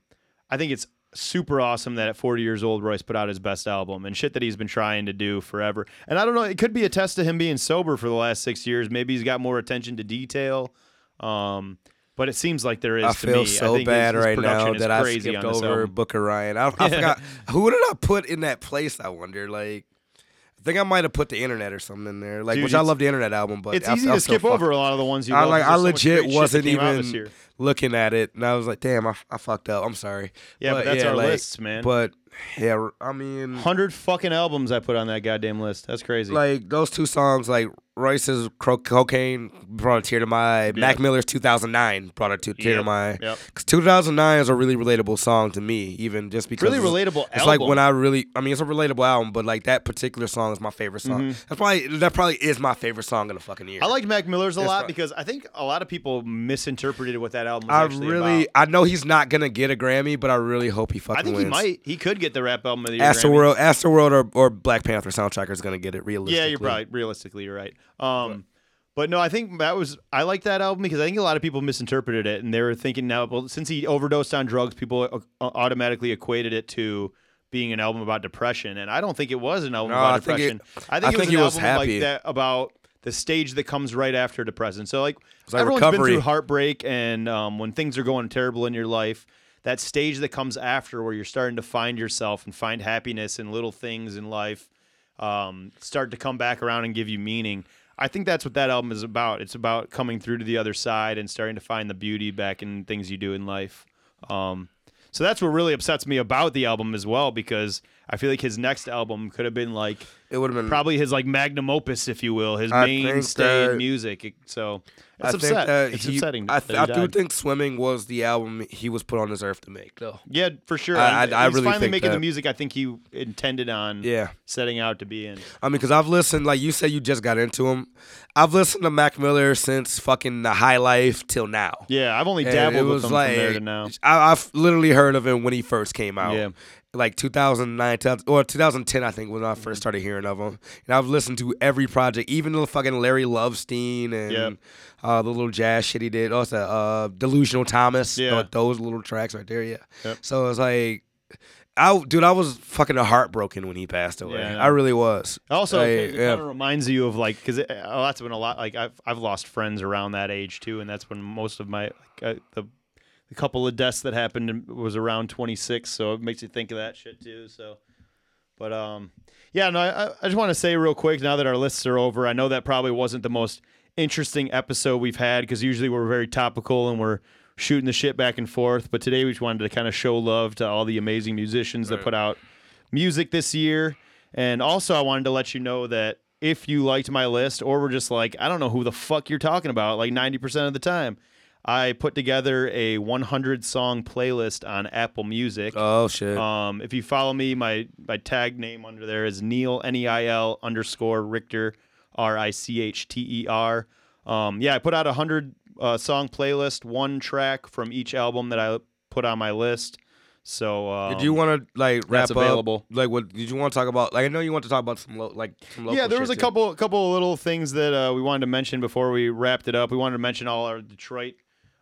I think it's super awesome that at 40 years old Royce put out his best album and shit that he's been trying to do forever. And I don't know, it could be a test to him being sober for the last six years. Maybe he's got more attention to detail. Um, but it seems like there is. I to feel me. so think bad his right now that I crazy skipped over. Book of Ryan. I, I forgot who did I put in that place. I wonder. Like, I think I might have put the internet or something in there. Like, Dude, which I love the internet album, but It's I- easy I to skip over a lot of the ones you I like. I so legit great shit that wasn't came out this even looking at it, and I was like, "Damn, I, I fucked up. I'm sorry." Yeah, but that's our like, lists, man. But yeah, I mean, Hundred fucking albums I put on that goddamn list. That's crazy. like those two songs, like Royce's Cro- "Cocaine" brought a tear to my eye. Mac Miller's "2009" brought a t- tear to my eye. yep. Because 2009 is a really relatable song to me, even just because Really it's- relatable It's like when I really, I mean, it's a relatable album, but like that particular song is my favorite song. That's probably that probably is my favorite song in the fucking year. Mm-hmm. I liked Mac Miller's a It's lot because I think a lot of people misinterpreted what that album was I actually really, about. I know he's not gonna get a Grammy, but I really hope he fucking I think wins. he might. He could get the rap album of the year. Astroworld, Grammy. World, Astroworld, or, or Black Panther soundtrack is gonna get it. Realistically, Yeah, you're probably realistically you're right. Um, but no, I think that was I like that album because I think a lot of people misinterpreted it and they were thinking now, well, since he overdosed on drugs, people uh, automatically equated it to being an album about depression, and I don't think it was an album No, about I think depression. it- I think I it was think an he was album happy. like that about the stage that comes right after depression. So like, like everyone's recovery. been through heartbreak, and um, when things are going terrible in your life. That stage that comes after, where you're starting to find yourself and find happiness in little things in life, um, start to come back around and give you meaning. I think that's what that album is about. It's about coming through to the other side and starting to find the beauty back in things you do in life. Um, so that's what really upsets me about the album as well, because I feel like his next album could have been like it would have been probably his like magnum opus, if you will, his I mainstay that- music. It- So I it's think upset. it's he- upsetting. I, that th- I do think "Swimming" was the album he was put on this earth to make, though. Yeah, for sure. I- I- I he's really finally think making the music I think he intended on Yeah. setting out to be in. I mean, because I've listened, like you said, you just got into him. I've listened to Mac Miller since fucking the High Life till now. Yeah, I've only And dabbled it with was him like from there to now. I, I've literally heard of him when he first came out. Yeah. Like 2009 or 2010, I think, when I first mm-hmm. started hearing of him. And I've listened to every project, even the fucking Larry Lovestein and Yep. uh, the little jazz shit he did. Also, uh, Delusional Thomas. Yeah. Th- those little tracks right there. Yeah. Yep. So it's like, I dude, I was fucking heartbroken when he passed away. Yeah, I. I really was. Also, Like, it, yeah. kind of reminds you of like because oh, that's been a lot. Like I've I've lost friends around that age too, and that's when most of my like, uh, the the couple of deaths that happened was around 26. So it makes you think of that shit too. So, but um, yeah, no, I, I just want to say real quick now that our lists are over. I know that probably wasn't the most interesting episode we've had because usually we're very topical and we're shooting the shit back and forth. But today we just wanted to kind of show love to all the amazing musicians that put out music this year. And also, I wanted to let you know that if you liked my list or were just like, I don't know who the fuck you're talking about, like 90% of the time, I put together a 100 song playlist on Apple Music. Oh shit. Um, if you follow me, my my tag name under there is Neil N E I L underscore Richter R I C H T E R. Um, yeah, I put out a hundred uh, song playlist, one track from each album that I put on my list. So um, did you want to like wrap that's up? available. Like, what did you want to talk about? Like, I know you want to talk about some lo- like some local. yeah, there was a too. couple couple of little things that uh, we wanted to mention before we wrapped it up. We wanted to mention all our Detroit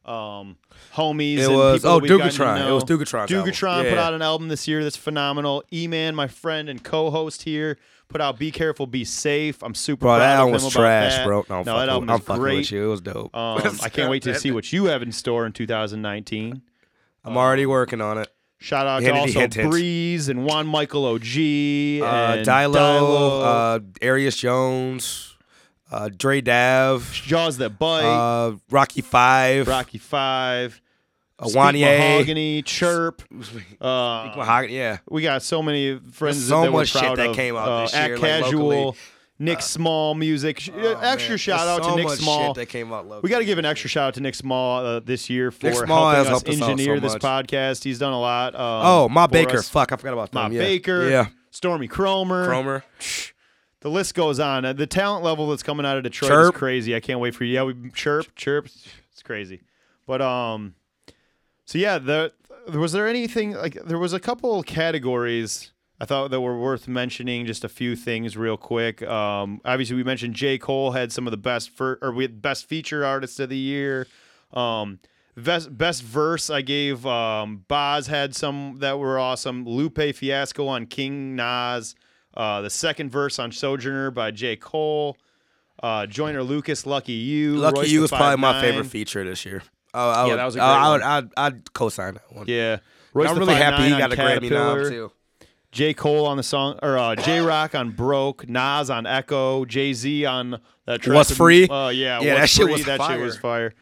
um, homies. It was- oh, Dugatron. It was Dugatron's album. Dugatron put out an album this year that's phenomenal. E-Man, my friend and co-host here, put out "Be Careful, Be Safe." I'm super Bro, proud that of album him was about trash, that. bro. No, I'm that album I'm is great. with you. It was dope. Um, I can't wait to see what you have in store in 2019. I'm already working on it. Shout out to also hint, hint. Breeze and Juan Michael OG Uh, and Dilo, Dilo, uh, Arius Jones, uh, Dre Dav, Jaws That Bite, uh, Rocky Five, Rocky Five, uh, Speak Mahogany, Chirp. Uh, Mahogany, yeah. we got so many friends so that much shit that of. came out uh, this year, like, Casual, locally. Nick Small music. Oh, extra man. shout There's out so to Nick much Small. Shit that came out locally. We got to give an extra shout out to Nick Small uh, this year for Nick Small has helping us us engineer so this podcast. He's done a lot. Um, Oh, Ma Baker. us. Fuck, I forgot about Ma them. Yeah. Baker. Yeah. Stormy Cromer. Cromer. The list goes on. Uh, The talent level that's coming out of Detroit Chirp. is crazy. I can't wait for you. Yeah, we chirp, chirp. It's crazy. But um, so yeah, the was there anything like there was a couple categories I thought that were worth mentioning. Just a few things real quick. Um, obviously we mentioned J Cole had some of the best for or we had best feature artist of the year. Um, best best verse I gave um, Bas had some that were awesome. Lupe Fiasco on King Nas. Uh, the second verse on Sojourner by J. Cole. Uh, Joyner Lucas, Lucky You. Lucky Royce You was probably my favorite feature this year. Oh, I Yeah, would, that was a I- great I would, one. I'd, I'd co-sign that one. Yeah. Royce I'm really happy 5'9" he got a Grammy nom too. J. Cole on the song, or uh, Jay Rock on Broke, Nas on Echo, Jay Z on that track. What's Free? Uh, yeah, Yeah, What's that shit was that fire. shit was fire.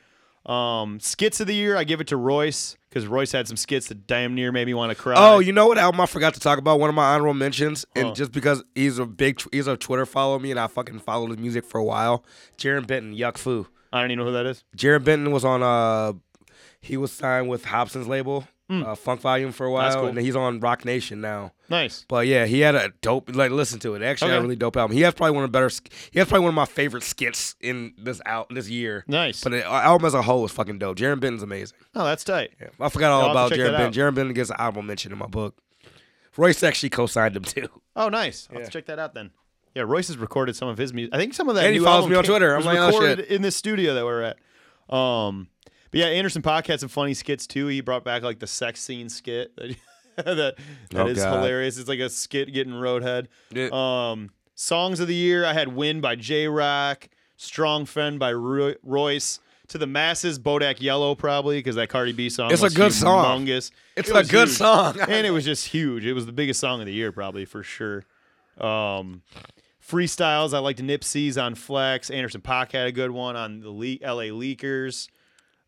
Um, skits of the year, I give it to Royce because Royce had some skits that damn near made me want to cry. Oh, you know what album I forgot to talk about? One of my honorable mentions, and just because he's a big, he's a Twitter follow me, and I fucking followed his music for a while. Jarren Benton, Yuck Fu. I don't even know who that is. Jarren Benton was on uh, he was signed with Hopsin's label, uh, Funk Volume for a while, cool. and he's on Roc Nation now. Nice. But yeah, he had a dope. Like, listen to it. Actually, had Okay. a really dope album. He has probably one of the better. He has probably one of my favorite skits in this out this year. Nice. But the album as a whole is fucking dope. Jarren Benton's amazing. Oh, that's tight. Yeah. I forgot all about Jarren Benton. Jarren Benton gets an album mention in my book. Royce actually co-signed him too. Oh, nice. I'll check that out then. Yeah, Royce has recorded some of his music. I think some of that And he follows me on Twitter. I'm like, oh, shit. in this studio that we're at. Um, but yeah, Anderson Paak had some funny skits too. He brought back like the sex scene skit that that, that Oh, is God. hilarious. It's like a skit getting roadhead. Um, songs of the year, I had "Win" by Jay Rock, "Strong Friend" by Roy- Royce. To the masses, Bodak Yellow probably because that Cardi B song. It's a good song. It's It a good huge. song. and it was just huge. It was the biggest song of the year, probably for sure. Um, freestyles, I liked Nipsey's on Flex. Anderson Paak had a good one on the Le- LA Leakers.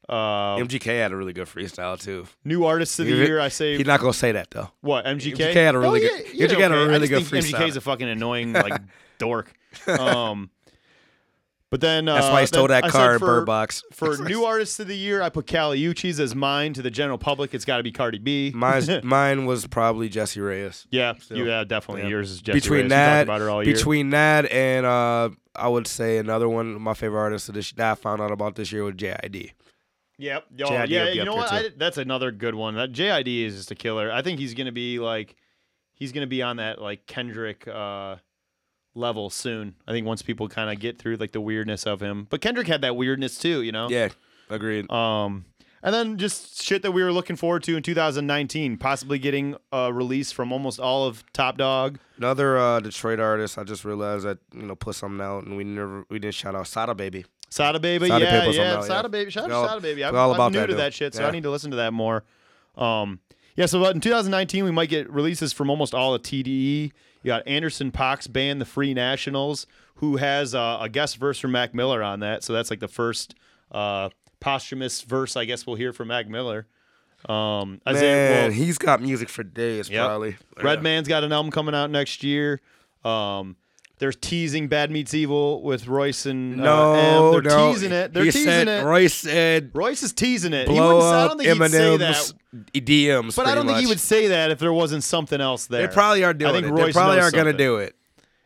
Uh, MGK had a really good freestyle too. new artists of the He- year, I say. He's not gonna say that though. what MGK? MGK had a really Oh, good- yeah, MGK yeah, had a okay. I really just good think freestyle. MGK's a fucking annoying like dork. Um, but then That's uh, why he stole that I car said in for- Bird Box. For new artists of the year, I put Kali Uchis as mine. To the general public, it's got to be Cardi B. Mine's, mine was probably Jessie Reyez. yeah, Still. you yeah, definitely. Yeah. Yours is Jesse between Reyes. We that, talked about her all year. between that and uh, I would say another one of my favorite artists of this that I found out about this year was JID. Yep. Oh, JID yeah. You know what? I, that's another good one. That JID is just a killer. I think he's gonna be like, he's gonna be on that like Kendrick, uh, level soon. I think once people kind of get through like the weirdness of him. But Kendrick had that weirdness too, you know. Yeah, agreed. Um, and then just shit that we were looking forward to in 2019, possibly getting a release from almost all of Top Dawg. Another uh, Detroit artist. I just realized that you know put something out, and we never we didn't shout out Sada Baby. Sada Baby, Sada yeah, on yeah, Sada yeah. Baby. Shout out to Sada Baby. I'm, all I'm new that to dude. that shit, so I need to listen to that more. Um, yeah, so in 2019, we might get releases from almost all of TDE. You got Anderson Paak's band, the Free Nationals, who has uh, a guest verse from Mac Miller on that. So that's like the first uh, posthumous verse I guess we'll hear from Mac Miller. Um, Man, Isaiah, well, he's got music for days, Yep. probably. Redman's got an album coming out next year. Um, they're teasing Bad Meets Evil with Royce and uh, No, M. They're no. teasing it. They're he teasing said, it. Royce said, Royce is teasing it. he blow wouldn't, I up don't think he'd say that. Eminem's DMs. But I don't think he would say that if there wasn't something else there. They probably are doing I think it. Royce they probably are gonna do it.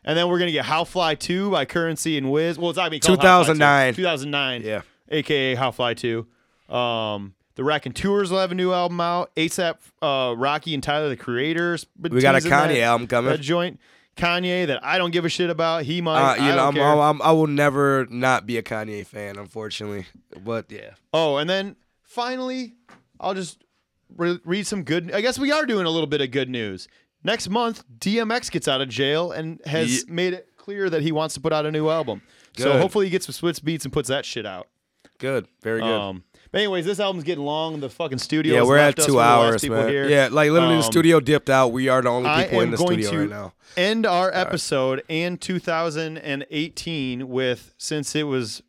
And then we're gonna get How Fly Two by Curren$y and Wiz. Well, it's not gonna be called How Fly 2009. 2. 2009. Yeah. AKA How Fly Two. Um, the Raconteurs will have a new album out. ASAP, uh, Rocky and Tyler the Creators. We got a Kanye that- album coming. That joint. Kanye that I don't give a shit about. He might. Uh, you I know, don't I'm. I'm, I will never not be a Kanye fan, unfortunately. But yeah, Oh, and then finally, I'll just re- read some good. I guess we are doing a little bit of good news. Next month, DMX gets out of jail and has made it clear that he wants to put out a new album. So hopefully he gets some Swizz Beatz and puts that shit out. good, very good. Um, but anyways, this album's getting long. The fucking studio. yeah, we're at two the hours, man. Here. Yeah, like literally, the Um, studio dipped out. We are the only people in the studio right now. end our episode and 2018 with since it was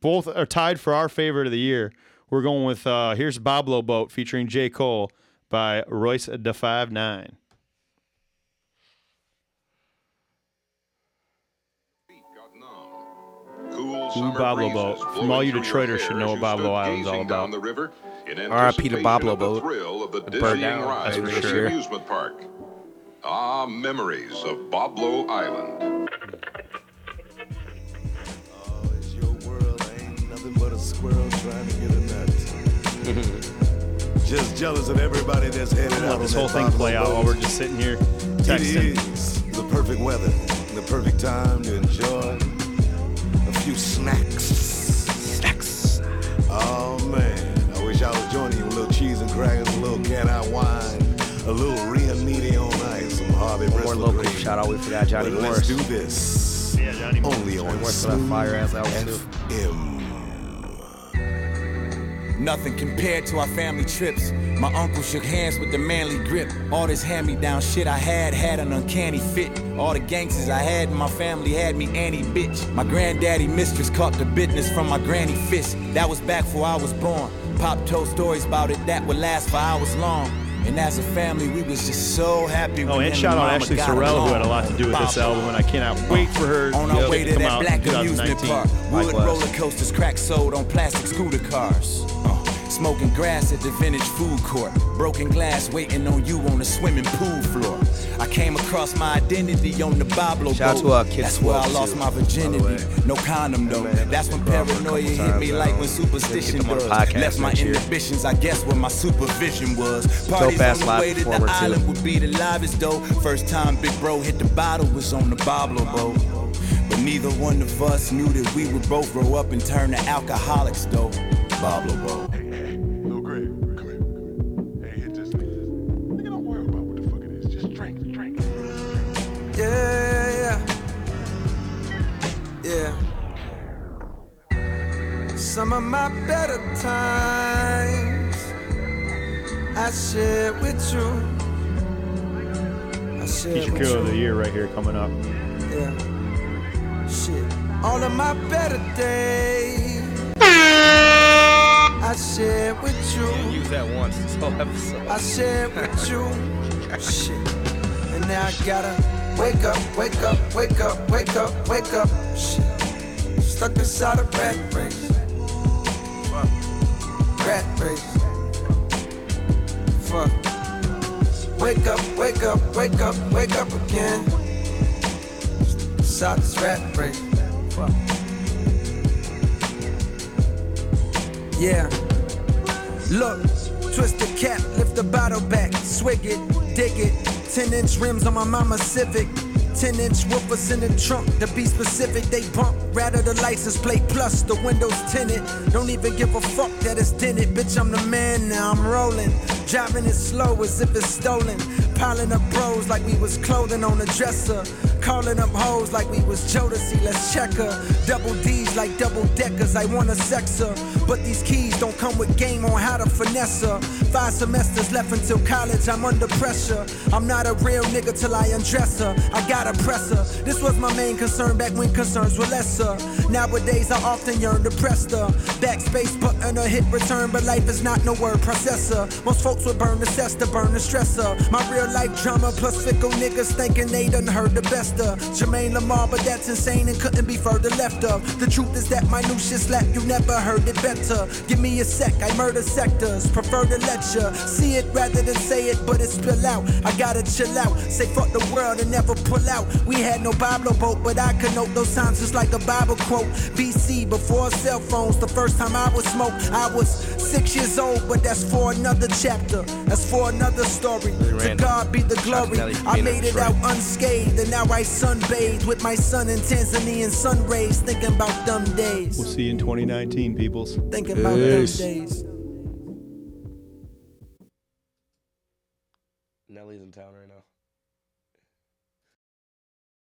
both are tied for our favorite of the year. We're going with uh, here's Boblo Boat featuring J Cole by Royce da Five Nine. Cool Ooh, Boblo Boat. From all you Detroiters should know what Boblo Island's all about. R.I.P. to Boblo Boat. It burned down, Ride that's for sure. amusement park. Ah, memories of Boblo Island. Oh, it's your world, ain't nothing but a squirrel trying to get a nut. Just jealous of everybody that's headed Let out. this whole thing play out while we're just sitting here texting. is the perfect weather, the perfect time to enjoy a few snacks. Snacks. Oh man, I wish I was joining you a little cheese and crackers, a little can of wine, a little Rianiti on ice, some Harvey One more local green. shout out. We forgot Johnny But Morris. let's do this. Yeah, Johnny Morris. Only on Morris for that Smooth fire-ass album, too. Nothing compared to our family trips. My uncle shook hands with the manly grip. All this hand me down shit I had had an uncanny fit. All the gangsters I had in my family had me annie bitch. My granddaddy mistress caught the business from my granny fist. That was back before I was born. Pop told stories about it that would last for hours long. And as a family, we was just so happy. Oh, and shout out Ashley Sorrell, who had a lot to do with this album, and I cannot wait for her on our way to to come that black amusement park. Wood roller coasters, crack sold on plastic scooter cars. Uh, smoking grass at the vintage food court. Broken glass waiting on you on the swimming pool floor. I came across my identity on the Boblo Shout out boat. to, uh, Kid That's where I lost too, my virginity. No condom though. man, That's when paranoia hit me like when superstition them on the does. podcast Left my inhibitions, I guess, where my supervision was. Parties on the way to the too. island would be the livest though. First time Big Bro hit the bottle was on the Boblo boat. But neither one of us knew that we would both grow up and turn to alcoholics though. Boblo boat. Some of my better times I share with you. I share Keisha with Cole of the year right here coming up. Yeah. Shit. All of my better days I share with you. Use that once this whole episode. I share with you. Shit. And now I gotta wake up, wake up, wake up, wake up, wake up. Shit. Stuck inside a rat race. Rat race. Fuck. Wake up, wake up, wake up, wake up again. Inside this rat race. Fuck. Yeah. Look, twist the cap, lift the bottle back, swig it, dig it. 10 inch rims on my mama Civic. 10 inch woofers in the trunk. To be specific, they bump. Rather the license plate plus the windows tinted. Don't even give a fuck that it's dented. Bitch, I'm the man now, I'm rolling. Driving it slow as if it's stolen. Piling up bros like we was clothing on a dresser. Calling up hoes like we was Jodeci, let's check her. Double D's like double deckers, I wanna sex her. But these keys don't come with game on how to finesse her. Five semesters left until college, I'm under pressure. I'm not a real nigga till I undress her. I gotta press her. This was my main concern back when concerns were lesser. Nowadays, I often yearn to press the backspace button or hit return, but life is not no word processor. Most folks would burn the cess to burn the stressor. My real life drama plus fickle niggas thinking they done heard the best of Jermaine Lamarr, but that's insane and couldn't be further left of. The truth is that shit slap, you never heard it better. Give me a sec, I murder sectors, prefer to let lecture. See it rather than say it, but it spill out. I gotta chill out, say fuck the world and never pull out. We had no Boblo boat, but I could note those signs just like a Bible quote. BC, before cell phones, the first time I was smoked, I was six years old, but that's for another chapter. That's for another story. To. God be the glory. I made it out unscathed, and now I sunbathed with my son in Tanzanian sun rays, thinking about them days. We'll see you in 2019, peoples. Thinking about them Peace. days. Nelly's in town right now.